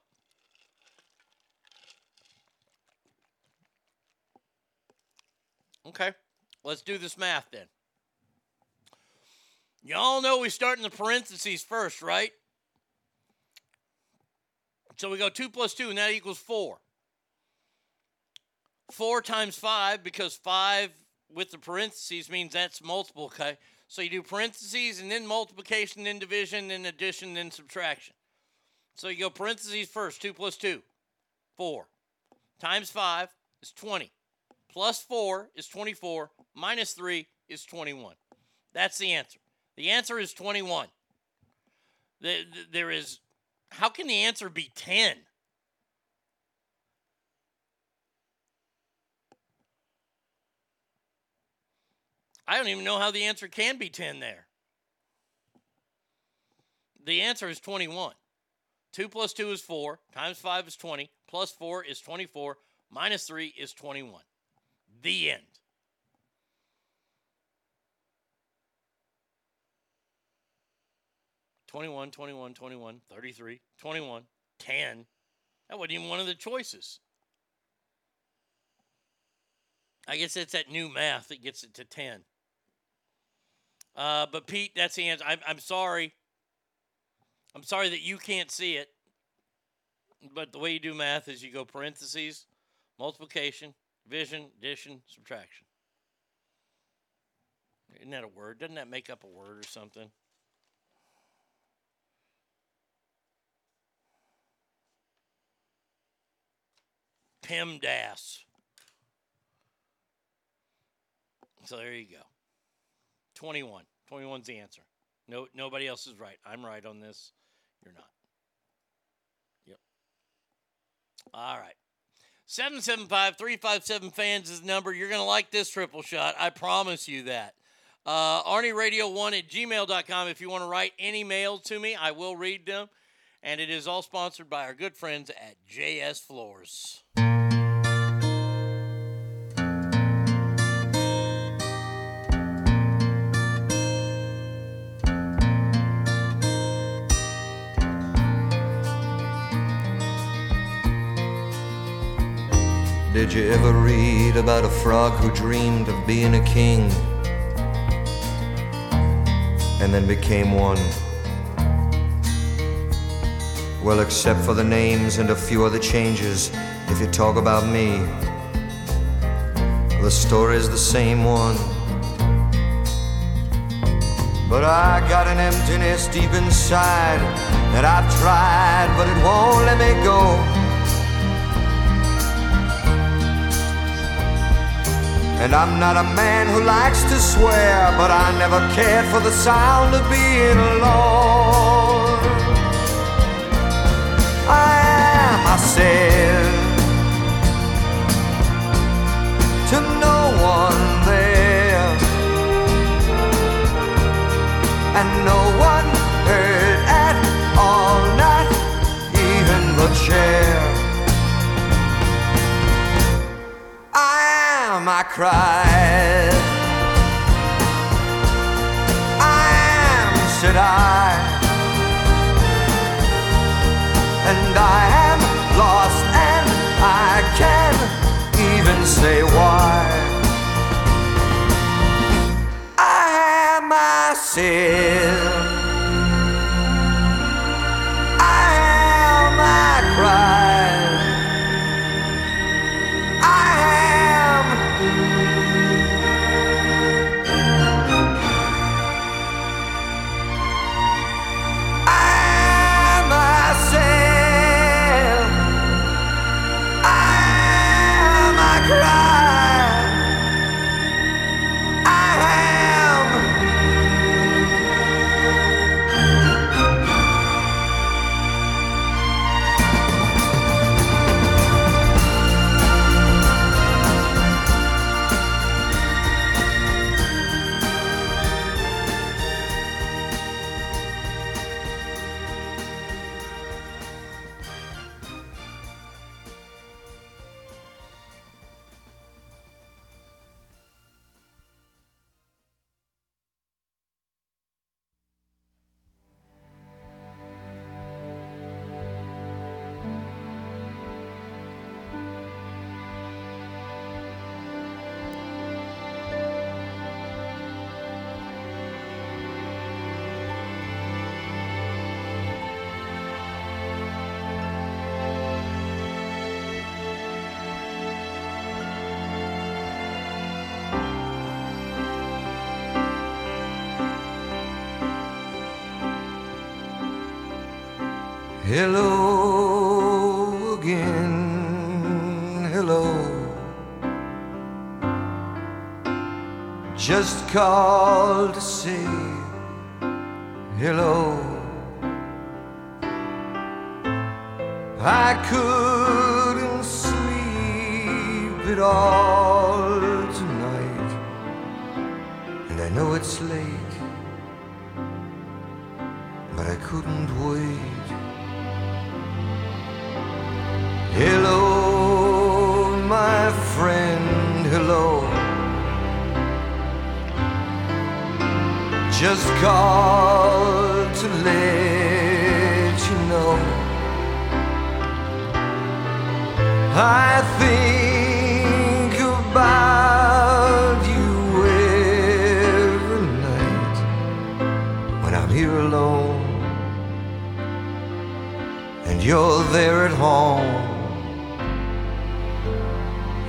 Okay, let's do this math then. Y'all know we start in the parentheses first, right? So we go 2 plus 2, and that equals 4. 4 times 5, because 5 with the parentheses means that's multiple, okay? So you do parentheses and then multiplication, then division, then addition, then subtraction. So you go parentheses first, 2 plus 2, 4. Times 5 is 20. Plus 4 is 24. Minus 3 is 21. That's the answer. The answer is 21. The- the- There is, how can the answer be 10? I don't even know how the answer can be 10 there. The answer is 21. 2 plus 2 is 4, times 5 is 20, plus 4 is 24, minus 3 is 21. The end. Twenty-one, twenty-one, twenty-one, thirty-three, twenty-one, ten. That wasn't even one of the choices. I guess it's that new math that gets it to 10. Uh, but Pete, that's the answer. I'm, I'm sorry. I'm sorry that you can't see it. But the way you do math is you go parentheses, multiplication, division, addition, subtraction. Isn't that a word? Doesn't that make up a word or something? PEMDAS. So there you go. 21. 21's the answer. No, nobody else is right. I'm right on this. You're not. Yep. All right. 775 357 fans is the number. You're going to like this triple shot. I promise you that. Uh, ArnieRadio1 at gmail.com. If you want to write any mail to me, I will read them. And it is all sponsored by our good friends at JS Floors. Did you ever read about a frog who dreamed of being a king and then became one? Well, except for the names and a few other changes, if you talk about me, the story's the same one. But I got an emptiness deep inside that I've tried, but it won't let me go. And I'm not a man who likes to swear, but I never cared for the sound of being alone. I am I said, to no one there, and no one heard at all, not even the chair. I cried. I am, said I. And I am lost, and I can't even say why. I am. I Just called to say hello. I couldn't sleep at all tonight, and I know it's late, but I couldn't wait. Hello, my friend, hello. Just called to let you know I think about you every night when I'm here alone and you're there at home.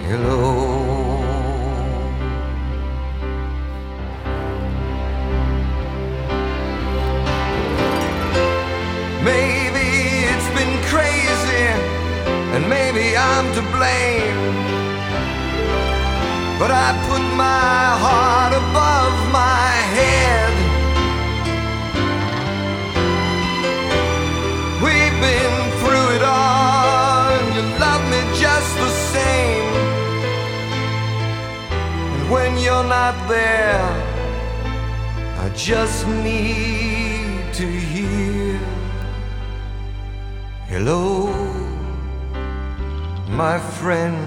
Hello. Just need to hear Hello, my friend,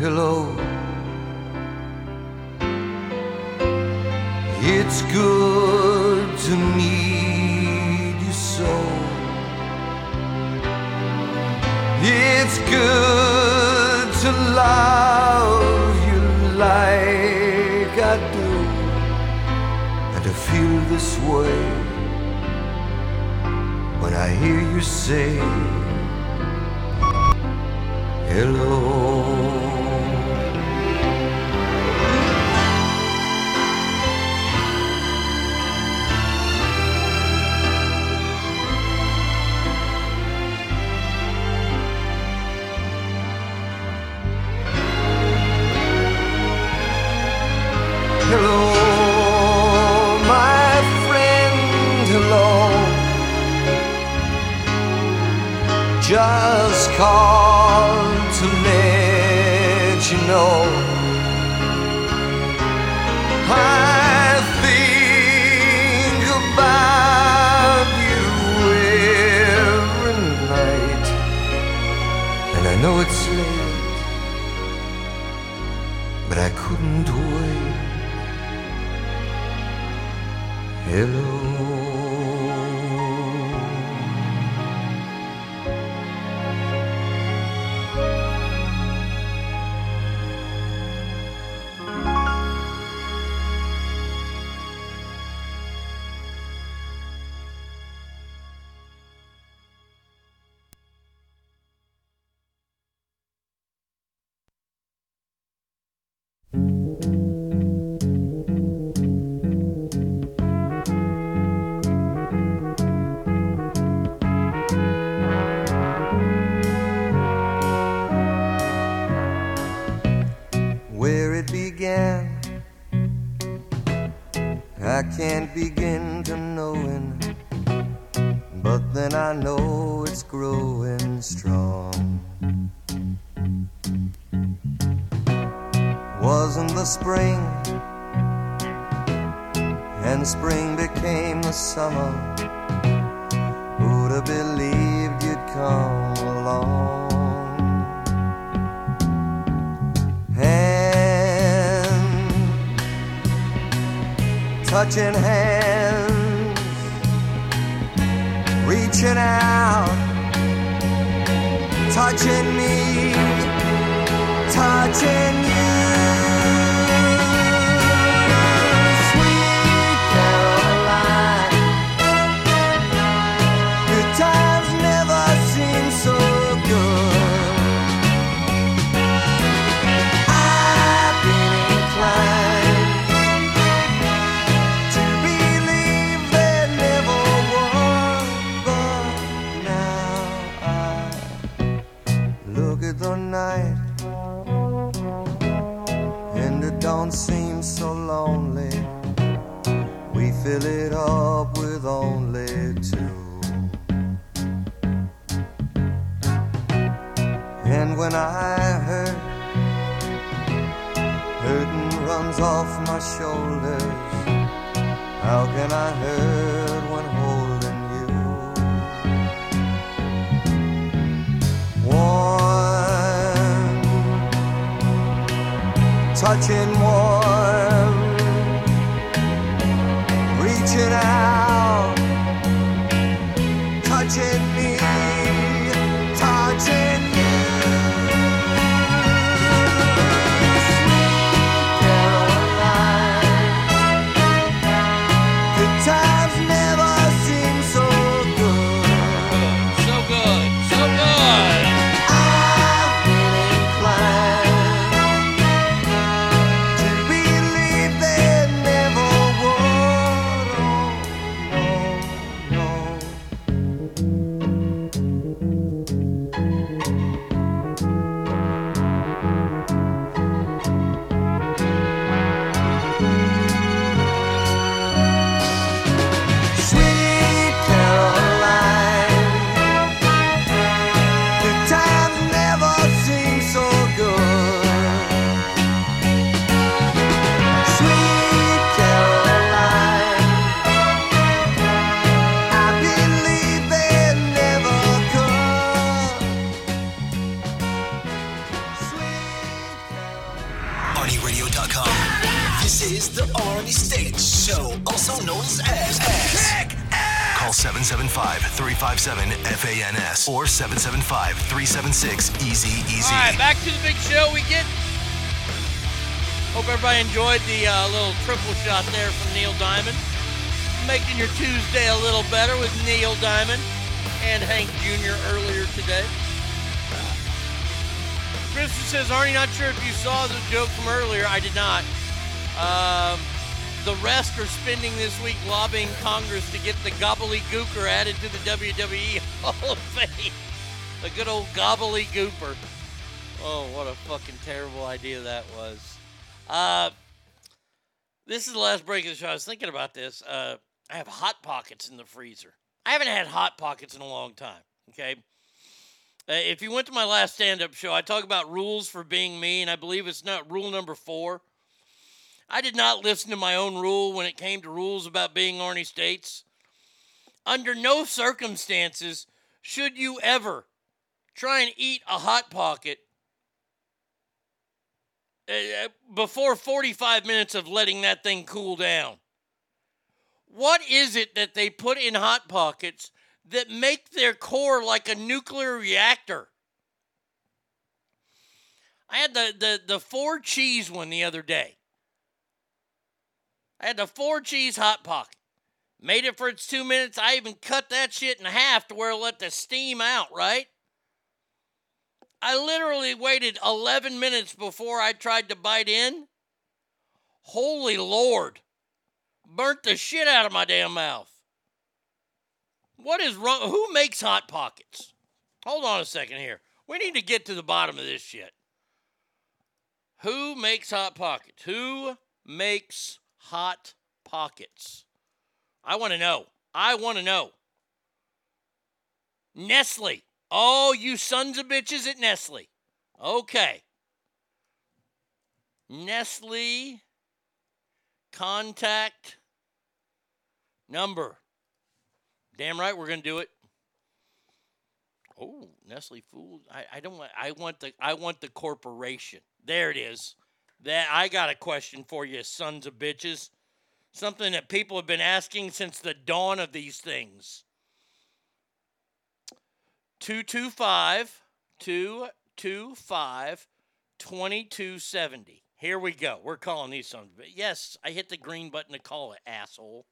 hello. It's good to need you so. It's good to love way when I hear you say hello. Hello, Call to let you know I think about you every night, and I know it's late, but I couldn't wait. Hello. 775-357-FANS or 775-376-EASY-EASY. All right, back to the big show we get. Hope everybody enjoyed the uh, little triple shot there from Neil Diamond. Making your Tuesday a little better with Neil Diamond and Hank Jr. earlier today. Kristen says, Arnie, not sure if you saw the joke from earlier. I did not. Um, the rest are spending this week lobbying Congress to get the Gobbledy Gooker added to the WWE Hall of good old gobbly gooper. Oh, what a fucking terrible idea that was. Uh, this is the last break of the show. I was thinking about this. Uh, I have Hot Pockets in the freezer. I haven't had Hot Pockets in a long time. Okay. Uh, if you went to my last stand up show, I talk about rules for being me, and I believe it's not rule number four. I did not listen to my own rule when it came to rules about being Arnie States. Under no circumstances should you ever try and eat a Hot Pocket uh, before 45 minutes of letting that thing cool down. What is it that they put in Hot Pockets that make their core like a nuclear reactor? I had the, the, the four cheese one the other day. I had the four cheese Hot Pocket. Made it for its two minutes. I even cut that shit in half to where it let the steam out, right? I literally waited 11 minutes before I tried to bite in. Holy Lord. Burnt the shit out of my damn mouth. What is wrong? Who makes Hot Pockets? Hold on a second here. We need to get to the bottom of this shit. Who makes Hot Pockets? Who makes Hot Pockets? I want to know. I want to know. Nestle. Oh, you sons of bitches at Nestle. Okay. Nestle contact number. Damn right we're gonna do it. Oh, Nestle Food. I, I don't want I want the I want the corporation. There it is. That I got a question for you, sons of bitches. Something that people have been asking since the dawn of these things. 225 225 2270. Here we go. We're calling these of. Yes, I hit the green button to call it, asshole.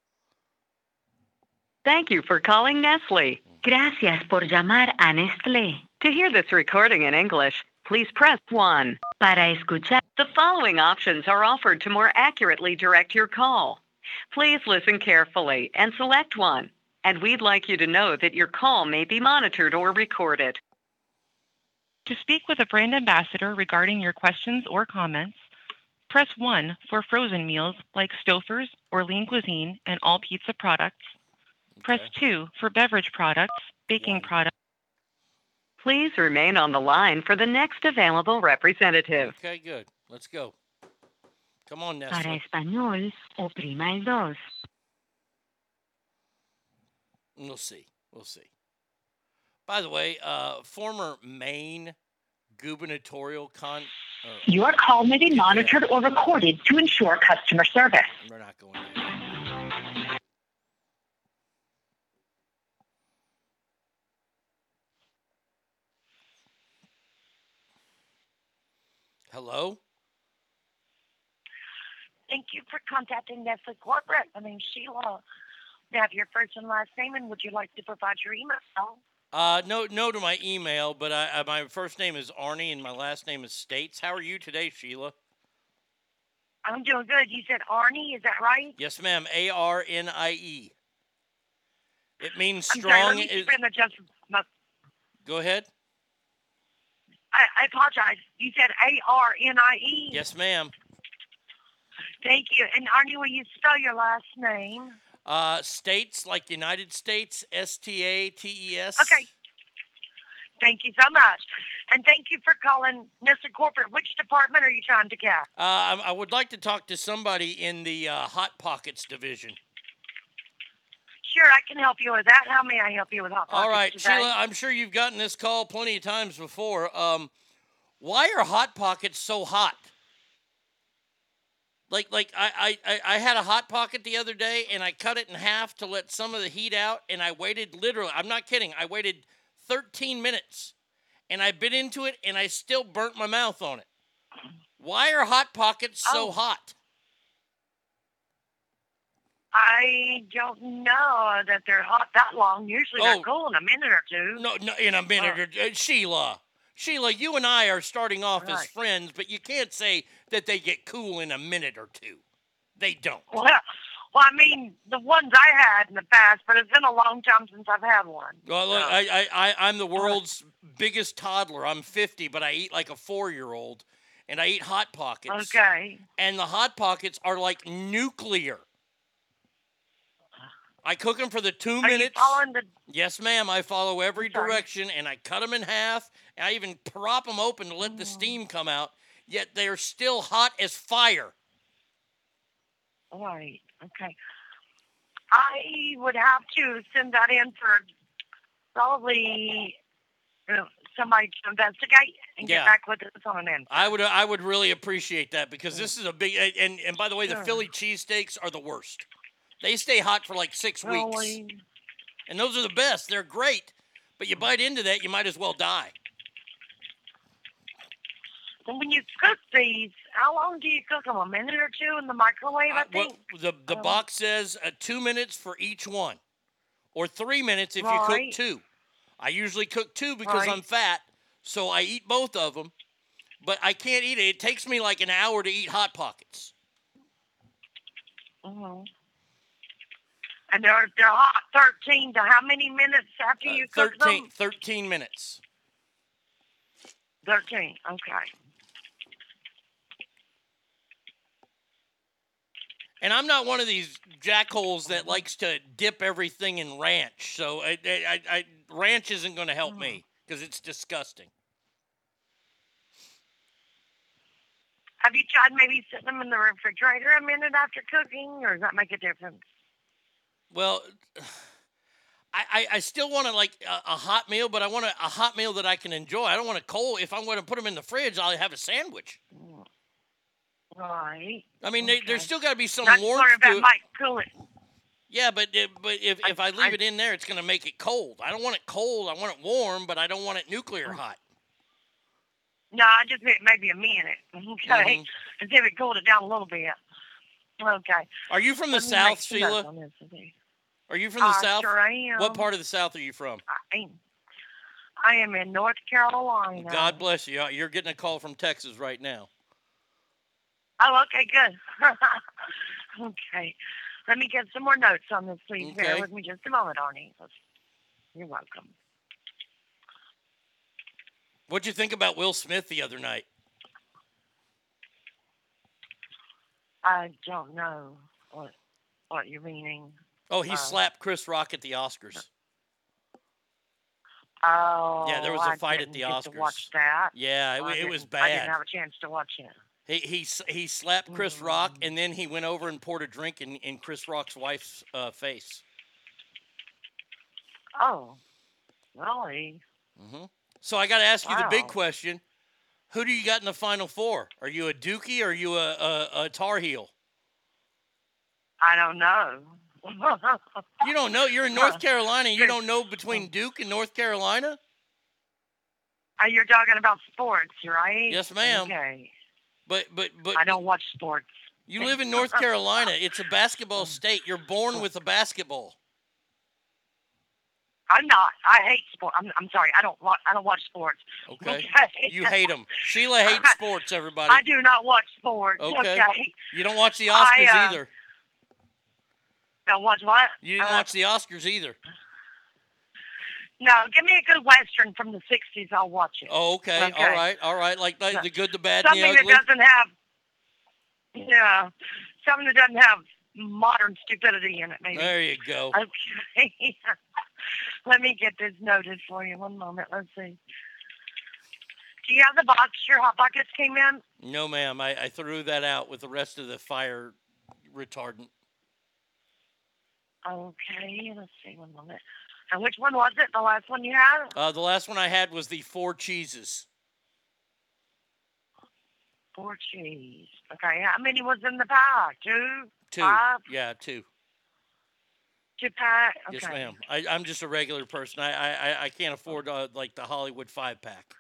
Thank you for calling Nestle. Gracias por llamar a Nestlé. To hear this recording in English, please press 1. Para escuchar, the following options are offered to more accurately direct your call. Please listen carefully and select one. And we'd like you to know that your call may be monitored or recorded. To speak with a brand ambassador regarding your questions or comments, press 1 for frozen meals like Stouffer's or Lean Cuisine and all pizza products. Press 2 for beverage products, baking products. Please remain on the line for the next available representative. Okay, good. Let's go. Come on, Para español, oprima el dos. We'll see. We'll see. By the way, uh, former Maine gubernatorial con. uh, Your call may be monitored or recorded to ensure customer service. We're not going there. Hello? Thank you for contacting Nestle Corporate. My name's Sheila. I have your first and last name, and would you like to provide your email? Uh, no, no to my email, but I, I, my first name is Arnie and my last name is States. How are you today, Sheila? I'm doing good. You said Arnie, is that right? Yes, ma'am. A R N I E. It means I'm sorry, let strong. me is, the just. my- go ahead. I, I apologize. You said A R N I E. Yes, ma'am. Thank you. And Arnie, will you spell your last name? Uh, states like the United States, S T A T E S. Okay. Thank you so much. And thank you for calling Nestle Corporate. Which department are you trying to get? Uh, I, I would like to talk to somebody in the uh, Hot Pockets division. Sure, I can help you with that. How may I help you with Hot Pockets All right, today? Sheila, I'm sure you've gotten this call plenty of times before. Um, why are Hot Pockets so hot? Like, like I, I, I- had a Hot Pocket the other day and I cut it in half to let some of the heat out, and I waited literally, I'm not kidding, I waited 13 minutes and I bit into it and I still burnt my mouth on it. Why are Hot Pockets so Oh. hot? I don't know that they're hot that long. Usually Oh. they're cool in a minute or two. No, no, in a minute, or, uh, Sheila. Sheila, you and I are starting off as friends, but you can't say that they get cool in a minute or two. They don't. Well, well, I mean, the ones I had in the past, but it's been a long time since I've had one. Well, look, So- I, I, I, I'm the world's biggest toddler. I'm 50, but I eat like a four-year-old, and I eat hot pockets. Okay. And the hot pockets are like nuclear. I cook them for the two Are minutes. the? Yes, ma'am. I follow every sorry. direction, and I cut them in half. And I even prop them open to let the Mm. steam come out. Yet they're still hot as fire. Right. Okay. I would have to send that in for probably you know, somebody to investigate and Yeah. get back with us on answer. I would, I would really appreciate that because this is a big. And and by the way, the Sure. Philly cheesesteaks are the worst. They stay hot for like six weeks. And those are the best. They're great. But you bite into that, you might as well die. When you cook these, how long do you cook them? A minute or two in the microwave, I Uh, well, think. the the Um, box says uh, two minutes for each one, or three minutes if you cook two. I usually cook two because Right. I'm fat, so I eat both of them. But I can't eat it. It takes me like an hour to eat hot pockets. Mm-hmm. And they're they're hot thirteen to how many minutes after you cook 13, them? 13 minutes. Thirteen. Okay. And I'm not one of these jackholes that likes to dip everything in ranch. So I, I, I, ranch isn't going to help me mm-hmm. because it's disgusting. Have you tried maybe sitting them in the refrigerator a minute after cooking, or does that make a difference? Well, I, I, I still want to like a, a hot meal, but I want a, a hot meal that I can enjoy. I don't want a cold. If I'm going to put them in the fridge, I'll have a sandwich. Mm. Right. I mean, there, there's still got to be some That's warmth to it. might cool it. Yeah, but if, but if, if I leave I- it in there, it's going to make it cold. I don't want it cold. I want it warm, but I don't want it Mm. nuclear hot. No, I just meant maybe a minute. Okay. Mhm. And if it cooled it down a little bit. Okay. Are you from the South, Sheila? okay. Are you from the I South? sure am. What part of the South are you from? I am. I am in North Carolina. God bless you. You're getting a call from Texas right now. Oh, okay, good. okay. Let me get some more notes on this, please. Bear with me just a moment, Arnie. You're welcome. What'd you think about Will Smith the other night? I don't know what what you're meaning. Oh, he Uh, slapped Chris Rock at the Oscars. Oh, Yeah, there was a I fight at the Oscars. watch that. Yeah, it, it was didn't- I didn't have a chance to watch it. He he he slapped Chris Rock, Mm. and then he went over and poured a drink in, in Chris Rock's wife's uh, face. Oh, really? hmm So I got to ask you the big question: Who do you got in the final four? Are you a Dookie or are you a, a, a Tar Heel? I don't know. You don't know. You're in North Carolina. You don't know between Duke and North Carolina? Uh, You're talking about sports, right? Yes, ma'am. Okay. But but but I don't watch sports. you live in North Carolina. It's a basketball state. You're born with a basketball. I'm not. I hate sport. I'm, I'm sorry. I don't. Wa- I don't watch sports. Okay. You hate them. Sheila hates sports. Everybody. I do not watch sports. Okay. Okay. You don't watch the I, Oscars uh, either. Don't watch what? You didn't Uh, watch the Oscars either. No, give me a good western from the '60s. I'll watch it. Oh, okay. Okay. All right. All right. Like, like the good, the bad, Something the that doesn't have. Yeah, something that doesn't have modern stupidity in it. Maybe. There you go. Okay. Let me get this noted for you. One moment. Let's see. Do you have the box your hot pockets came in? No, ma'am. I, I threw that out with the rest of the fire retardant. Okay. Let's see. One moment. And which one was it? The last one you had? Uh, the last one I had was the four cheeses. Four cheese. Okay. How many was in the pack? Two. Two. Five. Yeah, two. Two pack. Okay. Yes, ma'am. I, I'm just a regular person. I I, I- I can't afford uh, like the Hollywood five pack.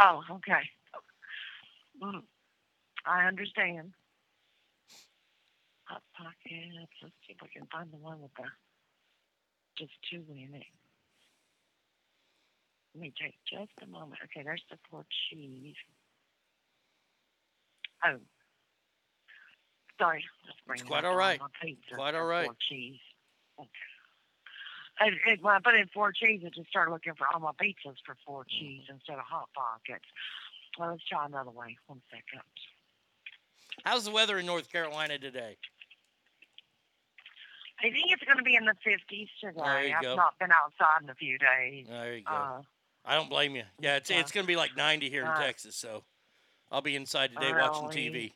Oh, okay. Mm, I understand. Hot pockets. Let's see if we can find the one with the just two it. Let me take just a moment. Okay, there's the four cheese. Oh, sorry. Let's quite all right. my pizza Quite all right. Four cheese. Okay. And, and when I put in four cheese, it just started looking for all my pizzas for four cheese mm-hmm. instead of hot pockets. Well, let's try another way. One second. How's the weather in North Carolina today? I think it's going to be in the 50s today. I've go. not been outside in a few days. There you go. Uh, I don't blame you. Yeah, it's yeah. it's gonna be like 90 here in Uh, Texas, so I'll be inside today watching TV.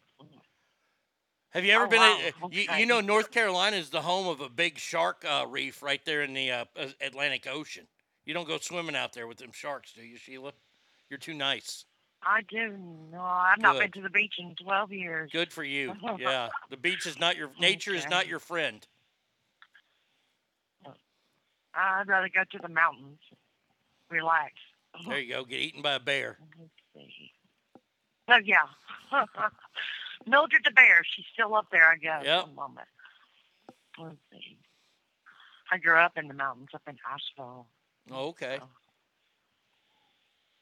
Have you ever Oh, been? wow. a- you, Okay. you know, North Carolina is the home of a big shark uh, reef right there in the uh, uh, Atlantic Ocean. You don't go swimming out there with them sharks, do you, Sheila? You're too nice. I do. No, I've not been to the beach in 12 years. Good for you. Yeah. The beach is not your nature is not your friend. I'd rather go to the mountains. Relax. There you go. Get eaten by a bear. Let's see. Oh, yeah. Mildred the bear. She's still up there, I guess. Yep. Moment. Let's see. I grew up in the mountains up in Asheville. Oh, okay.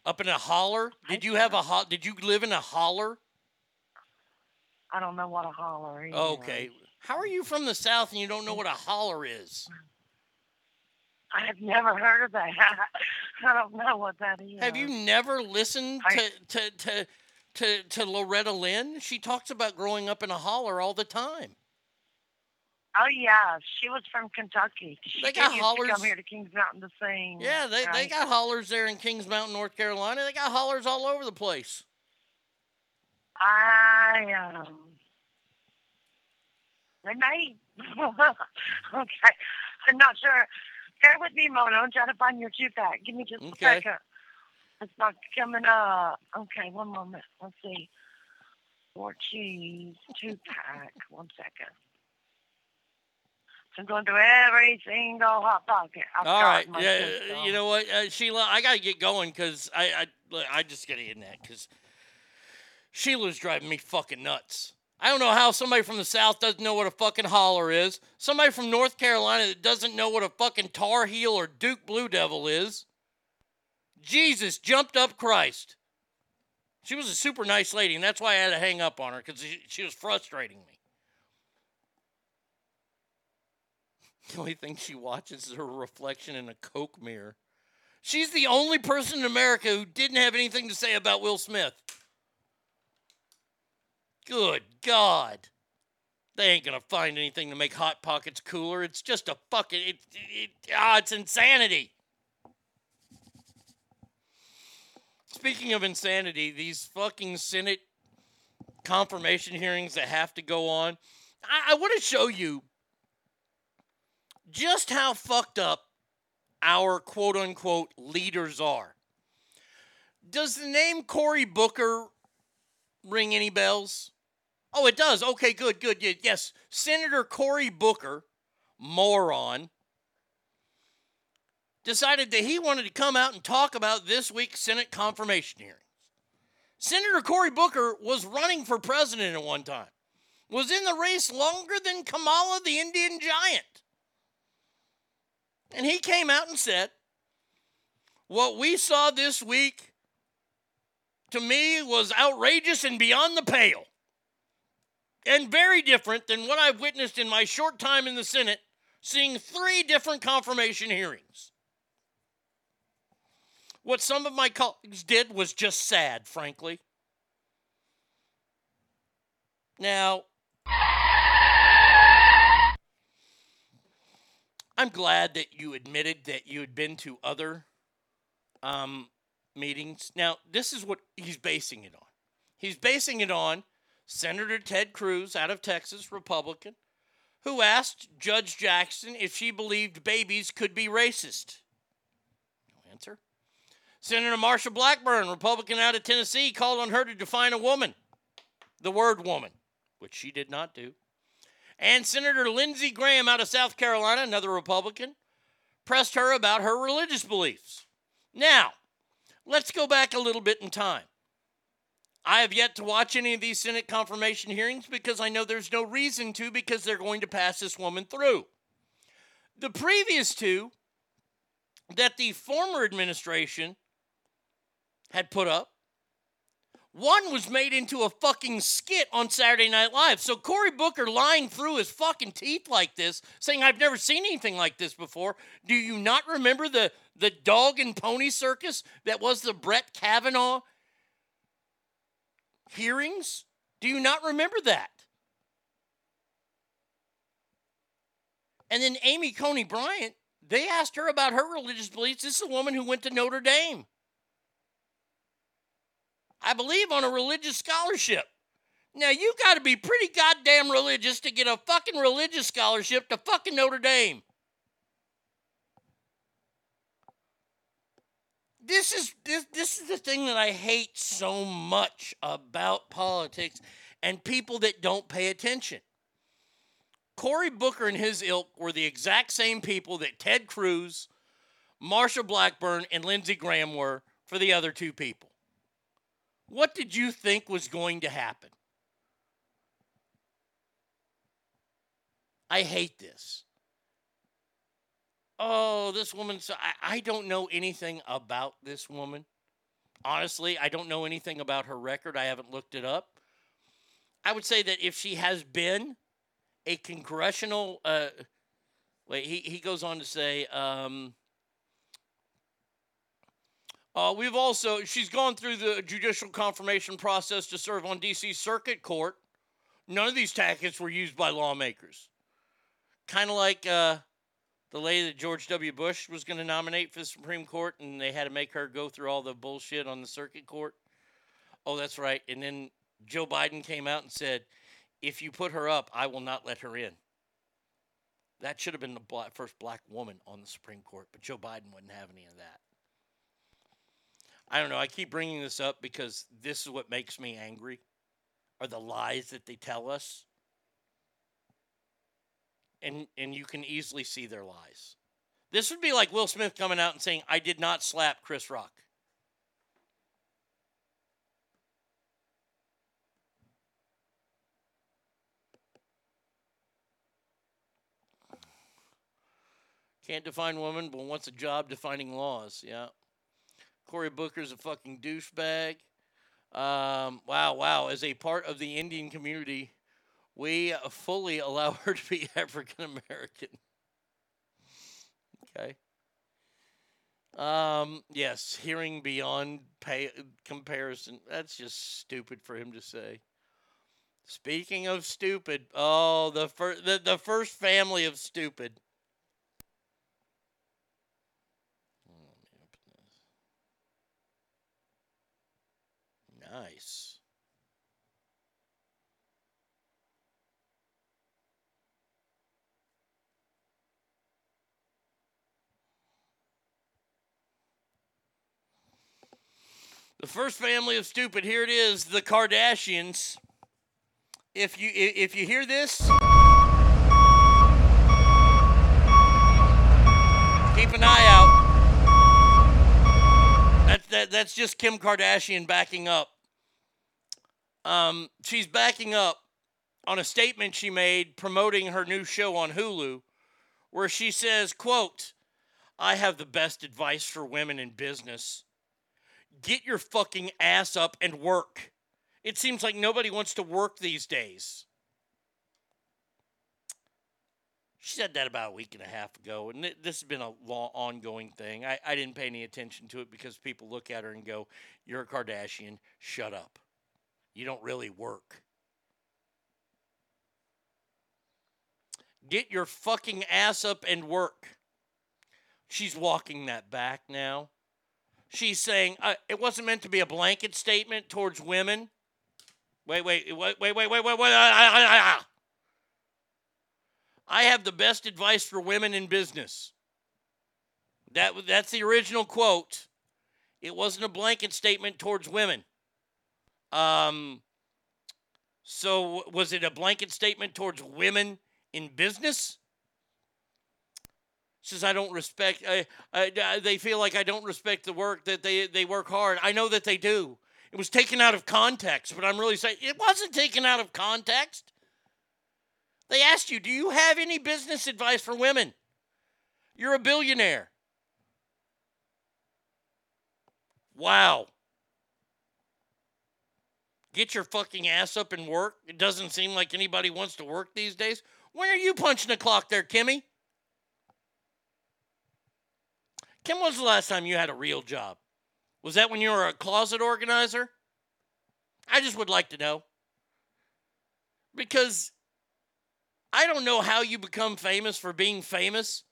Up in a holler? Did you have a ho- did you live in a holler? I don't know what a holler is. Okay. How are you from the south and you don't know what a holler is? I have never heard of that. I don't know what that is. Have you never listened I- to, to, to, to, to Loretta Lynn? She talks about growing up in a holler all the time. Oh yeah, she was from Kentucky. She They got used to hollers- come here to Kings Mountain to sing. Yeah, they, they got hollers there in Kings Mountain, North Carolina. They got hollers all over the place. I um. They may. okay, I'm not sure. Bear with me, Mono. I'm trying to find your two pack. Give me just Okay. a second. It's not coming up. Okay, one moment. Let's see. Four cheese, two pack. One second. So I'm going through every single hot pocket. I've All got right. Yeah, system. you know what, uh, Sheila, I got to get going because I, I, I just got to end that because Sheila's driving me fucking nuts. I don't know how somebody from the South doesn't know what a fucking holler is. Somebody from North Carolina that doesn't know what a fucking Tar Heel or Duke Blue Devil is. Jesus jumped up Christ. She was a super nice lady, and that's why I had to hang up on her because she, she was frustrating me. The only thing she watches is her reflection in a Coke mirror. She's the only person in America who didn't have anything to say about Will Smith. Good God. They ain't gonna find anything to make Hot Pockets cooler. It's just a fucking it, it, ah, it's insanity. Speaking of insanity, these fucking Senate confirmation hearings that have to go on. I, I want to show you just how fucked up our quote unquote leaders are. Does the name Cory Booker ring any bells? Oh, it does. Okay, good, good. Yes, Senator Cory Booker, moron, decided that he wanted to come out and talk about this week's Senate confirmation hearings. Senator Cory Booker was running for president at one time, was in the race longer than Kamala the Indian giant. And he came out and said, What we saw this week to me was outrageous and beyond the pale. And very different than what I've witnessed in my short time in the Senate, seeing three different confirmation hearings. What some of my colleagues did was just sad, frankly. Now, I'm glad that you admitted that you had been to other um, meetings. Now, this is what he's basing it on. He's basing it on Senator Ted Cruz out of Texas, Republican, who asked Judge Jackson if she believed babies could be racist. No answer. Senator Marsha Blackburn, Republican out of Tennessee, called on her to define a woman, the word woman, which she did not do. And Senator Lindsey Graham out of South Carolina, another Republican, pressed her about her religious beliefs. Now, let's go back a little bit in time. I have yet to watch any of these Senate confirmation hearings because I know there's no reason to because they're going to pass this woman through. The previous two that the former administration had put up, one was made into a fucking skit on Saturday Night Live. So Cory Booker lying through his fucking teeth like this, saying, I've never seen anything like this before. Do you not remember the, the dog and pony circus that was the Brett Kavanaugh hearings? Do you not remember that? And then Amy Coney Barrett, they asked her about her religious beliefs. This is a woman who went to Notre Dame. I believe on a religious scholarship. Now you got to be pretty goddamn religious to get a fucking religious scholarship to fucking Notre Dame. this is this this is the thing that I hate so much about politics and people that don't pay attention. Cory Booker and his ilk were the exact same people that Ted Cruz, Marsha Blackburn, and Lindsey Graham were for the other two people. What did you think was going to happen? I hate this. Oh, this woman. So I, I don't know anything about this woman. Honestly, I don't know anything about her record. I haven't looked it up. I would say that if she has been a congressional, uh, wait, he, he goes on to say, um, uh, we've also, she's gone through the judicial confirmation process to serve on D.C. Circuit Court. None of these tactics were used by lawmakers. Kind of like uh, the lady that George W. Bush was going to nominate for the Supreme Court, and they had to make her go through all the bullshit on the circuit court. Oh, that's right. And then Joe Biden came out and said, if you put her up, I will not let her in. That should have been the black, first black woman on the Supreme Court, but Joe Biden wouldn't have any of that. I don't know. I keep bringing this up because this is what makes me angry are the lies that they tell us. And and you can easily see their lies. This would be like Will Smith coming out and saying, "I did not slap Chris Rock." Can't define woman, but wants a job defining laws. Yeah. Cory Booker's a fucking douchebag. Um, wow, wow. As a part of the Indian community, we fully allow her to be African American. okay. Um, yes, hearing beyond pay comparison. That's just stupid for him to say. Speaking of stupid, oh, the first the, the first family of stupid. Nice. The first family of stupid. Here it is, the Kardashians. If you if you hear this, keep an eye out. That, that that's just Kim Kardashian backing up. Um, she's backing up on a statement she made promoting her new show on Hulu, where she says, "quote I have the best advice for women in business." get your fucking ass up and work. It seems like nobody wants to work these days. She said that about a week and a half ago, and th- this has been a long, ongoing thing. I, I didn't pay any attention to it because people look at her and go, You're a Kardashian, shut up. You don't really work. Get your fucking ass up and work. She's walking that back now she's saying uh, it wasn't meant to be a blanket statement towards women. Wait, wait, wait, wait, wait, wait, wait, wait. ah, ah, ah, ah. I have the best advice for women in business. That that's the original quote. It wasn't a blanket statement towards women. Um. So was it a blanket statement towards women in business? says I don't respect. I, I, they feel like I don't respect the work that they they work hard. I know that they do. It was taken out of context, but I'm really saying it wasn't taken out of context. They asked you, "Do you have any business advice for women?" You're a billionaire. Wow. Get your fucking ass up and work. It doesn't seem like anybody wants to work these days. When are you punching the clock there, Kimmy? Kim, when was the last time you had a real job? Was that when you were a closet organizer? I just would like to know. Because I don't know how you become famous for being famous,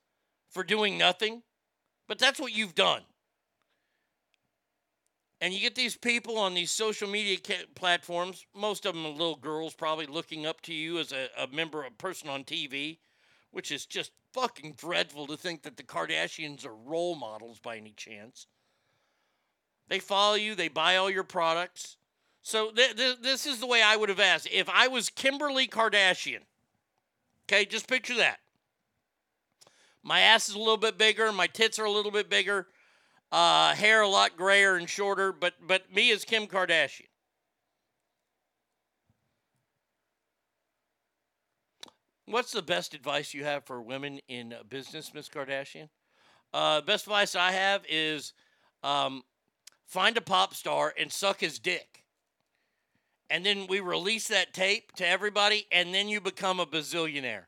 for doing nothing, but that's what you've done. And you get these people on these social media ca- platforms, most of them are little girls probably looking up to you as a, a member, a person on TV, which is just fucking dreadful to think that the Kardashians are role models by any chance. They follow you, they buy all your products. So th- th- this is the way I would have asked. If I was Kimberly Kardashian, okay, just picture that. My ass is a little bit bigger, my tits are a little bit bigger, uh, hair a lot grayer and shorter, but but me as Kim Kardashian. What's the best advice you have for women in business, Miss Kardashian? Uh, best advice I have is um, find a pop star and suck his dick. And then we release that tape to everybody, and then you become a bazillionaire.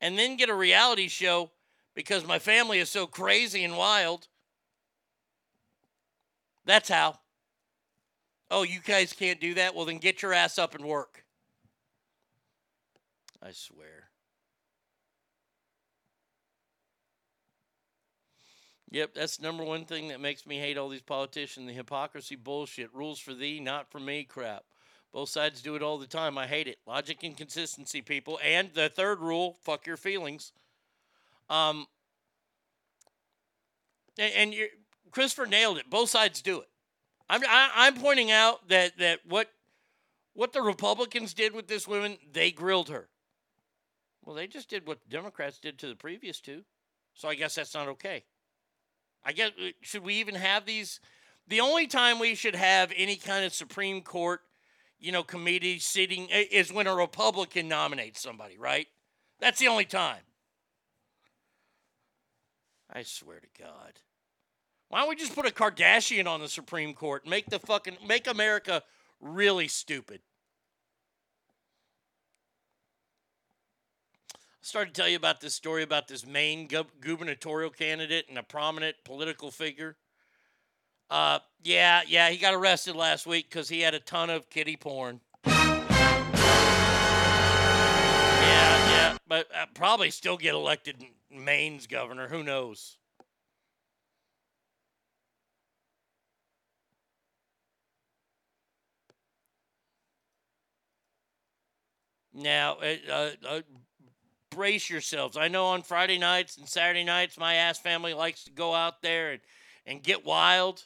And then get a reality show because my family is so crazy and wild. That's how. Oh, you guys can't do that? Well, then get your ass up and work. I swear. Yep, that's number one thing that makes me hate all these politicians the hypocrisy bullshit. Rules for thee, not for me crap. Both sides do it all the time. I hate it. Logic and consistency, people. And the third rule fuck your feelings. Um, and, and you're, Christopher nailed it. Both sides do it. I'm, I, I'm pointing out that, that what, what the Republicans did with this woman, they grilled her. Well, they just did what the Democrats did to the previous two. So I guess that's not okay. I guess uh, should we even have these? The only time we should have any kind of Supreme Court, you know, committee sitting is when a Republican nominates somebody, right? That's the only time. I swear to God. Why don't we just put a Kardashian on the Supreme Court? Make the fucking make America really stupid. I started to tell you about this story about this Maine gubernatorial candidate and a prominent political figure. Uh, yeah, yeah, he got arrested last week because he had a ton of kitty porn. Yeah, yeah, but uh, probably still get elected Maine's governor. Who knows? Now, uh, uh, uh, brace yourselves. I know on Friday nights and Saturday nights, my ass family likes to go out there and, and get wild.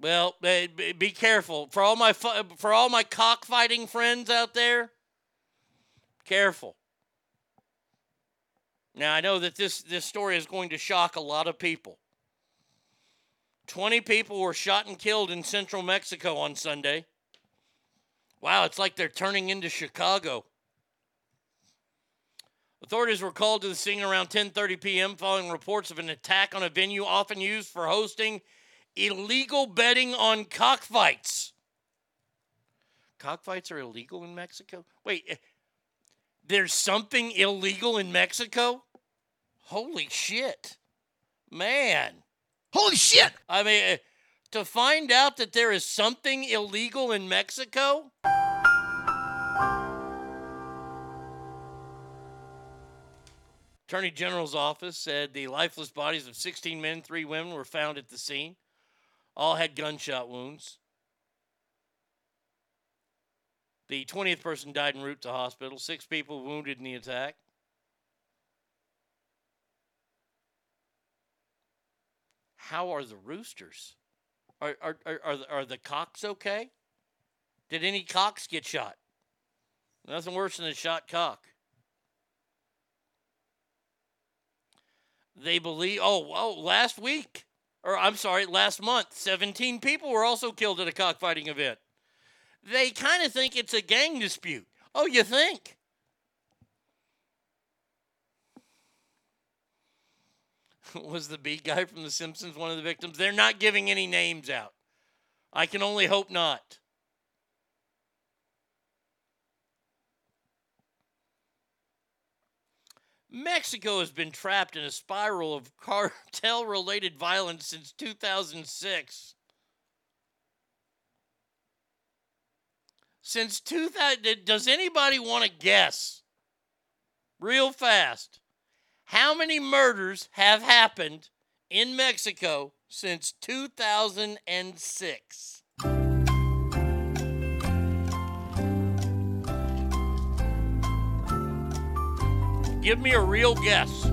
Well, be careful for all my for all my cockfighting friends out there. Careful. Now I know that this this story is going to shock a lot of people. 20 people were shot and killed in central Mexico on Sunday. Wow, it's like they're turning into Chicago. Authorities were called to the scene around 10:30 p.m. following reports of an attack on a venue often used for hosting illegal betting on cockfights. Cockfights are illegal in Mexico? Wait, eh, there's something illegal in Mexico? Holy shit. Man. Holy shit. I mean, eh, to find out that there is something illegal in Mexico? Attorney General's office said the lifeless bodies of 16 men, three women were found at the scene. All had gunshot wounds. The 20th person died en route to hospital. Six people wounded in the attack. How are the roosters? Are, are, are, are, the, cocks okay? Did any cocks get shot? Nothing worse than a shot cock. They believe, oh, oh, last week, or I'm sorry, last month, 17 people were also killed at a cockfighting event. They kind of think it's a gang dispute. Oh, you think? Was the beat guy from The Simpsons one of the victims? They're not giving any names out. I can only hope not. Mexico has been trapped in a spiral of cartel related violence since 2006. Since 2000, does anybody want to guess real fast how many murders have happened in Mexico since 2006? Give me a real guess.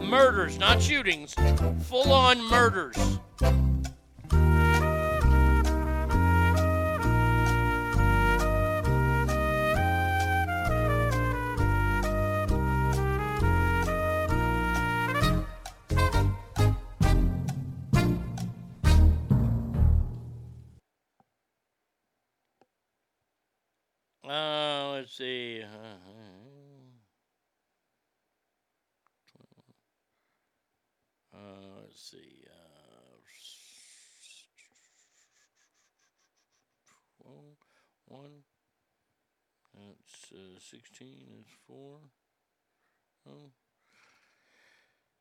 Murders, not shootings. Full on murders. Let's see. Uh, let's see. Uh, one. That's uh, 16 is four. Oh.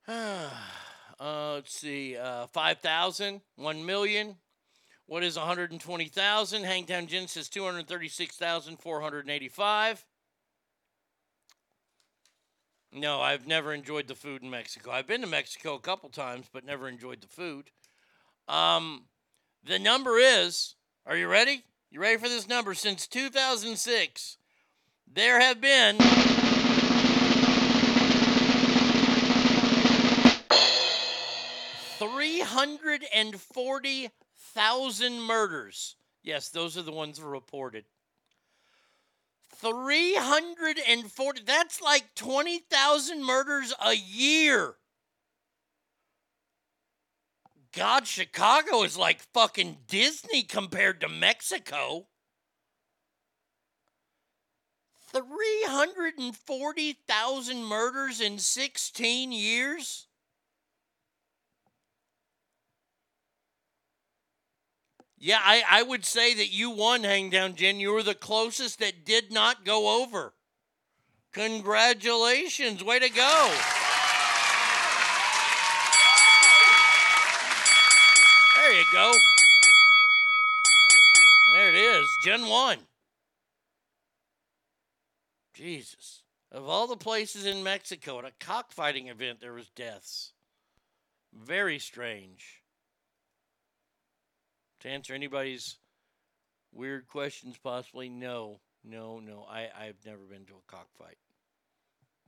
uh, let's see. Uh, 5,000, 1 million. What is 120,000? Hangtown Gin says 236,485. No, I've never enjoyed the food in Mexico. I've been to Mexico a couple times, but never enjoyed the food. Um, the number is, are you ready? You ready for this number? Since 2006, there have been three hundred and forty thousand murders. Yes, those are the ones reported. 340 that's like 20,000 murders a year. God, Chicago is like fucking Disney compared to Mexico. 340,000 murders in 16 years? Yeah, I, I would say that you won, Hangtown Gin. You were the closest that did not go over. Congratulations. Way to go. There you go. There it is. Gen 1. Jesus. Of all the places in Mexico, at a cockfighting event, there was deaths. Very strange to answer anybody's weird questions, possibly, no, no, no. I, I've never been to a cockfight.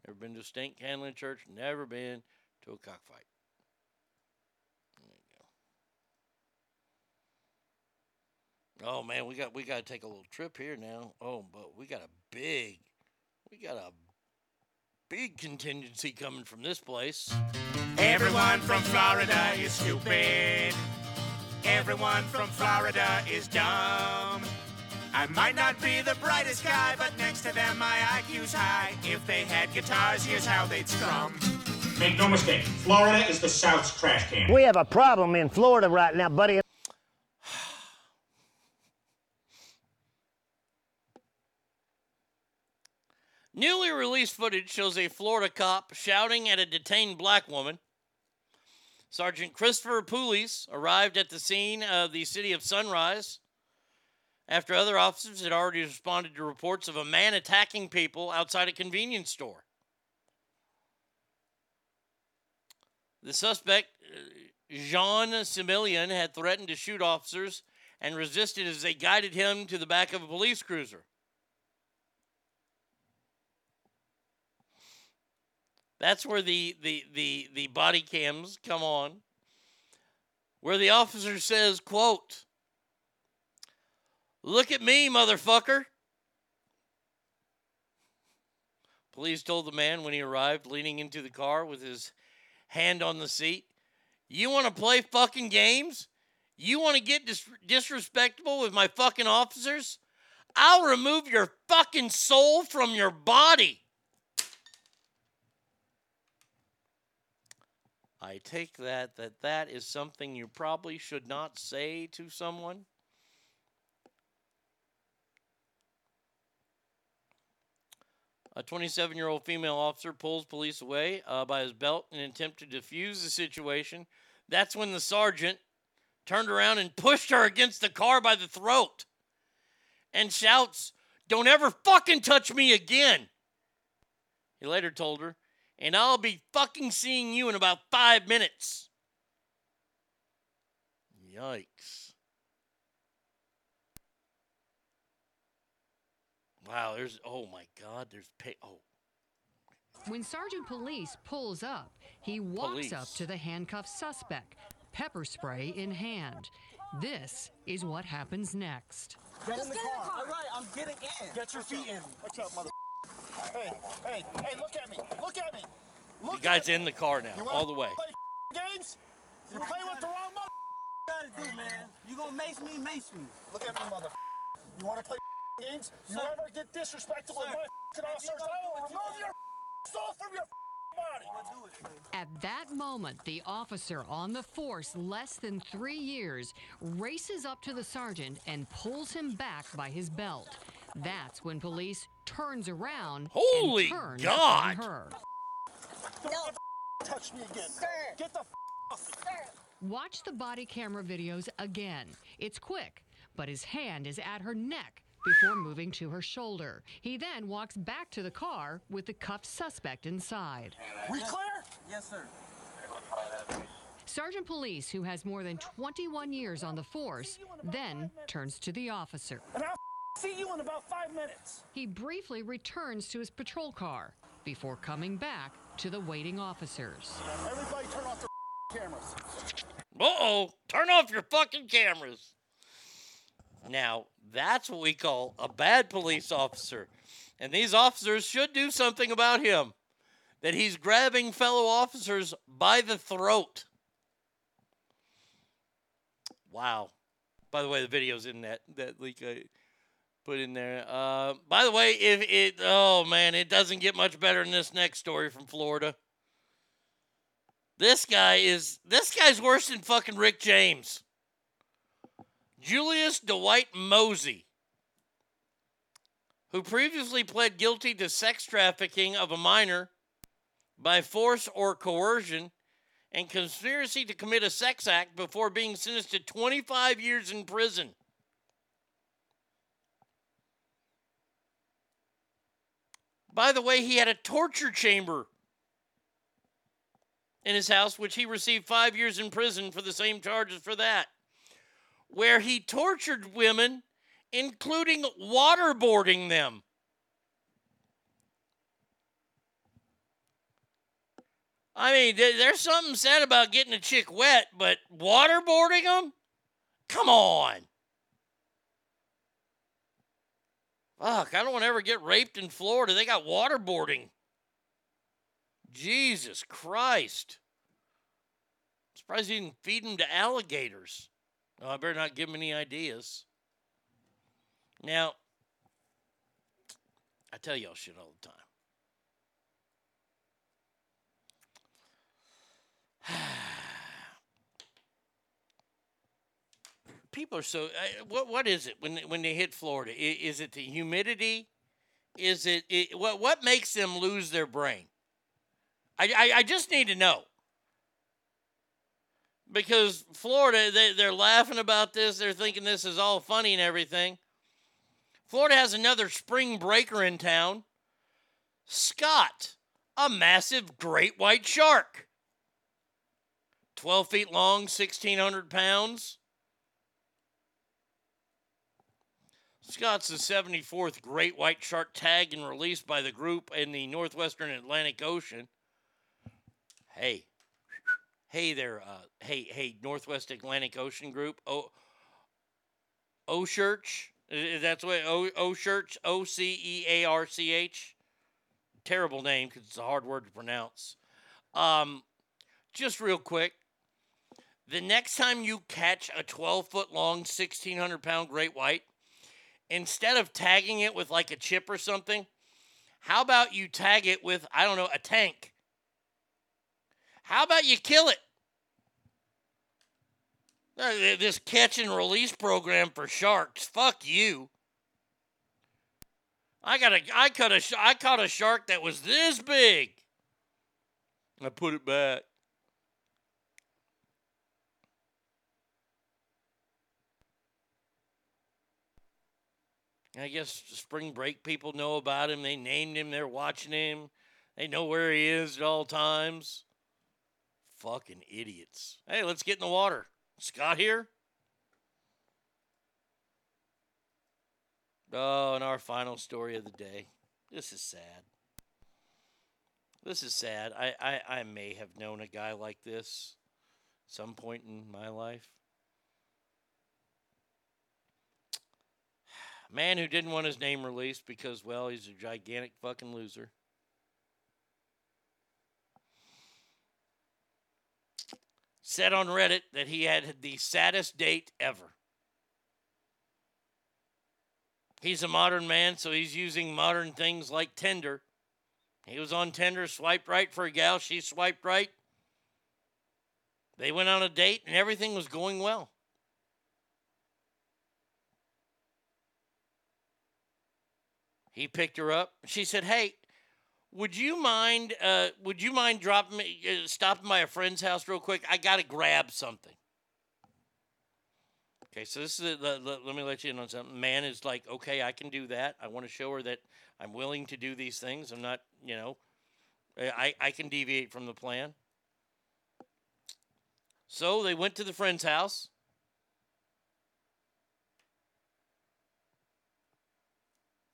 Never been to a stink handling church. Never been to a cockfight. Oh man, we got we got to take a little trip here now. Oh, but we got a big, we got a big contingency coming from this place. Everyone from Florida is stupid. Everyone from Florida is dumb. I might not be the brightest guy, but next to them my IQ's high. If they had guitars, here's how they'd strum. Make no mistake, Florida is the South's trash can. We have a problem in Florida right now, buddy. Newly released footage shows a Florida cop shouting at a detained black woman. Sergeant Christopher Pullease arrived at the scene of the city of Sunrise after other officers had already responded to reports of a man attacking people outside a convenience store. The suspect, uh, Jean Similian, had threatened to shoot officers and resisted as they guided him to the back of a police cruiser. That's where the, the, the, the body cams come on. Where the officer says, quote, Look at me, motherfucker. Police told the man when he arrived, leaning into the car with his hand on the seat, You want to play fucking games? You want to get dis- disrespectful with my fucking officers? I'll remove your fucking soul from your body. I take that that that is something you probably should not say to someone. A 27 year old female officer pulls Pullease away uh, by his belt in an attempt to defuse the situation. That's when the sergeant turned around and pushed her against the car by the throat and shouts, Don't ever fucking touch me again. He later told her, and I'll be fucking seeing you in about five minutes. Yikes. Wow, there's, oh my God, there's pay, oh. When Sergeant Pullease pulls up, he walks up to the handcuffed suspect, pepper spray in hand. This is what happens next. Get in the car. All right, I'm getting in. Get your feet in. What's up, mother? Hey, hey, hey, look at me. Look at me. The guy's in the car now, You all the way. Play games? You play with the wrong mother. gotta do, man. You gonna mace me, mace me. Look at me, mother. You wanna play games? You ever get disrespectful with my officers, I will remove your soul from your body. At that moment, the officer on the force less than three years races up to the sergeant and pulls him back by his belt. That's when Pullease turns around Holy and turns God. on her. Don't touch me again. Get the off me. Watch the body camera videos again. It's quick, but his hand is at her neck before moving to her shoulder. He then walks back to the car with the cuffed suspect inside. We clear? Yes, sir. Sergeant Pullease, who has more than 21 years on the force, then turns to the officer. And I'll see you in about five minutes. He briefly returns to his patrol car before coming back to the waiting officers. Everybody turn off their cameras. Uh oh, turn off your fucking cameras. Now, that's what we call a bad police officer. And these officers should do something about him. That he's grabbing fellow officers by the throat. Wow. By the way, the video's in that that link I put in there. Uh, by the way, if it oh man, it doesn't get much better than this next story from Florida. This guy is this guy's worse than fucking Rick James. Julius Dwight Mosey, who previously pled guilty to sex trafficking of a minor by force or coercion and conspiracy to commit a sex act before being sentenced to 25 years in prison. By the way, he had a torture chamber in his house, which he received five years in prison for the same charges for that, where he tortured women, including waterboarding them. I mean, there- there's something said about getting a chick wet, but waterboarding them? Come on. Fuck, I don't want to ever get raped in Florida. They got waterboarding. Jesus Christ. I'm Surprised he didn't feed them to alligators. Oh, I better not give him any ideas. Now, I tell y'all shit all the time. People are so. Uh, what what is it when when they hit Florida? I- Is it the humidity? Is it, it what what makes them lose their brain? I, I, I just need to know. Because Florida, they, they're laughing about this. They're thinking this is all funny and everything. Florida has another spring breaker in town. Scott, a massive great white shark. 12 feet long, 1,600 pounds. Scott's the 74th great white shark tagged and released by the group in the northwestern Atlantic Ocean. Hey, hey there, uh, hey, hey, Northwest Atlantic Ocean Group. O, O Church. That's what O O Church. O C E A R C H. Terrible name because it's a hard word to pronounce. Um, just real quick. The next time you catch a 12 foot long, 1,600 pound great white, instead of tagging it with like a chip or something, how about you tag it with, I don't know, a tank? How about you kill it? Uh, This catch and release program for sharks. Fuck you. I got a I caught a I caught a shark that was this big. I put it back. I guess spring break people know about him. They named him. They're watching him. They know where he is at all times. Fucking idiots. Hey, let's get in the water. Scott here? Oh, and our final story of the day. This is sad. This is sad. I, I, I may have known a guy like this some point in my life. Man who didn't want his name released because, well, he's a gigantic fucking loser. Said on Reddit that he had the saddest date ever. He's a modern man, so he's using modern things like Tinder. He was on Tinder, swiped right for a gal, she swiped right. They went on a date and everything was going well. He picked her up. She said, "Hey, would you mind? Uh, would you mind dropping me, uh, stopping by a friend's house real quick? I gotta grab something." Okay, so this is the, the, let me let you in on something. Man is like, okay, I can do that. I want to show her that I'm willing to do these things. I'm not, you know, I I can deviate from the plan. So they went to the friend's house.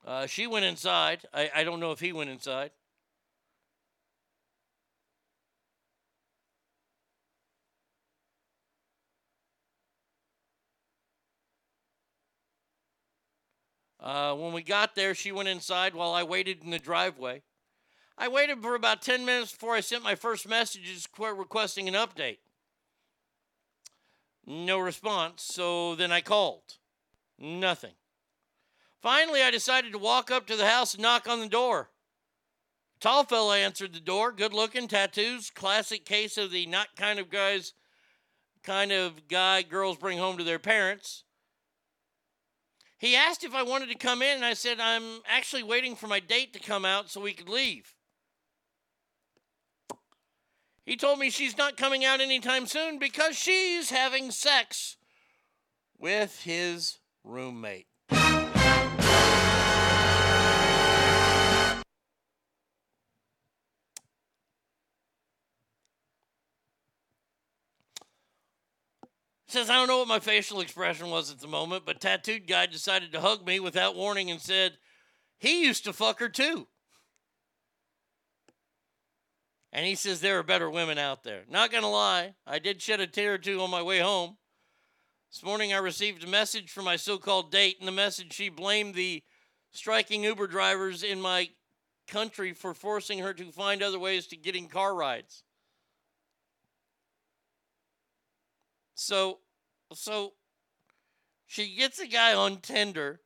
Uh, she went inside. I, I don't know if he went inside. Uh, when we got there, she went inside while I waited in the driveway. I waited for about 10 minutes before I sent my first messages requesting an update. No response, so then I called. Nothing. Finally, I decided to walk up to the house and knock on the door. Tall fella answered the door, good looking, tattoos, classic case of the not kind of guys, kind of guy girls bring home to their parents. He asked if I wanted to come in, and I said, I'm actually waiting for my date to come out so we could leave. He told me she's not coming out anytime soon because she's having sex with his roommate. Says, I don't know what my facial expression was at the moment, but tattooed guy decided to hug me without warning and said, he used to fuck her too. And he says there are better women out there. Not gonna lie, I did shed a tear or two on my way home. This morning I received a message from my so called date. and the message, she blamed the striking Uber drivers in my country for forcing her to find other ways to getting car rides. So, so she gets a guy on Tinder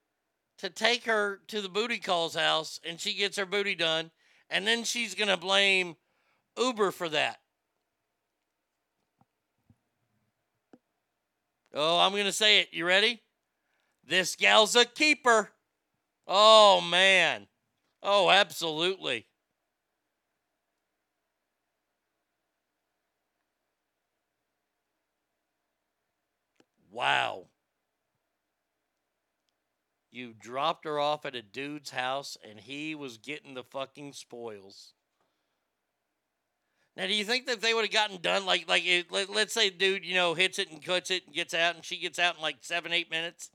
to take her to the booty call's house, and she gets her booty done, and then she's gonna blame Uber for that. Oh, I'm gonna say it. You ready? This gal's a keeper. Oh man. Oh, absolutely. Wow. You dropped her off at a dude's house and he was getting the fucking spoils. Now, do you think that they would have gotten done like like it, let, let's say dude you know hits it and cuts it and gets out and she gets out in like seven eight minutes?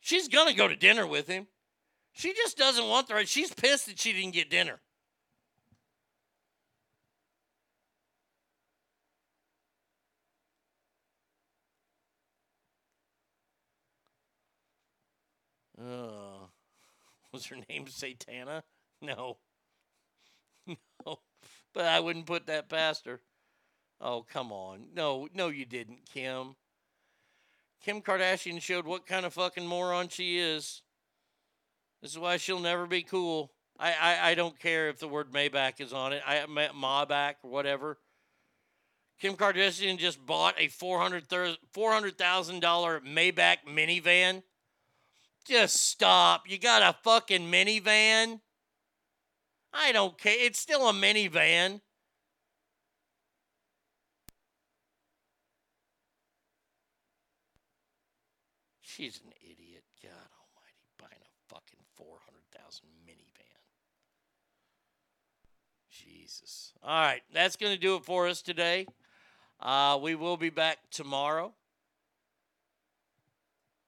She's gonna go to dinner with him. She just doesn't want the right. She's pissed that she didn't get dinner. Uh, was her name Satana? No. No. But I wouldn't put that past her. Oh, come on. No, no, you didn't, Kim. Kim Kardashian showed what kind of fucking moron she is. This is why she'll never be cool. I, I, I don't care if the word Maybach is on it. I Maybach or whatever. Kim Kardashian just bought a $400,000 Maybach minivan. Just stop. You got a fucking minivan? I don't care. It's still a minivan. She's an idiot. God almighty, buying a fucking 400,000 minivan. Jesus. All right, that's going to do it for us today. Uh, we will be back tomorrow.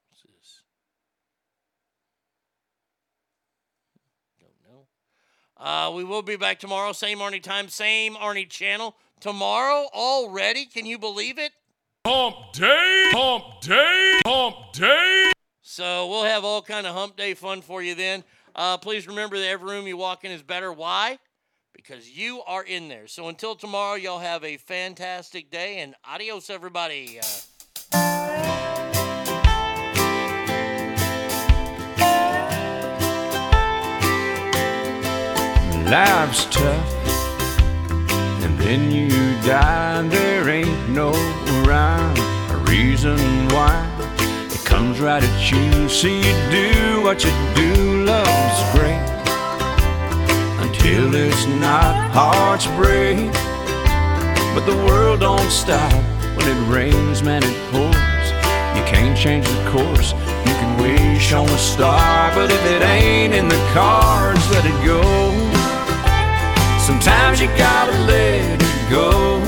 What's this? Don't know. Uh, we will be back tomorrow, same Arnie time, same Arnie channel. Tomorrow already? Can you believe it? Hump day, hump day, hump day. So we'll have all kind of hump day fun for you then. Uh, please remember that every room you walk in is better. Why? Because you are in there. So until tomorrow, y'all have a fantastic day and adios, everybody. Uh, Life's tough, and then you die, there ain't no rhyme or reason why. It comes right at you, so you do what you do. Love's great until it's not. Hearts break, but the world don't stop when it rains, man. It pours. You can't change the course. You can wish on a star, but if it ain't in the cards, let it go. Sometimes you gotta let it go.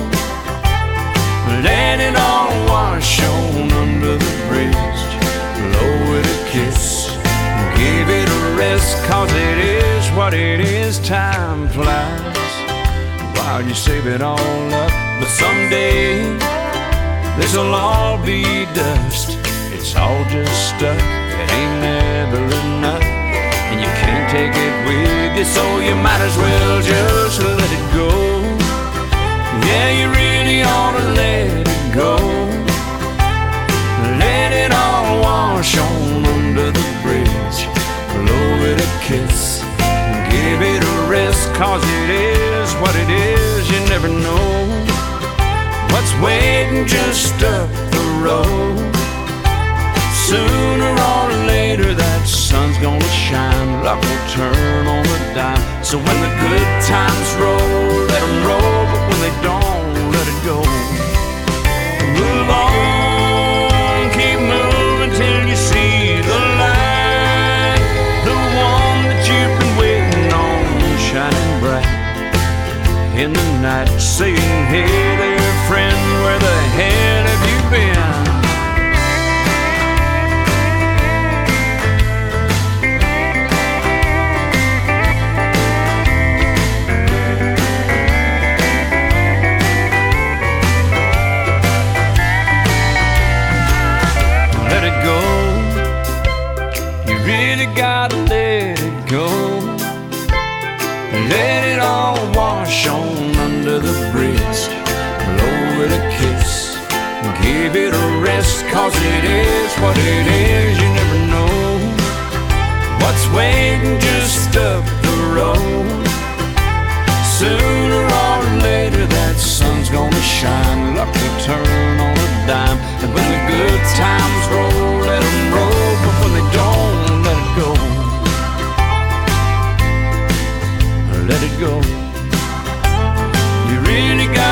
Let it all wash on under the bridge. Blow it a kiss. Give it a rest, cause it is what it is. Time flies while you save it all up. But someday, this'll all be dust. It's all just stuff. It ain't never take it with you, so you might as well just let it go. Yeah, you really ought to let it go. Let it all wash on under the bridge. Blow it a kiss, give it a rest, cause it is what it is. You never know what's waiting just up the road. Sooner or later, that sun's gonna shine. Luck will turn on a dime. So when the good times roll, let them roll. But when they don't, let it go. Move on, keep moving till you see the light. The one that you've been waiting on, shining bright in the night, saying, Hey there, friend, where the hell Let it all wash on under the bridge. Blow it a kiss. Give it a rest, cause it is what it is. You never know what's waiting just up the road. Sooner or later, that sun's gonna shine. Luck will turn on a dime. And when the good times roll, Let it go. You really gotta